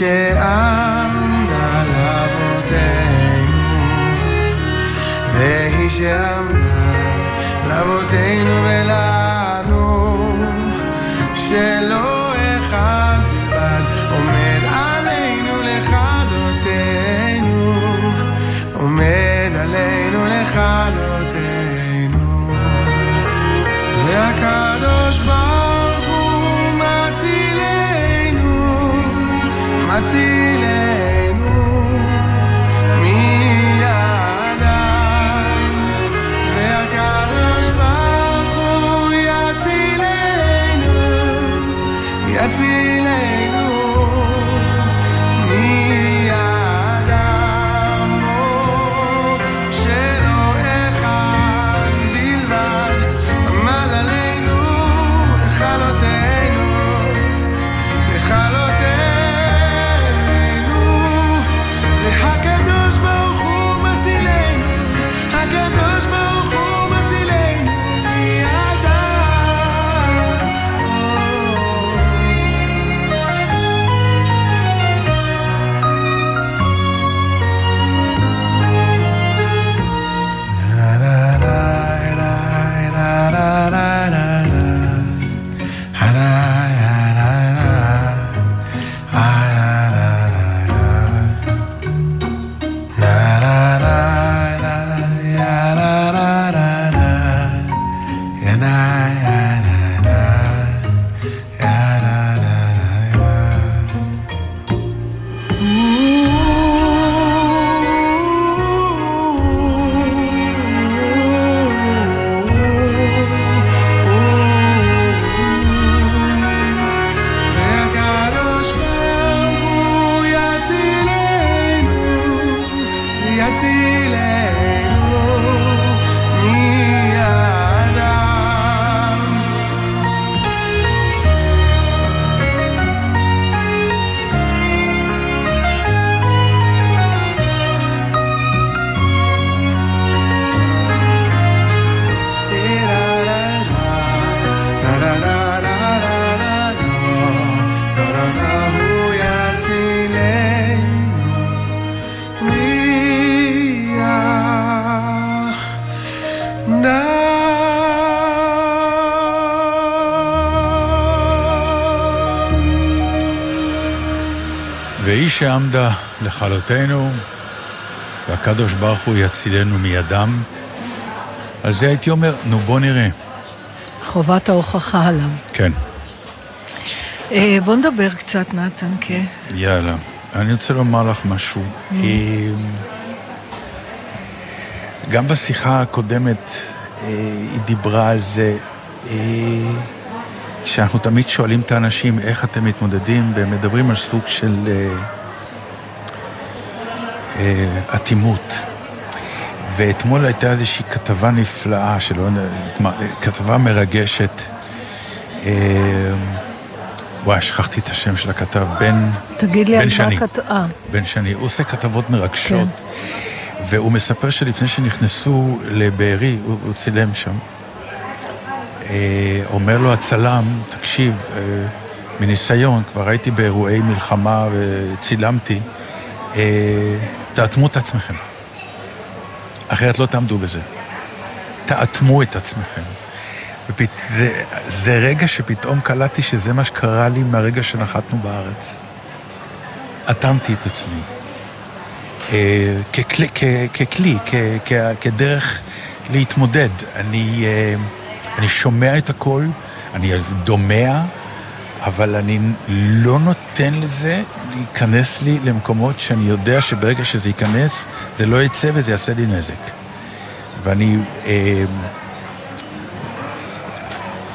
והיא שעמדה לאבותינו, והיא שעמדה לאבותינו ולנו, שלא אחד בלבד עומד עלינו לכלותנו, עומד עלינו לכלותנו, שעמדה לכלותנו, והקדוש ברוך הוא יצילנו מידם. על זה הייתי אומר, נו בוא נראה. חובת ההוכחה עליו. כן, אה, בוא נדבר קצת, נתן, כן. יאללה. אני רוצה לומר לך משהו. אה, גם בשיחה הקודמת אה, היא דיברה על זה, שאנחנו תמיד שואלים את האנשים איך אתם מתמודדים, והם מדברים על סוג של אטימות. ואתמול הייתה איזושהי כתבה נפלאה, שלא, כתבה מרגשת. אה, וואי, שכחתי את השם של הכתב, בן, תגיד לי בן על שני. מה כת... אה, בן שני. הוא עושה כתבות מרגשות. והוא מספר שלפני שנכנסו לבארי, הוא, הוא צילם שם. אה, אומר לו הצלם, תקשיב, אה, מניסיון, כבר הייתי באירועי מלחמה וצילמתי, אה, תאטמו את עצמכם. אחרת לא תעמדו בזה. תאטמו את עצמכם. ופת... זה, זה רגע שפתאום קלטתי שזה מה שקרה לי מהרגע שנחתנו בארץ. אטמתי את עצמי. אה, ככלי, כ, ככלי כ, כ, כדרך להתמודד. אני, אה, אני שומע את הכל, אני דומע, אבל אני לא נותן לזה להיכנס לי למקומות שאני יודע שברגע שזה ייכנס, זה לא יצא וזה יעשה לי נזק. ואני... אה,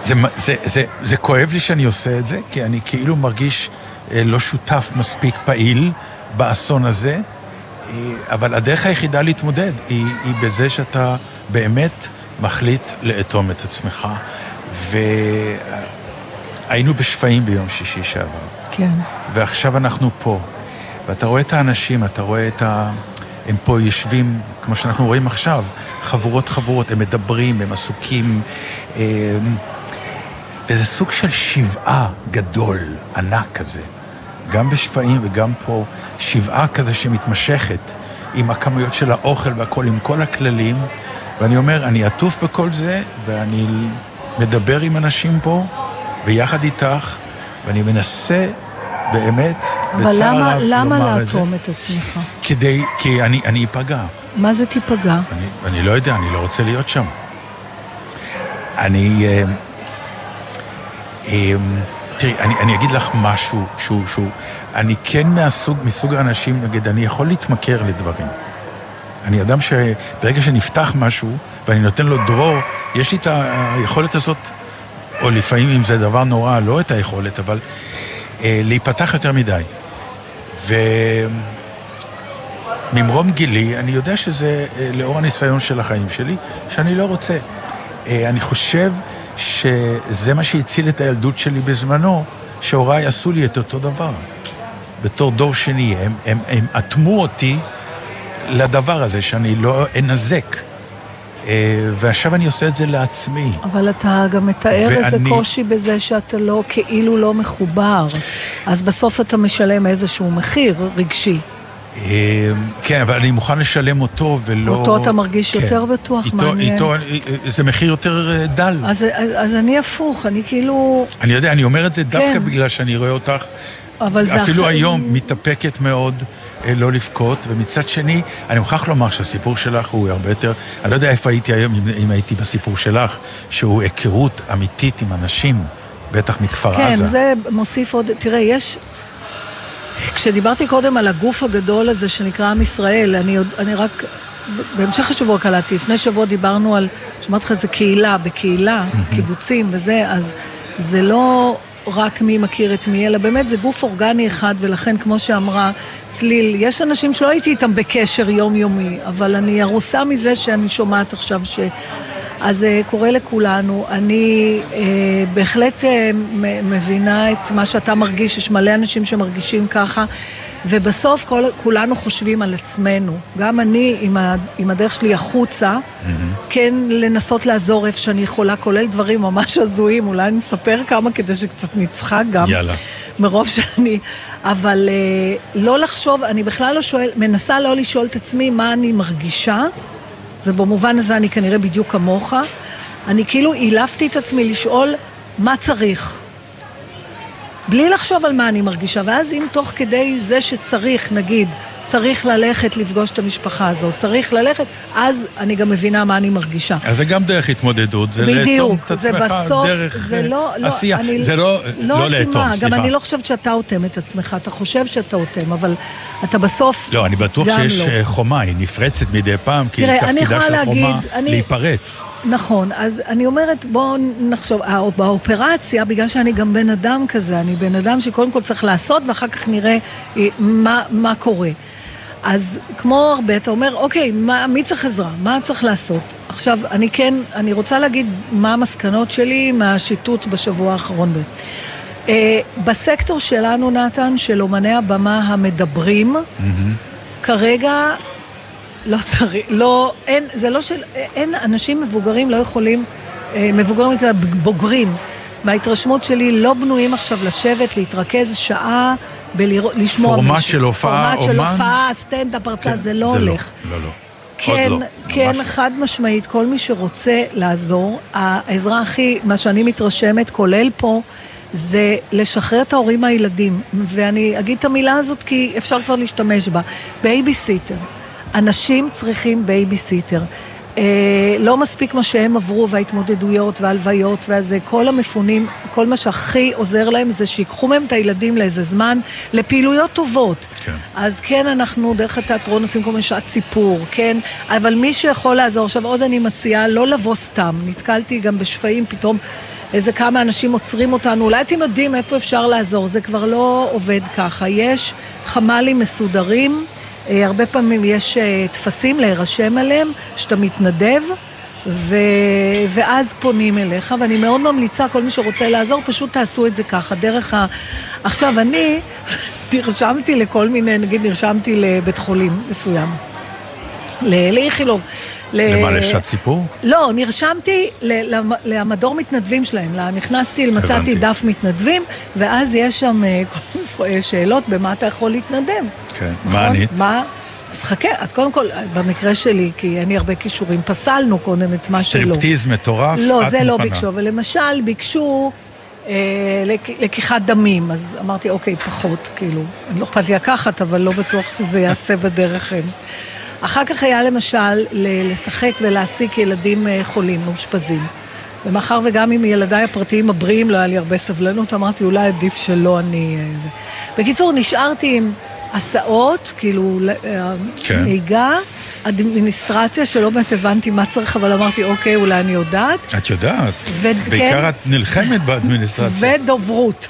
זה, זה, זה, זה כואב לי שאני עושה את זה, כי אני כאילו מרגיש אה, לא שותף מספיק פעיל באסון הזה, אה, אבל הדרך היחידה להתמודד היא, היא בזה שאתה באמת מחליט לאטום את עצמך. והיינו בשפיים ביום שישי שעבר, כן. ועכשיו אנחנו פה. ואתה רואה את האנשים, אתה רואה את ה... הם פה יושבים, כמו שאנחנו רואים עכשיו, חבורות חבורות, הם מדברים, הם עסוקים. אה, וזה סוג של שבעה גדול, ענק כזה. גם בשפעים וגם פה, שבעה כזה שמתמשכת, עם הכמויות של האוכל והכל, עם כל הכללים. ואני אומר, אני עטוף בכל זה, ואני מדבר עם אנשים פה, ויחד איתך, ואני מנסה באמת, אבל בצער למה, רב, למה לומר את זה. לאטום את עצמך? כדי, כי אני, אני אפגע. מה זה תיפגע? אני, אני לא יודע, אני לא רוצה להיות שם. אני... אה, אה, תראי, אני, אני אגיד לך משהו שהוא, שהוא... אני כן מהסוג, מסוג האנשים, נגיד, אני יכול להתמכר לדברים. אני אדם שברגע שנפתח משהו, ואני נותן לו דרור, יש לי את היכולת הזאת, או לפעמים אם זה דבר נורא, לא את היכולת, אבל להיפתח יותר מדי. וממרום גילי, אני יודע שזה אה, לאור הניסיון של החיים שלי, שאני לא רוצה. אה, אני חושב שזה מה שהציל את הילדות שלי בזמנו, שהוריי עשו לי את אותו דבר. בתור דור שני, הם, הם, הם אטמו אותי לדבר הזה, שאני לא אנזק. אה, ועכשיו אני עושה את זה לעצמי. אבל אתה גם מתאר איזה ואני- קושי בזה שאתה לא, כאילו לא מחובר. אז בסוף אתה משלם איזשהו מחיר רגשי. אה, כן, אבל אני מוכן לשלם אותו ולא... אותו אתה מרגיש כן. יותר בטוח, איתו, מעניין. איתו, אה, זה מחיר יותר דל. אז, אז, אני הפוך, אני כאילו... אני יודע, אני אומר את זה דווקא כן. בגלל שאני רואה אותך, אבל זה אפילו אחר- היום מתאפקת מאוד לא לבכות, ומצד שני, אני מוכרח לומר שהסיפור שלך הוא הרבה יותר, אני לא יודע איפה הייתי היום אם, אם הייתי בסיפור שלך, שהוא היכרות אמיתית עם אנשים, בטח מכפר כן, עזה. זה מוסיף עוד... תראה, יש... כשדיברתי קודם על הגוף הגדול הזה שנקרא עם ישראל, אני, אני רק... בהמשך השבוע קלטתי, לפני שבוע דיברנו על, שמעתי לך, זה קהילה, בקהילה, קיבוצים וזה, אז זה לא רק מי מכיר את מי, אלא באמת זה גוף אורגני אחד, ולכן, כמו שאמרה צליל, יש אנשים שלא הייתי איתם בקשר יומיומי, אבל אני ארוסה מזה שאני שומעת עכשיו ש... אז זה קורה לכולנו. אני אה, בהחלט אה, מבינה את מה שאתה מרגיש, יש מלא אנשים שמרגישים ככה, ובסוף כל, כולנו חושבים על עצמנו. גם אני, עם, ה, עם הדרך שלי החוצה, כן לנסות לעזור איפה שאני יכולה, כולל דברים ממש הזויים, אולי אני אספר כמה כדי שקצת נצחק גם. יאללה. מרוב שאני... אבל אה, לא לחשוב, אני בכלל לא שואל, מנסה לא לשאול את עצמי מה אני מרגישה, ובמובן הזה אני כנראה בדיוק כמוך. אני כאילו אילפתי את עצמי לשאול מה צריך. בלי לחשוב על מה אני מרגישה, ואז אם תוך כדי זה שצריך, נגיד, צריך ללכת לפגוש את המשפחה הזאת, צריך ללכת, אז אני גם מבינה מה אני מרגישה. אז זה גם דרך התמודדות, זה לאטום את זה עצמך בסוף, דרך זה אה, לא, לא, עשייה. אני זה לא, לא לאטום, אטימה, סליחה. גם אני לא חושבת שאתה אוטם את עצמך, אתה חושב שאתה אוטם, אבל אתה בסוף לא, אני בטוח שיש לא. אה, חומה, היא נפרצת מדי פעם, כי תראה, תפקידה של להגיד, החומה אני- להיפרץ. נכון, אז אני אומרת, בואו נחשוב, הא- באופרציה, בגלל שאני גם בן אדם כזה, אני בן אדם שקודם כל צריך לעשות, ואחר כך נראה אה, מה, מה קורה. אז כמו הרבה, אתה אומר, אוקיי, מה, מי צריך עזרה? מה צריך לעשות? עכשיו, אני כן, אני רוצה להגיד מה המסקנות שלי מהשיטוט בשבוע האחרון. Uh, בסקטור שלנו, נתן, של אומני הבמה המדברים, כרגע לא צריך, לא, אין, זה לא של, אין, אנשים מבוגרים לא יכולים, אה, מבוגרים בוגרים, מההתרשמות שלי לא בנויים עכשיו לשבת, להתרכז שעה ולשמוע פורמט מישהו. של הופעה, פורמט של אומן? הופעה, סטנדאפ, הרצאה, כן, זה לא זה לא, הולך. לא, לא. כן, עוד לא, כן, ממש לא. חד משמעית, כל מי שרוצה לעזור, העזרה הכי, מה שאני מתרשמת, כולל פה, זה לשחרר את ההורים מהילדים. ואני אגיד את המילה הזאת כי אפשר כבר להשתמש בה. בייביסיטר. אנשים צריכים בייביסיטר. אה, לא מספיק מה שהם עברו וההתמודדויות וההלוויות והזה, כל המפונים, כל מה שהכי עוזר להם זה שיקחו מהם את הילדים לאיזה זמן לפעילויות טובות. כן. אז כן, אנחנו דרך התיאטרון עושים כל מיני שעת סיפור, כן? אבל מי שיכול לעזור, עכשיו עוד אני מציעה לא לבוא סתם. נתקלתי גם בשפעים, פתאום איזה כמה אנשים עוצרים אותנו, אולי אתם יודעים איפה אפשר לעזור, זה כבר לא עובד ככה. יש חמ"לים מסודרים, הרבה פעמים יש אה, טפסים להירשם עליהם, שאתה מתנדב. ו... ואז פונים אליך, ואני מאוד ממליצה, כל מי שרוצה לעזור, פשוט תעשו את זה ככה, דרך ה... עכשיו, אני <laughs> נרשמתי לכל מיני, נגיד נרשמתי לבית חולים מסוים, לאיכילוב. ל- למה, לשעת סיפור? לא, נרשמתי למדור מתנדבים שלהם. לה- נכנסתי, מצאתי. דף מתנדבים, ואז יש שם אה, <laughs> שאלות במה אתה יכול להתנדב. כן. נכון? מה ענית? מה? אז חכה, אז קודם כל, במקרה שלי, כי אין לי הרבה כישורים, פסלנו קודם את מה שלא. סטריפטיז מטורף, לא, זה לא. ביקשו, אבל למשל ביקשו אה, לק, לקיחת דמים, אז אמרתי, אוקיי, פחות, כאילו, אני לא אכפת לי לקחת, אבל לא בטוח שזה יעשה בדרך אין. אחר כך היה למשל ל- לשחק ולהעסיק ילדים אה, חולים, מאושפזים. ומאחר וגם עם ילדיי הפרטיים הבריאים לא היה לי הרבה סבלנות, אמרתי, אולי עדיף שלא אני... אה, זה. בקיצור, נשארתי עם הסעות, כאילו, אה, כן. נהיגה, אדמיניסטרציה, שלא באמת הבנתי מה צריך, אבל אמרתי, אוקיי, אולי אני יודעת. את יודעת. וכן. בעיקר את נלחמת באדמיניסטרציה. ודוברות.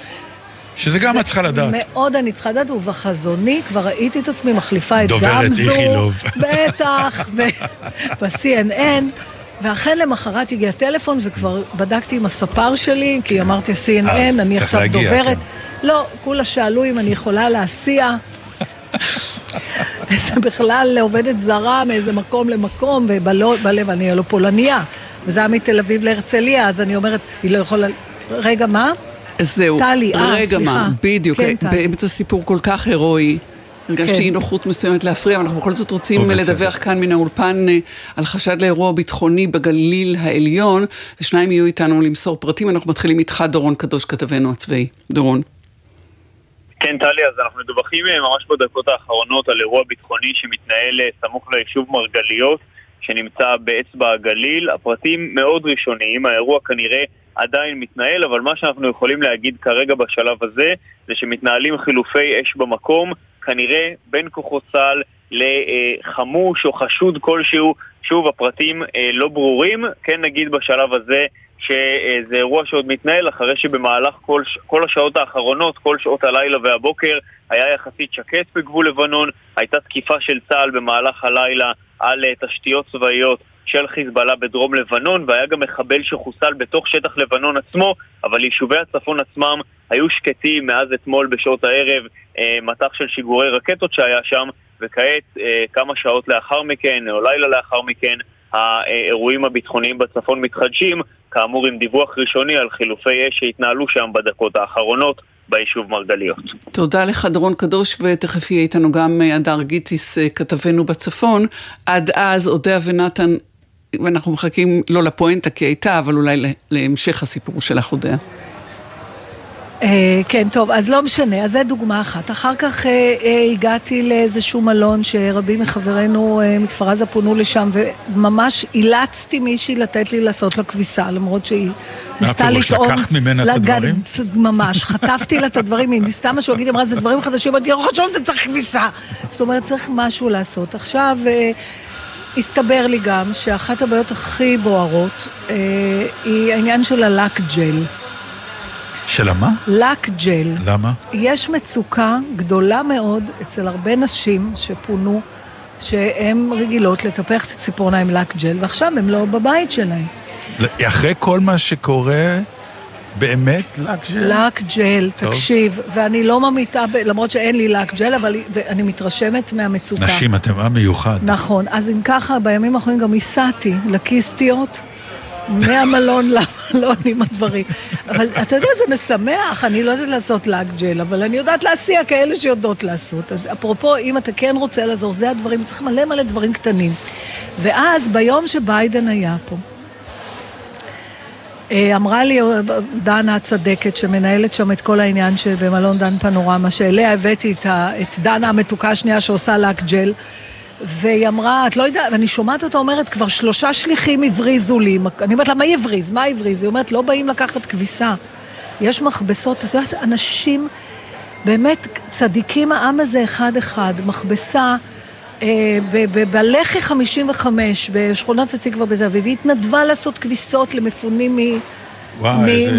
שזה גם את צריכה לדעת. מאוד אני צריכה לדעת, ובחזוני כבר ראיתי את עצמי מחליפה את דוברת גמזו. איכילוב. <laughs> בטח, <laughs> ב-CNN. ואכן למחרת הגיע טלפון וכבר בדקתי עם הספר שלי, כי אמרתי CNN, אני עכשיו להגיע, דוברת. כן. לא, כולה שאלו אם אני יכולה להסיע. <laughs> זה בכלל עובדת זרה מאיזה מקום למקום, ובלב אני הלוא פולניה. וזה היה מתל אביב להרצליה, אז אני אומרת, היא לא יכולה... רגע, מה? זהו. טלי, אה, רגע סליחה. מה, בדיוק. כן, טלי. באמצע סיפור כל כך הירואי. הרגשתי כן. אי נוחות מסוימת להפריע, אבל אנחנו בכל זאת רוצים ובצדק. לדווח כאן מן האולפן אה, על חשד לאירוע ביטחוני בגליל העליון, ושניים יהיו איתנו למסור פרטים. אנחנו מתחילים איתך, דורון קדוש, כתבנו הצבאי. דורון. כן, טלי, אז אנחנו מדווחים אה, ממש בדקות האחרונות על אירוע ביטחוני שמתנהל אה, סמוך ליישוב מרגליות, שנמצא באצבע הגליל. הפרטים מאוד ראשוניים, האירוע כנראה עדיין מתנהל, אבל מה שאנחנו יכולים להגיד כרגע בשלב הזה, זה שמתנהלים חילופי אש במקום, כנראה בין כוחות צה"ל לחמוש או חשוד כלשהו. שוב, הפרטים אה, לא ברורים, כן נגיד בשלב הזה שזה אירוע שעוד מתנהל אחרי שבמהלך כל, כל השעות האחרונות, כל שעות הלילה והבוקר, היה יחסית שקט בגבול לבנון, הייתה תקיפה של צה"ל במהלך הלילה על אה, תשתיות צבאיות של חיזבאללה בדרום לבנון, והיה גם מחבל שחוסל בתוך שטח לבנון עצמו, אבל יישובי הצפון עצמם היו שקטים מאז אתמול בשעות הערב, אה, מטח של שיגורי רקטות שהיה שם, וכעת, אה, כמה שעות לאחר מכן, או לילה לאחר מכן, האירועים הביטחוניים בצפון מתחדשים, כאמור עם דיווח ראשוני על חילופי אש שהתנהלו שם בדקות האחרונות ביישוב מרגליות. תודה לך, דורון קדוש, ותכף יהיה איתנו גם אה, הדר גיציס, אה, כתבנו בצפון. עד אז, אודיה ונתן, ואנחנו מחכים לא לפואנטה כי הייתה, אבל אולי להמשך הסיפור שלך, אודיה. אה, כן, טוב, אז לא משנה, אז זו דוגמה אחת. אחר כך אה, אה, הגעתי לאיזשהו מלון שרבים מחברינו אה, מכפר עזה פונו לשם, וממש אילצתי מישהי לתת לי לעשות לה כביסה, למרות שהיא ניסתה פירוש, לטעון... לקחת ממנה את הדברים? ממש, חטפתי לה את הדברים, היא ניסתה משהו, להגיד, אמרה, זה דברים חדשים, אמרתי, לא חשוב, זה צריך כביסה. זאת אומרת, צריך משהו לעשות. עכשיו, אה, הסתבר לי גם שאחת הבעיות הכי בוערות אה, היא העניין של הלק ג'ל. של המה? לק ג'ל. למה? יש מצוקה גדולה מאוד אצל הרבה נשים שפונו, שהן רגילות לטפח את הציפורניים לק ג'ל, ועכשיו הן לא בבית שלהן. אחרי כל מה שקורה, באמת לק ג'ל? לק ג'ל, טוב. תקשיב, ואני לא ממיתה, ב- למרות שאין לי לק ג'ל, אבל אני מתרשמת מהמצוקה. נשים, אתם עם מיוחד. נכון, אז אם ככה, בימים האחרונים גם הסעתי לקיסטיות. מהמלון <laughs> למלון עם הדברים. אבל אתה יודע, זה משמח, אני לא יודעת לעשות לק ג'ל, אבל אני יודעת להסיע כאלה שיודעות לעשות. אז אפרופו, אם אתה כן רוצה לעזור, זה הדברים, צריך מלא מלא דברים קטנים. ואז, ביום שביידן היה פה, אמרה לי דנה הצדקת, שמנהלת שם את כל העניין שבמלון דן פנורמה, שאליה הבאתי את, ה, את דנה המתוקה השנייה שעושה לק ג'ל, והיא אמרה, את לא יודעת, ואני שומעת אותה אומרת, כבר שלושה שליחים הבריזו לי. אני אומרת לה, מה הבריז? מה הבריז? היא אומרת, לא באים לקחת כביסה. יש מכבסות, את יודעת, אנשים, באמת, צדיקים העם הזה אחד-אחד. מכבסה אה, ב- בלח"י 55, בשכונת התקווה בתל אביב, היא התנדבה לעשות כביסות למפונים מ... וואי, איזה-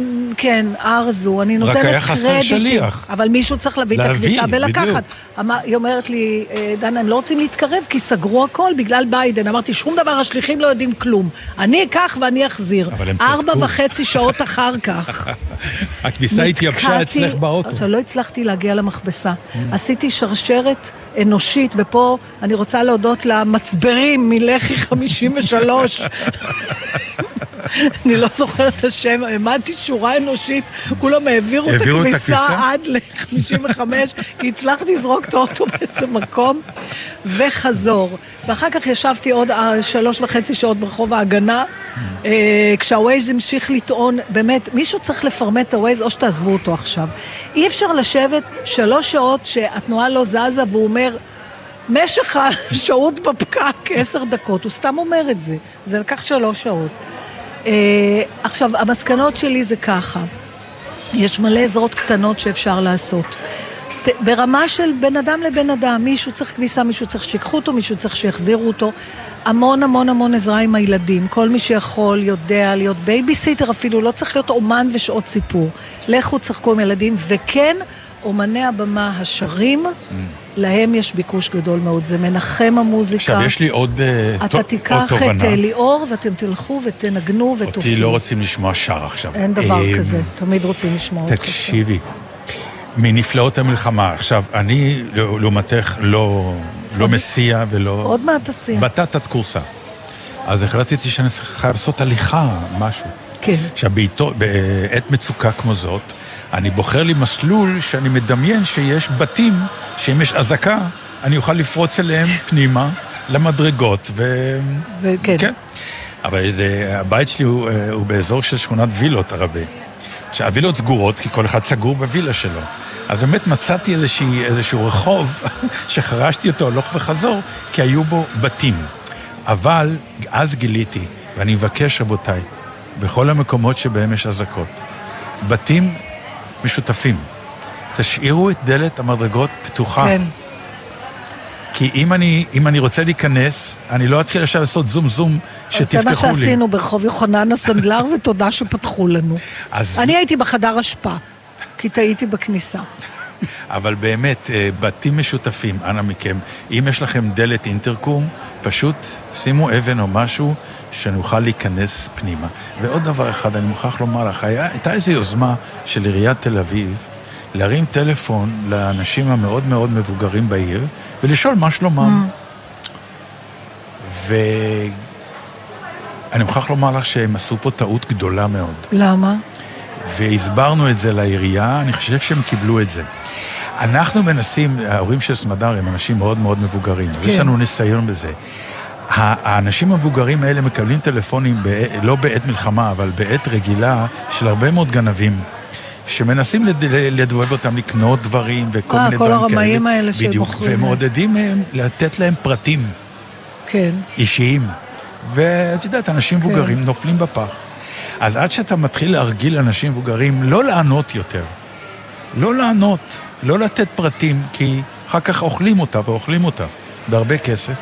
מ- כן, ארזו, אני רק נותנת היה חסר קרדיטים. שליח. אבל מישהו צריך להביא את להביא, הכביסה ולקחת. אמר, היא אומרת לי, "אה, דנה, הם לא רוצים להתקרב כי סגרו הכל בגלל ביידן. אמרתי, שום דבר, השליחים לא יודעים כלום. אני אקח ואני אחזיר. אבל הם ארבע צדקו. וחצי שעות אחר כך. <laughs> הכביסה התייבשה אצלך באוטו. עכשיו, לא הצלחתי להגיע למכבסה. עשיתי שרשרת אנושית, ופה אני רוצה להודות למצברים מלח"י 53. <laughs> אני לא זוכרת את השם, העמדתי שורה אנושית, כולם העבירו את הכביסה? עד ל-55, כי הצלחתי לזרוק את האוטו באיזה מקום, וחזור. ואחר כך ישבתי עוד אה, שלוש וחצי שעות ברחוב ההגנה, אה, כשהווייז המשיך לטעון, באמת, מישהו צריך לפרמט את הווייז, או שתעזבו אותו עכשיו. אי אפשר לשבת שלוש שעות שהתנועה לא זזה, והוא אומר... משך השהות בפקק עשר דקות, הוא סתם אומר את זה. זה לקח שלוש שעות. אה, עכשיו, המסקנות שלי זה ככה, יש מלא עזרות קטנות שאפשר לעשות. ת- ברמה של בין אדם לבין אדם, מישהו צריך כביסה, מישהו צריך שיקחו אותו, מישהו צריך שיחזירו אותו. המון המון המון עזרה עם הילדים. כל מי שיכול יודע להיות בייביסיטר אפילו, לא צריך להיות אומן ושעות סיפור. לכו תשחקו עם ילדים, וכן, אומני הבמה השרים, להם יש ביקוש גדול מאוד. זה מנחם המוזיקה. עכשיו, יש לי עוד אה, אתה טו- עוד תיקח את תובנה. אה, ליאור ואתם תלכו ותנגנו אותי ותופיעו. לא רוצים לשמוע שר עכשיו. אין דבר אה, כזה, תמיד רוצים לשמוע אותך. תקשיבי, מנפלאות המלחמה. עכשיו, אני, לעומתך, לא, לא מסיע ולא... עוד מעט תסיע. בטטת קורסה. אז החלטתי שאני חייב לעשות הליכה, משהו. כן. עכשיו, בעת מצוקה כמו זאת, אני בוחר לי מסלול שאני מדמיין שיש בתים, שאם יש אזעקה, אני אוכל לפרוץ אליהם פנימה, למדרגות, ו... וכן. כן. אבל זה, הבית שלי הוא, אה, הוא באזור של שכונת וילות הרבה. שהווילות סגורות, כי כל אחד סגור בווילה שלו. אז באמת מצאתי איזושהי, איזשהו רחוב <laughs> שחרשתי אותו הלוך וחזור, כי היו בו בתים. אבל אז גיליתי, ואני מבקש, רבותיי, בכל המקומות שבהם יש אזעקות, בתים משותפים. תשאירו את דלת המדרגות פתוחה. כן. כי אם אני, אם אני רוצה להיכנס, אני לא אתחיל עכשיו לעשות זום זום שתפתחו לי. זה מה שעשינו ברחוב יוחנן הסנדלר, <laughs> ותודה שפתחו לנו. אז- אני הייתי בחדר אשפה, כי טעיתי בכניסה. <laughs> אבל באמת, אה, בתים משותפים, אנא מכם, אם יש לכם דלת אינטרקום, פשוט שימו אבן או משהו שנוכל להיכנס פנימה. ועוד דבר אחד, אני מוכרח לומר לך, היה, הייתה איזו יוזמה של עיריית תל אביב להרים טלפון לאנשים המאוד מאוד מבוגרים בעיר ולשאול מה שלומם. ואני מוכרח לומר לך שהם עשו פה טעות גדולה מאוד. למה? והסברנו את זה לעירייה, אני חושב שהם קיבלו את זה. אנחנו מנסים, ההורים של סמדר הם אנשים מאוד מאוד מבוגרים, כן. יש לנו ניסיון בזה. האנשים המבוגרים האלה מקבלים טלפונים, ב- לא בעת מלחמה, אבל בעת רגילה, של הרבה מאוד גנבים, שמנסים לד- לדובב אותם לקנות דברים וכל אה, מיני כל דברים כאלה. הרמאים האלה בדיוק, שמוכרים. ומעודדים מהם לתת להם פרטים כן. אישיים. ואת יודעת, אנשים כן. מבוגרים נופלים בפח. אז עד שאתה מתחיל להרגיל אנשים מבוגרים לא לענות יותר, לא לענות, לא לתת פרטים, כי אחר כך אוכלים אותה ואוכלים אותה בהרבה כסף.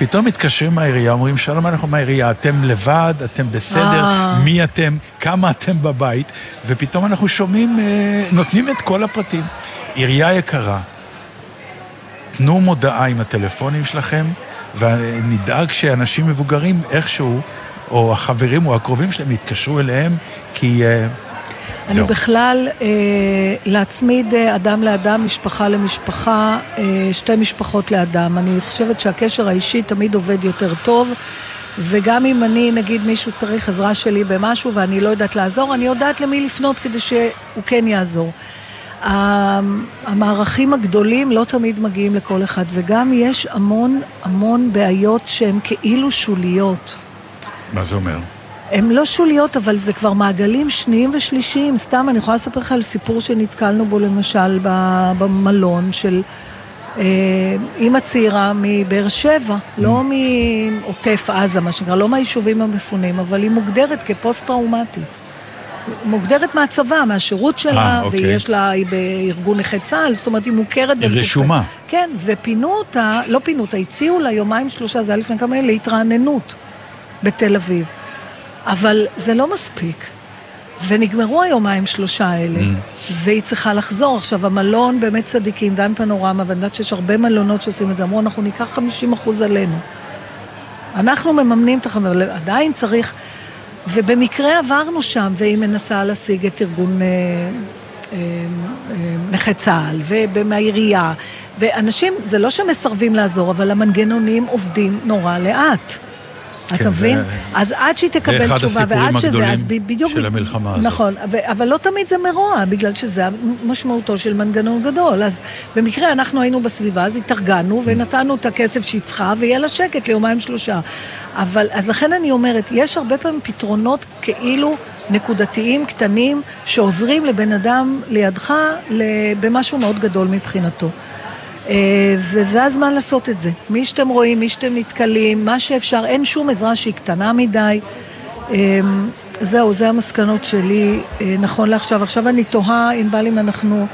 פתאום מתקשרים מהעירייה, אומרים, שלום, אנחנו מהעירייה, אתם לבד, אתם בסדר, אה. מי אתם, כמה אתם בבית, ופתאום אנחנו שומעים, אה, נותנים את כל הפרטים. עירייה יקרה, תנו מודעה עם הטלפונים שלכם, ונדאג שאנשים מבוגרים איכשהו, או החברים או הקרובים שלהם יתקשרו אליהם, כי... אה, אני. בכלל, אה, להצמיד אה, אדם לאדם, משפחה למשפחה, אה, שתי משפחות לאדם. אני חושבת שהקשר האישי תמיד עובד יותר טוב, וגם אם אני, נגיד, מישהו צריך עזרה שלי במשהו ואני לא יודעת לעזור, אני יודעת למי לפנות כדי שהוא כן יעזור. המערכים הגדולים לא תמיד מגיעים לכל אחד, וגם יש המון המון בעיות שהן כאילו שוליות. מה זה אומר? הן לא שוליות, אבל זה כבר מעגלים שניים ושלישיים. סתם, אני יכולה לספר לך על סיפור שנתקלנו בו למשל במלון של אה, אימא צעירה מבאר שבע, לא מעוטף עזה, מה שנקרא, לא מהיישובים המפונים, אבל היא מוגדרת כפוסט-טראומטית. מוגדרת מהצבא, מהשירות שלה, אה, אוקיי. ויש לה, היא בארגון נכי צה"ל, זאת אומרת, היא מוכרת. היא. רשומה. כן, ופינו אותה, לא פינו אותה, הציעו לה יומיים שלושה, זה היה לפני כמה ימים, להתרעננות בתל אביב. אבל זה לא מספיק. ונגמרו היומיים שלושה האלה, והיא צריכה לחזור. עכשיו, המלון באמת צדיקים, דן פנורמה, ואני יודעת שיש הרבה מלונות שעושים את זה, אמרו, אנחנו ניקח 50 אחוז עלינו. אנחנו מממנים את אבל עדיין צריך... ובמקרה עברנו שם, והיא מנסה להשיג את ארגון אה, אה, אה, נכי צה"ל, ומהעירייה, ואנשים, זה לא שמסרבים לעזור, אבל המנגנונים עובדים נורא לאט. כן, אתה מבין? זה- אז עד שהיא תקבל תשובה, ועד שזה, אז בדיוק... של המלחמה הזאת. נכון, אבל לא תמיד זה מרוע, בגלל שזה משמעותו של מנגנון גדול. אז במקרה אנחנו היינו בסביבה, אז התארגנו ונתנו את הכסף שהיא צריכה, ויהיה לה שקט ליומיים שלושה. אבל, אז לכן אני אומרת, יש הרבה פעמים פתרונות כאילו נקודתיים, קטנים, שעוזרים לבן אדם לידך במשהו מאוד גדול מבחינתו. אה, וזה הזמן לעשות את זה. מי שאתם רואים, מי שאתם נתקלים, מה שאפשר, אין שום עזרה שהיא קטנה מדי. אה, זהו, זה המסקנות שלי אה, נכון לעכשיו. עכשיו אני תוהה, ענבל, אם אנחנו...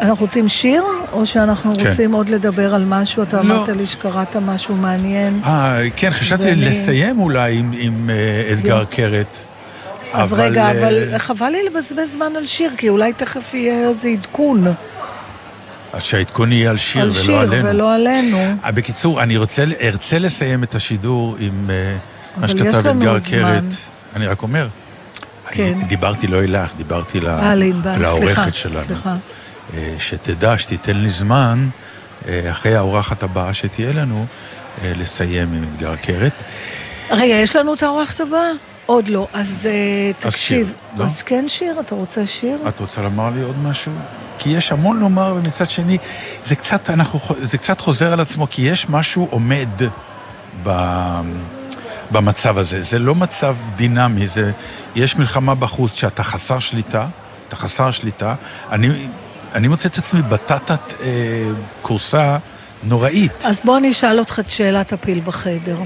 אנחנו רוצים שיר, או שאנחנו כן. רוצים עוד לדבר על משהו? אתה לא. אמרת לי שקראת משהו מעניין. אה, כן, חשבתי ואני- לסיים אולי עם, עם אתגר קרת. אז רגע, אה, אבל חבל לי לבזבז זמן על שיר, כי אולי תכף יהיה איזה עדכון. אז שהעדכון יהיה על שיר על ולא שיר עלינו. ולא עלינו. אה, בקיצור, אני רוצה, ארצה לסיים את השידור עם אה, מה שכתב אתגר קרת. אני רק אומר, כן. אני דיברתי לא אלך, דיברתי ל- אה. לעורכת שלנו. סליחה. שתדע, שתיתן לי זמן, אחרי האורחת הבאה שתהיה לנו, לסיים עם אתגר קרת. רגע, יש לנו את האורחת הבאה? עוד לא. אז אז תקשיב. שיר, לא? אז כן שיר? אתה רוצה שיר? את רוצה לומר לי עוד משהו? כי יש המון לומר, ומצד שני, זה קצת, אנחנו, זה קצת חוזר על עצמו, כי יש משהו עומד ב, במצב הזה. זה לא מצב דינמי, זה, יש מלחמה בחוץ שאתה חסר שליטה, אתה חסר שליטה. אני, אני מוצא את עצמי בתת אה, כורסה נוראית. אז בוא אני אשאל אותך את שאלת הפיל בחדר.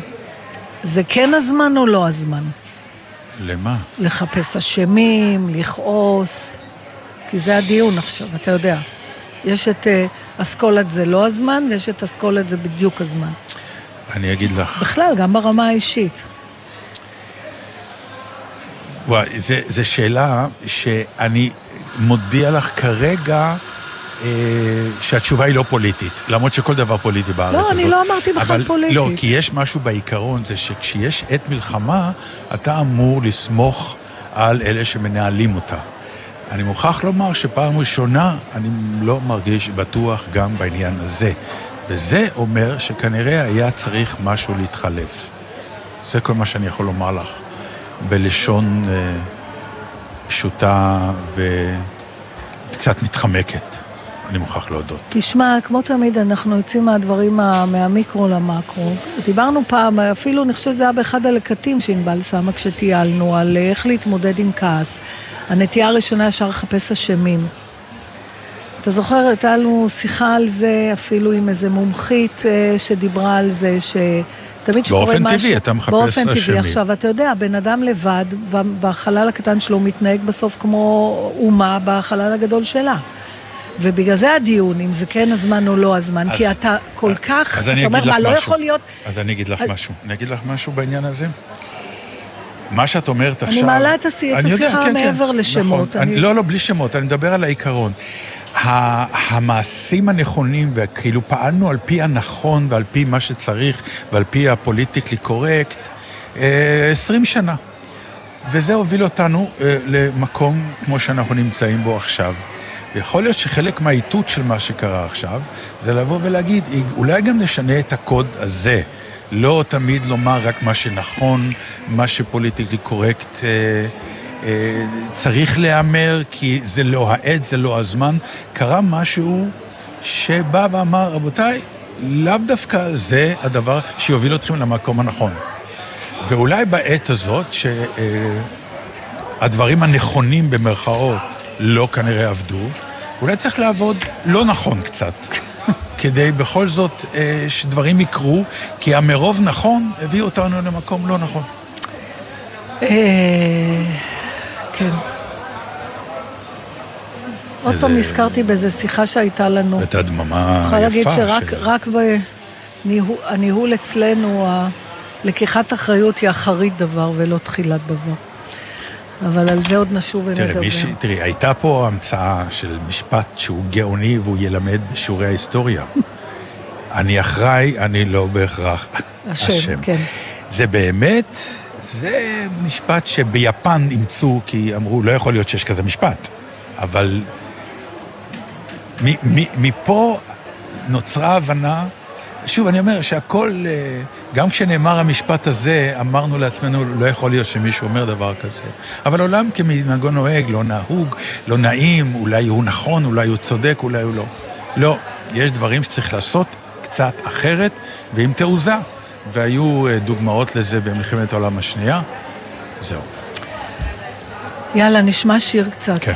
זה כן הזמן או לא הזמן? למה? לחפש אשמים, לכעוס, כי זה הדיון עכשיו, אתה יודע. יש את אה, אסכולת זה לא הזמן, ויש את אסכולת זה בדיוק הזמן. אני אגיד לך, בכלל, גם ברמה האישית. וואי, זו שאלה שאני מודיע לך כרגע אה, שהתשובה היא לא פוליטית, למרות שכל דבר פוליטי בארץ לא, הזאת. אני לא אמרתי בכלל אבל פוליטית. לא, כי יש משהו בעיקרון, זה שכשיש עת מלחמה, אתה אמור לסמוך על אלה שמנהלים אותה. אני מוכרח לומר שפעם ראשונה אני לא מרגיש בטוח גם בעניין הזה. וזה אומר שכנראה היה צריך משהו להתחלף. זה כל מה שאני יכול לומר לך, בלשון אה, פשוטה וקצת מתחמקת, אני מוכרח להודות. תשמע, כמו תמיד, אנחנו יוצאים מהדברים מה- מהמיקרו למקרו. דיברנו פעם, אפילו אני חושבת שזה היה באחד הלקטים שענבל שמה כשטיילנו, על איך להתמודד עם כעס. הנטייה הראשונה ישר לחפש אשמים. אתה זוכר, הייתה לנו שיחה על זה, אפילו עם איזה מומחית אה, שדיברה על זה, שתמיד שקורה משהו... באופן טבעי אתה מחפש באופן טבעי. אשמים. עכשיו, אתה יודע, בן אדם לבד, בחלל הקטן שלו, מתנהג בסוף כמו אומה בחלל הגדול שלה. ובגלל זה הדיון, אם זה כן הזמן או לא הזמן, אז- כי אתה כל כך, אז אתה אומר, מה, לא משהו. יכול להיות... אז אני אגיד לך אז- משהו. אני אגיד לך משהו בעניין הזה? מה שאת אומרת אני עכשיו... מעלה את השיח- את אני יודע, השיחה כן, כן, מעבר לשמות. נכון. אני- אני... לא, לא, בלי שמות, אני מדבר על העיקרון. המעשים הנכונים, וכאילו פעלנו על פי הנכון ועל פי מה שצריך ועל פי הפוליטיקלי קורקט, אה, 20 שנה. וזה הוביל אותנו אה, למקום כמו שאנחנו נמצאים בו עכשיו. ויכול להיות שחלק מהאיתות של מה שקרה עכשיו, זה לבוא ולהגיד, אולי גם נשנה את הקוד הזה. לא תמיד לומר רק מה שנכון, מה שפוליטיקלי קורקט אה, אה, צריך להיאמר, כי זה לא העת, זה לא הזמן. קרה משהו שבא ואמר, רבותיי, לאו דווקא זה הדבר שיוביל אתכם למקום הנכון. ואולי בעת הזאת, שהדברים הנכונים במרכאות לא כנראה עבדו, אולי צריך לעבוד לא נכון קצת, כדי בכל זאת אה, שדברים יקרו, כי המרוב נכון הביא אותנו למקום לא נכון. אה, כן. עוד פעם נזכרתי באיזה שיחה שהייתה לנו. את הדממה אני יכולה להגיד שרק בניהול, אצלנו, לקיחת אחריות היא אחרית דבר ולא תחילת דבר. אבל על זה עוד נשוב ונדבר. תראי, הייתה פה המצאה של משפט שהוא גאוני והוא ילמד בשיעורי ההיסטוריה. <laughs> אני אחראי, אני לא בהכרח השם, כן. זה באמת, זה משפט שביפן אימצו, כי אמרו, לא יכול להיות שיש כזה משפט. אבל מ- מ- מפה נוצרה הבנה, שוב, אני אומר שהכל, אה, גם כשנאמר המשפט הזה, אמרנו לעצמנו, לא יכול להיות שמישהו אומר דבר כזה. אבל עולם כמנהגו נוהג, לא נהוג, לא נעים, אולי הוא נכון, אולי הוא צודק, אולי הוא לא. לא, יש דברים שצריך לעשות קצת אחרת, ועם תעוזה. והיו אה, דוגמאות לזה במלחמת העולם השנייה. זהו. יאללה, נשמע שיר קצת. כן.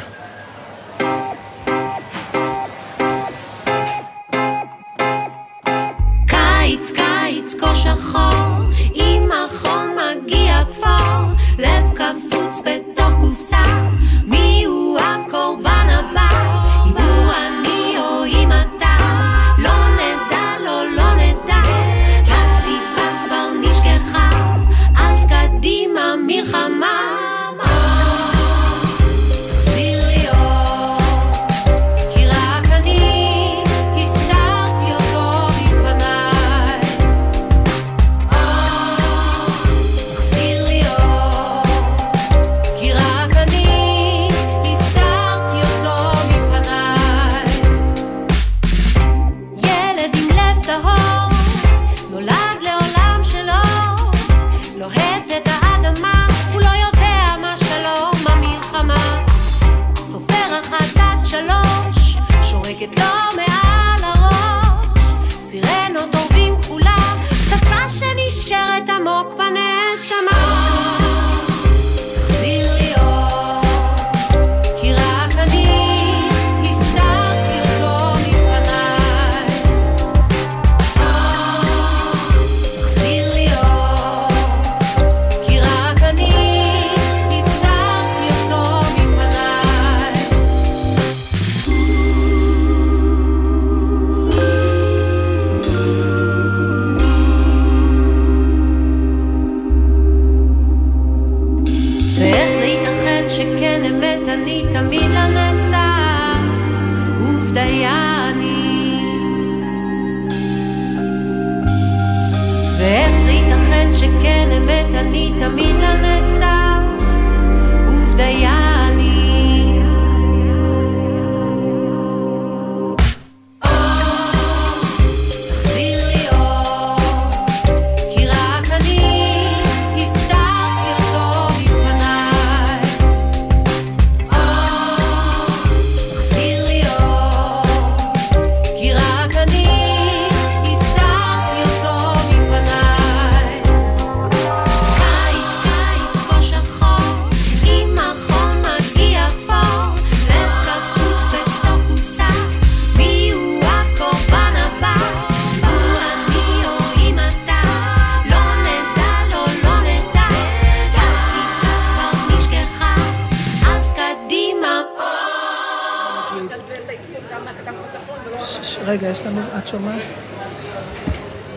שומעת?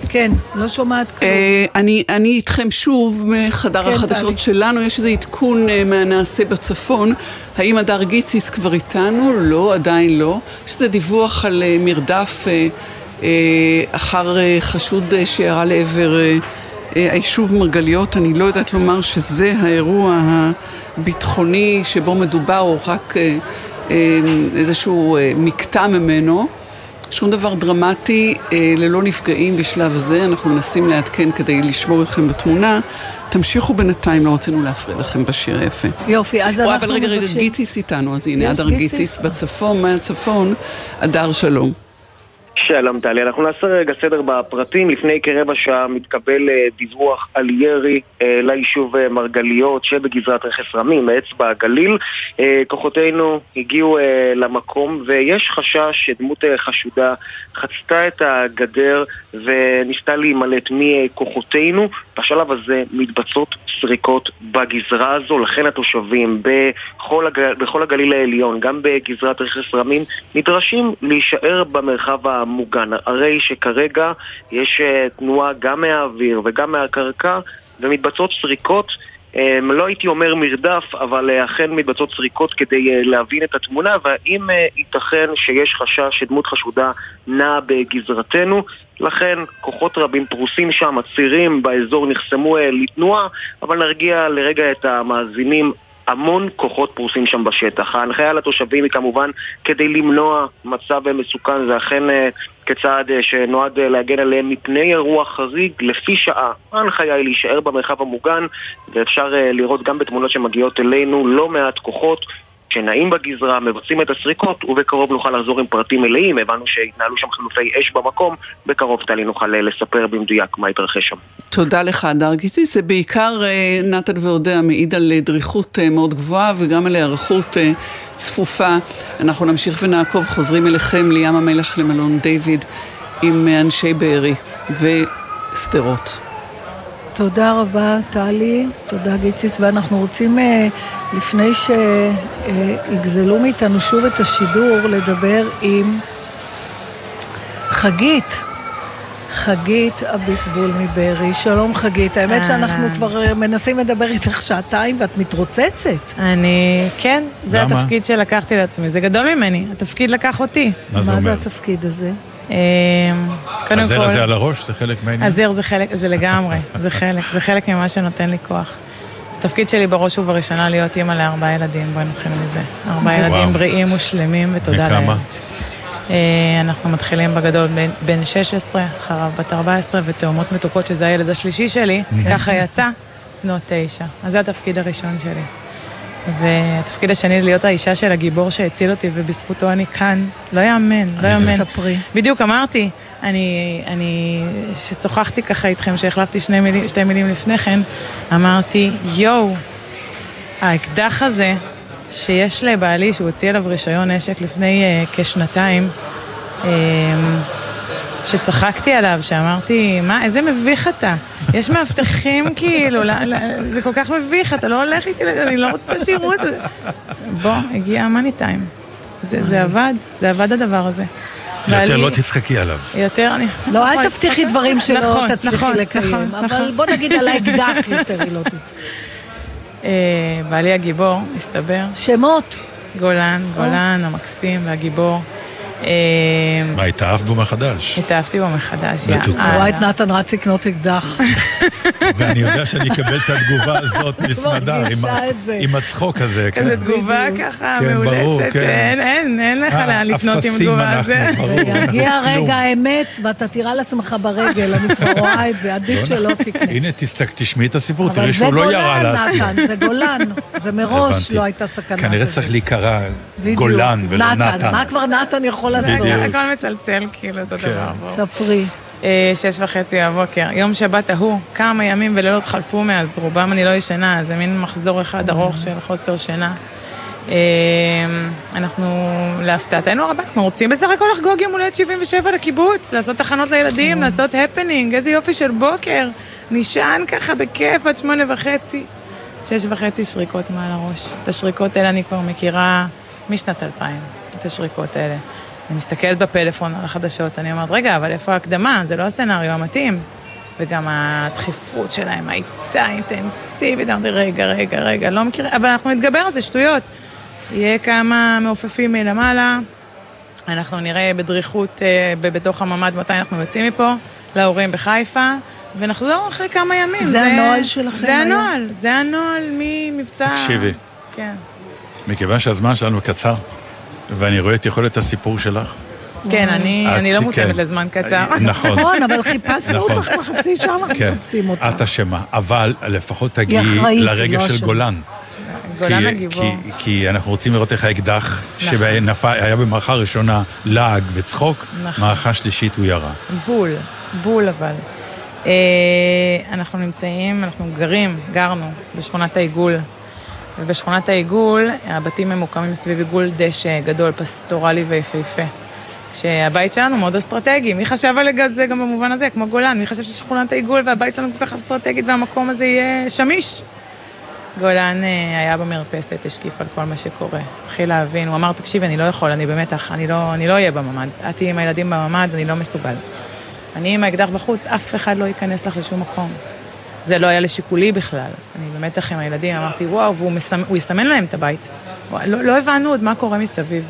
כן, לא שומעת כלום. אה, אני, אני איתכם שוב מחדר כן, החדשות טלי. שלנו, יש איזה עדכון אה, מהנעשה בצפון. האם הדר גיציס כבר איתנו? לא, עדיין לא. יש איזה דיווח על אה, מרדף אחר חשוד שירה לעבר היישוב מרגליות. אני לא יודעת לומר שזה האירוע הביטחוני שבו מדובר, או רק איזשהו מקטע ממנו. שום דבר דרמטי, אה, ללא נפגעים בשלב זה, אנחנו מנסים לעדכן כדי לשמור אתכם בתמונה. תמשיכו בינתיים, לא רצינו להפריע לכם בשיר היפה. יופי, אז אנחנו אבל רגע, רגע, מבקשים- גיציס איתנו, אז הנה, הדר? גיציס בצפון, מהצפון, הדר שלום. שלום טלי, אנחנו נעשה רגע סדר בפרטים. לפני כרבע שעה מתקבל אה, דיווח על ירי אה, ליישוב אה, מרגליות שבגזרת רכס רמים, מאצבע הגליל. כוחותינו הגיעו למקום ויש חשש שדמות חשודה חצתה את הגדר וניסתה להימלט מכוחותינו. בשלב הזה מתבצעות סריקות בגזרה הזו, לכן התושבים בכל, הג... בכל הגליל העליון, גם בגזרת רכס רמים, נדרשים להישאר במרחב המוגן. הרי שכרגע יש אה, תנועה גם מהאוויר וגם מהקרקע ומתבצעות סריקות לא הייתי אומר מרדף, אבל אה, אכן מתבצעות סריקות כדי אה, להבין את התמונה, והאם אה, ייתכן שיש חשש שדמות חשודה נעה בגזרתנו. לכן כוחות רבים פרוסים שם, הצירים באזור נחסמו לתנועה, אבל נרגיע לרגע את המאזינים. המון כוחות פרוסים שם בשטח. ההנחיה לתושבים היא כמובן כדי למנוע מצב מסוכן, זה אכן כצעד אה, שנועד אה, להגן עליהם מפני אירוע חריג לפי שעה. ההנחיה היא להישאר במרחב המוגן, ואפשר אה, לראות גם בתמונות שמגיעות אלינו לא מעט כוחות שנעים בגזרה, מבצעים את הסריקות, ובקרוב נוכל לחזור עם פרטים מלאים. הבנו שהתנהלו שם חילופי אש במקום, בקרוב טלי נוכל לספר במדויק מה התרחש שם. תודה לך, הדר גיציס. זה בעיקר נתן ואודיה מעיד על דריכות מאוד גבוהה וגם על היערכות צפופה. אנחנו נמשיך ונעקוב, חוזרים אליכם לים המלח למלון דיוויד עם אנשי בארי ושדרות. תודה רבה, טלי. תודה, גיציס. ואנחנו רוצים, אה, לפני שיגזלו מאיתנו שוב את השידור, לדבר עם חגית. חגית אביטבול מבארי. שלום חגית. האמת שאנחנו. כבר אה, מנסים לדבר איתך שעתיים ואת מתרוצצת. אני, כן, זה למה? התפקיד שלקחתי לעצמי, זה גדול ממני, התפקיד לקח אותי. מה זה מה זה אומר? התפקיד הזה? אמ, קודם הזר כל, הזה על הראש זה חלק מהעניין? הזר זה חלק, זה לגמרי, זה חלק, זה חלק ממה שנותן לי כוח. התפקיד שלי בראש ובראשונה להיות אימא לארבעה ילדים, בואי נתחיל מזה. ארבעה. ילדים בריאים ושלמים, ותודה להם. וכמה? אה, אנחנו מתחילים בגדול בין- בן 16, אחריו בת 14, ותאומות מתוקות, שזה הילד השלישי שלי, כן. ככה יצא, בנות תשע. אז זה התפקיד הראשון שלי. והתפקיד השני, להיות האישה של הגיבור שהציל אותי, ובזכותו אני כאן. לא יאמן, לא יאמן. ספרי. בדיוק אמרתי, אני, אני, ששוחחתי ככה איתכם, שהחלפתי שני מילים, שתי מילים לפני כן, אמרתי, יואו, האקדח הזה, שיש לבעלי, שהוא הוציא עליו רישיון נשק לפני uh, כשנתיים, um, שצחקתי עליו, שאמרתי, מה, איזה מביך אתה. יש מאבטחים <laughs> כאילו, לא, לא, זה כל כך מביך, אתה לא הולך איתי, אני לא רוצה שיראו את זה. בוא, הגיע המאני טיים. זה, זה עבד, זה עבד הדבר הזה. יותר לא תצחקי עליו. יותר אני... לא, אל נכון, תבטיחי. דברים שלא נכון, תצליחי נכון, לקיים. אבל. בוא נגיד על האקדח יותר היא לא תצליח. אה, בעלי הגיבור, מסתבר. שמות. גולן, גולן, המקסים והגיבור. אה, מה, התאהבת בו מחדש? התאהבתי בו מחדש. יאללה. רואה את נתן רץ לקנות אקדח. <laughs> ואני יודע שאני אקבל את התגובה הזאת מסמדה, עם הצחוק הזה, כן. כזה תגובה ככה כן, מאולצת, כן. שאין, אין, אין לך אה, לאן לקנות עם אפסים תגובה אנחנו, הזה. ברור. יגיע. רגע האמת ואתה תירה לעצמך ברגל, אני כבר <laughs> רואה את זה, עדיף לא שלא נכון. תקנה. הנה, תשמעי את הסיפור, תראי זה שהוא לא ירה גולן, לעצמו. נתן, זה גולן. זה מראש. לא הייתה סכנה. כנראה. צריך להיקרא. גולן ולא נתן. מה כבר נתן יכול לעשות? בדיוק. הכל מצלצל כאילו אותו כן. דבר. בואו. ספרי. אה, שש וחצי בבוקר, יום שבת ההוא, כמה ימים ולילות חלפו מאז, רובם אני לא ישנה, זה מין מחזור אחד ארוך של חוסר שינה. אה, אנחנו, להפתעתנו הרבה, אנחנו רוצים בסך הכל לחגוג יום הולדת 77 לקיבוץ, לעשות תחנות לילדים, לעשות הפנינג, איזה יופי של בוקר, נשען ככה בכיף עד שמונה וחצי. שש וחצי שריקות מעל הראש. את השריקות האלה אני כבר מכירה משנת 2000, את השריקות האלה. אני מסתכלת בפלאפון על החדשות, אני אומרת, רגע, אבל איפה ההקדמה? זה לא הסצנריו המתאים. וגם הדחיפות שלהם הייתה אינטנסיבית, אמרתי, רגע, רגע, רגע, לא מכיר, אבל אנחנו נתגבר על זה, שטויות. יהיה כמה מעופפים מלמעלה, אנחנו נראה בדריכות אה, בתוך הממ"ד מתי אנחנו יוצאים מפה, להורים בחיפה, ונחזור אחרי כמה ימים. זה הנוהל שלכם זה היום? הנוהל, זה הנוהל ממבצע... תקשיבי. כן. מכיוון שהזמן שלנו קצר, ואני רואה את יכולת הסיפור שלך, כן, אני, אני לא כן. מותאמת לזמן קצר. נכון. נכון, אבל חיפשנו נכון. אותך חצי שעה, אנחנו כן, מחפשים אותך. את אשמה, אבל לפחות תגיעי לרגע לא של. גולן. גולן כי- הגיבור. כי- כי אנחנו רוצים לראות איך האקדח, נכון. שהיה במערכה ראשונה לעג וצחוק, נכון. מערכה שלישית הוא ירה. בול, בול אבל. אה, אנחנו נמצאים, אנחנו גרים, גרנו בשכונת העיגול. ובשכונת העיגול, הבתים ממוקמים סביב עיגול דשא גדול, פסטורלי ויפהפה. כשהבית שלנו מאוד אסטרטגי, מי חשב על זה גם במובן הזה, כמו גולן, מי חשב ששכונת העיגול והבית שלנו כל כך אסטרטגית והמקום הזה יהיה שמיש? גולן אה, היה במרפסת, השקיף על כל מה שקורה. התחיל להבין, הוא אמר, תקשיבי, אני לא יכול, אני במתח, אני לא, אני לא אהיה בממ"ד. את תהיי עם הילדים בממ"ד, אני לא מסוגל. אני עם האקדח בחוץ, אף אחד לא ייכנס לך לשום מקום. זה לא היה לשיקולי בכלל. אני במתח עם הילדים, אמרתי, וואו, והוא מסמ... יסמן להם את הבית. לא, לא הבנו עוד מה קורה מסביב.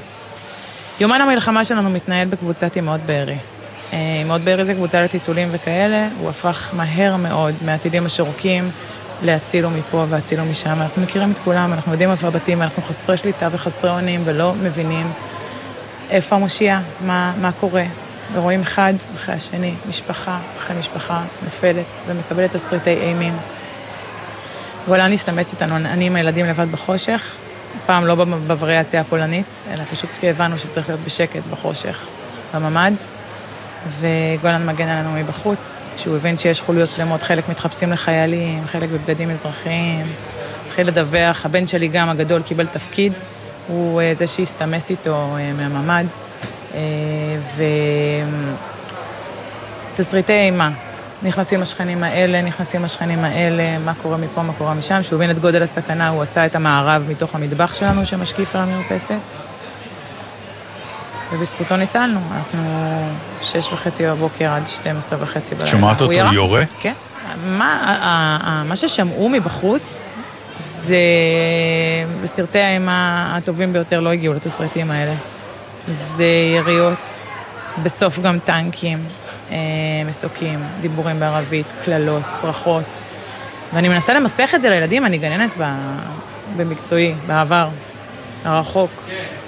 יומן המלחמה שלנו מתנהל בקבוצת אמהות בארי. אה, אמהות בארי זה קבוצה לטיטולים וכאלה, הוא הפך מהר מאוד מהטילים השורקים להצילו מפה והצילו משם. אנחנו מכירים את כולם, אנחנו יודעים איפה הבתים, אנחנו חסרי שליטה וחסרי אונים ולא מבינים איפה המושיע, מה, מה קורה. ורואים אחד אחרי השני, משפחה אחרי משפחה נופלת ומקבלת תסריטי אימים. גולן הסתמס איתנו, אני עם הילדים לבד בחושך, פעם לא בווריאציה הפולנית, אלא פשוט כי הבנו שצריך להיות בשקט בחושך, בממ"ד, וגולן מגן עלינו מבחוץ, כשהוא הבין שיש חוליות שלמות, חלק מתחפשים לחיילים, חלק בבגדים אזרחיים, התחיל לדווח, הבן שלי גם, הגדול, קיבל תפקיד, הוא אה, זה שהסתמס איתו אה, מהממ"ד, ותסריטי אימה. נכנסים השכנים האלה, נכנסים השכנים האלה, מה קורה מפה, מה קורה משם. כשהוא הבין את גודל הסכנה, הוא עשה את המערב מתוך המטבח שלנו שמשקיף על המרפסת. ובזכותו ניצלנו. אנחנו שש וחצי בבוקר עד 12 וחצי בלילה. שומעת אותו ירה? יורה? כן. מה, מה ששמעו מבחוץ, זה בסרטי האימה הטובים ביותר לא הגיעו לתסריטים האלה. זה יריות, בסוף גם טנקים, אה, מסוקים, דיבורים בערבית, קללות, צרחות. ואני מנסה למסך את זה לילדים, אני גננת ב- במקצועי, בעבר, הרחוק.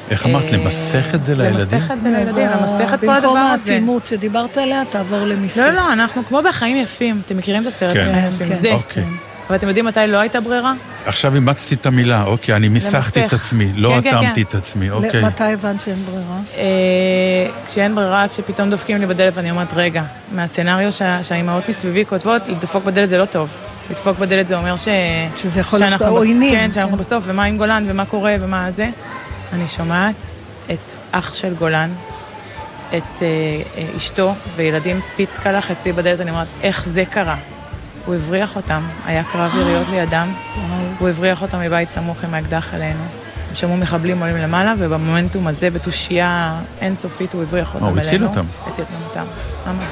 איך אמרת, אה, למסך את זה לילדים? למסך את זה לילדים, למסך את כל הדבר במקום הזה. האטימות שדיברת עליה, תעבור למיסוך. לא, לא, אנחנו כמו בחיים יפים. אתם מכירים את הסרט כן. בחיים יפים? כן. זה. אבל אתם יודעים מתי לא הייתה ברירה? עכשיו אימצתי את המילה, אוקיי, אני מיסכתי את. עצמי, לא כן, כן, אטמתי כן. את עצמי, אוקיי. מתי הבנת שאין ברירה? אה, כשאין ברירה, כשפתאום דופקים לי בדלת ואני אומרת, רגע, מהסצנריו שה- שהאימהות מסביבי כותבות, לדפוק בדלת זה לא טוב. לדפוק בדלת זה אומר ש... שזה יכול להיות עוינים. כן, שאנחנו בסוף, ומה עם גולן, ומה קורה, ומה זה. אני שומעת את אח של גולן, את אה, אה, אשתו וילדים פיצקה לך אצלי בדלת, אני אומרת, איך זה קרה? הוא הבריח אותם, היה קרב יריות לידם, הוא הבריח אותם מבית סמוך עם האקדח אלינו. הם שמעו מחבלים עולים למעלה, ובמומנטום הזה, בתושייה אינסופית, הוא הבריח אותם הוא אלינו. הציל אותם. הציל אותם, ממש.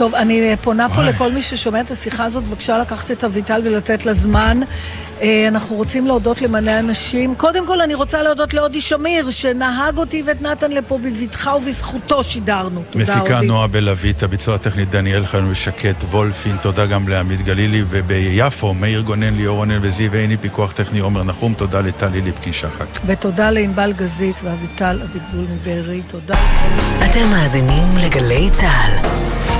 טוב, אני פונה פה. לכל מי ששומע את השיחה הזאת, בבקשה לקחת את אביטל ולתת לה זמן. אה, אנחנו רוצים להודות למלא אנשים. קודם כל, אני רוצה להודות לאודי שמיר, שנהג אותי ואת נתן לפה בבטחה ובזכותו שידרנו. תודה, מפיקה אודי. נועה בלווית, הביצוע הטכני דניאל חיון ושקט וולפין, תודה גם לעמית גלילי, וביפו, מאיר גונן, ליאור רונן וזיו עיני, פיקוח טכני עומר נחום, תודה לטלי ליפקין שחק. ותודה לענבל גזית ואביטל אביגדול מבארי. תודה. אתם מאזינים לגלי צה"ל.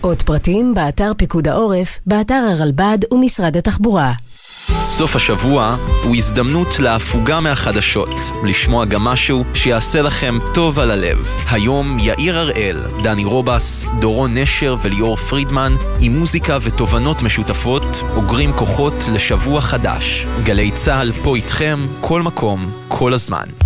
עוד פרטים באתר פיקוד העורף, באתר הרלב"ד ומשרד התחבורה. סוף השבוע הוא הזדמנות להפוגה מהחדשות, לשמוע גם משהו שיעשה לכם טוב על הלב. היום יאיר הראל, דני רובס, דורון נשר וליאור פרידמן, עם מוזיקה ותובנות משותפות, אוגרים כוחות לשבוע חדש. גלי צה"ל פה איתכם, כל מקום, כל הזמן.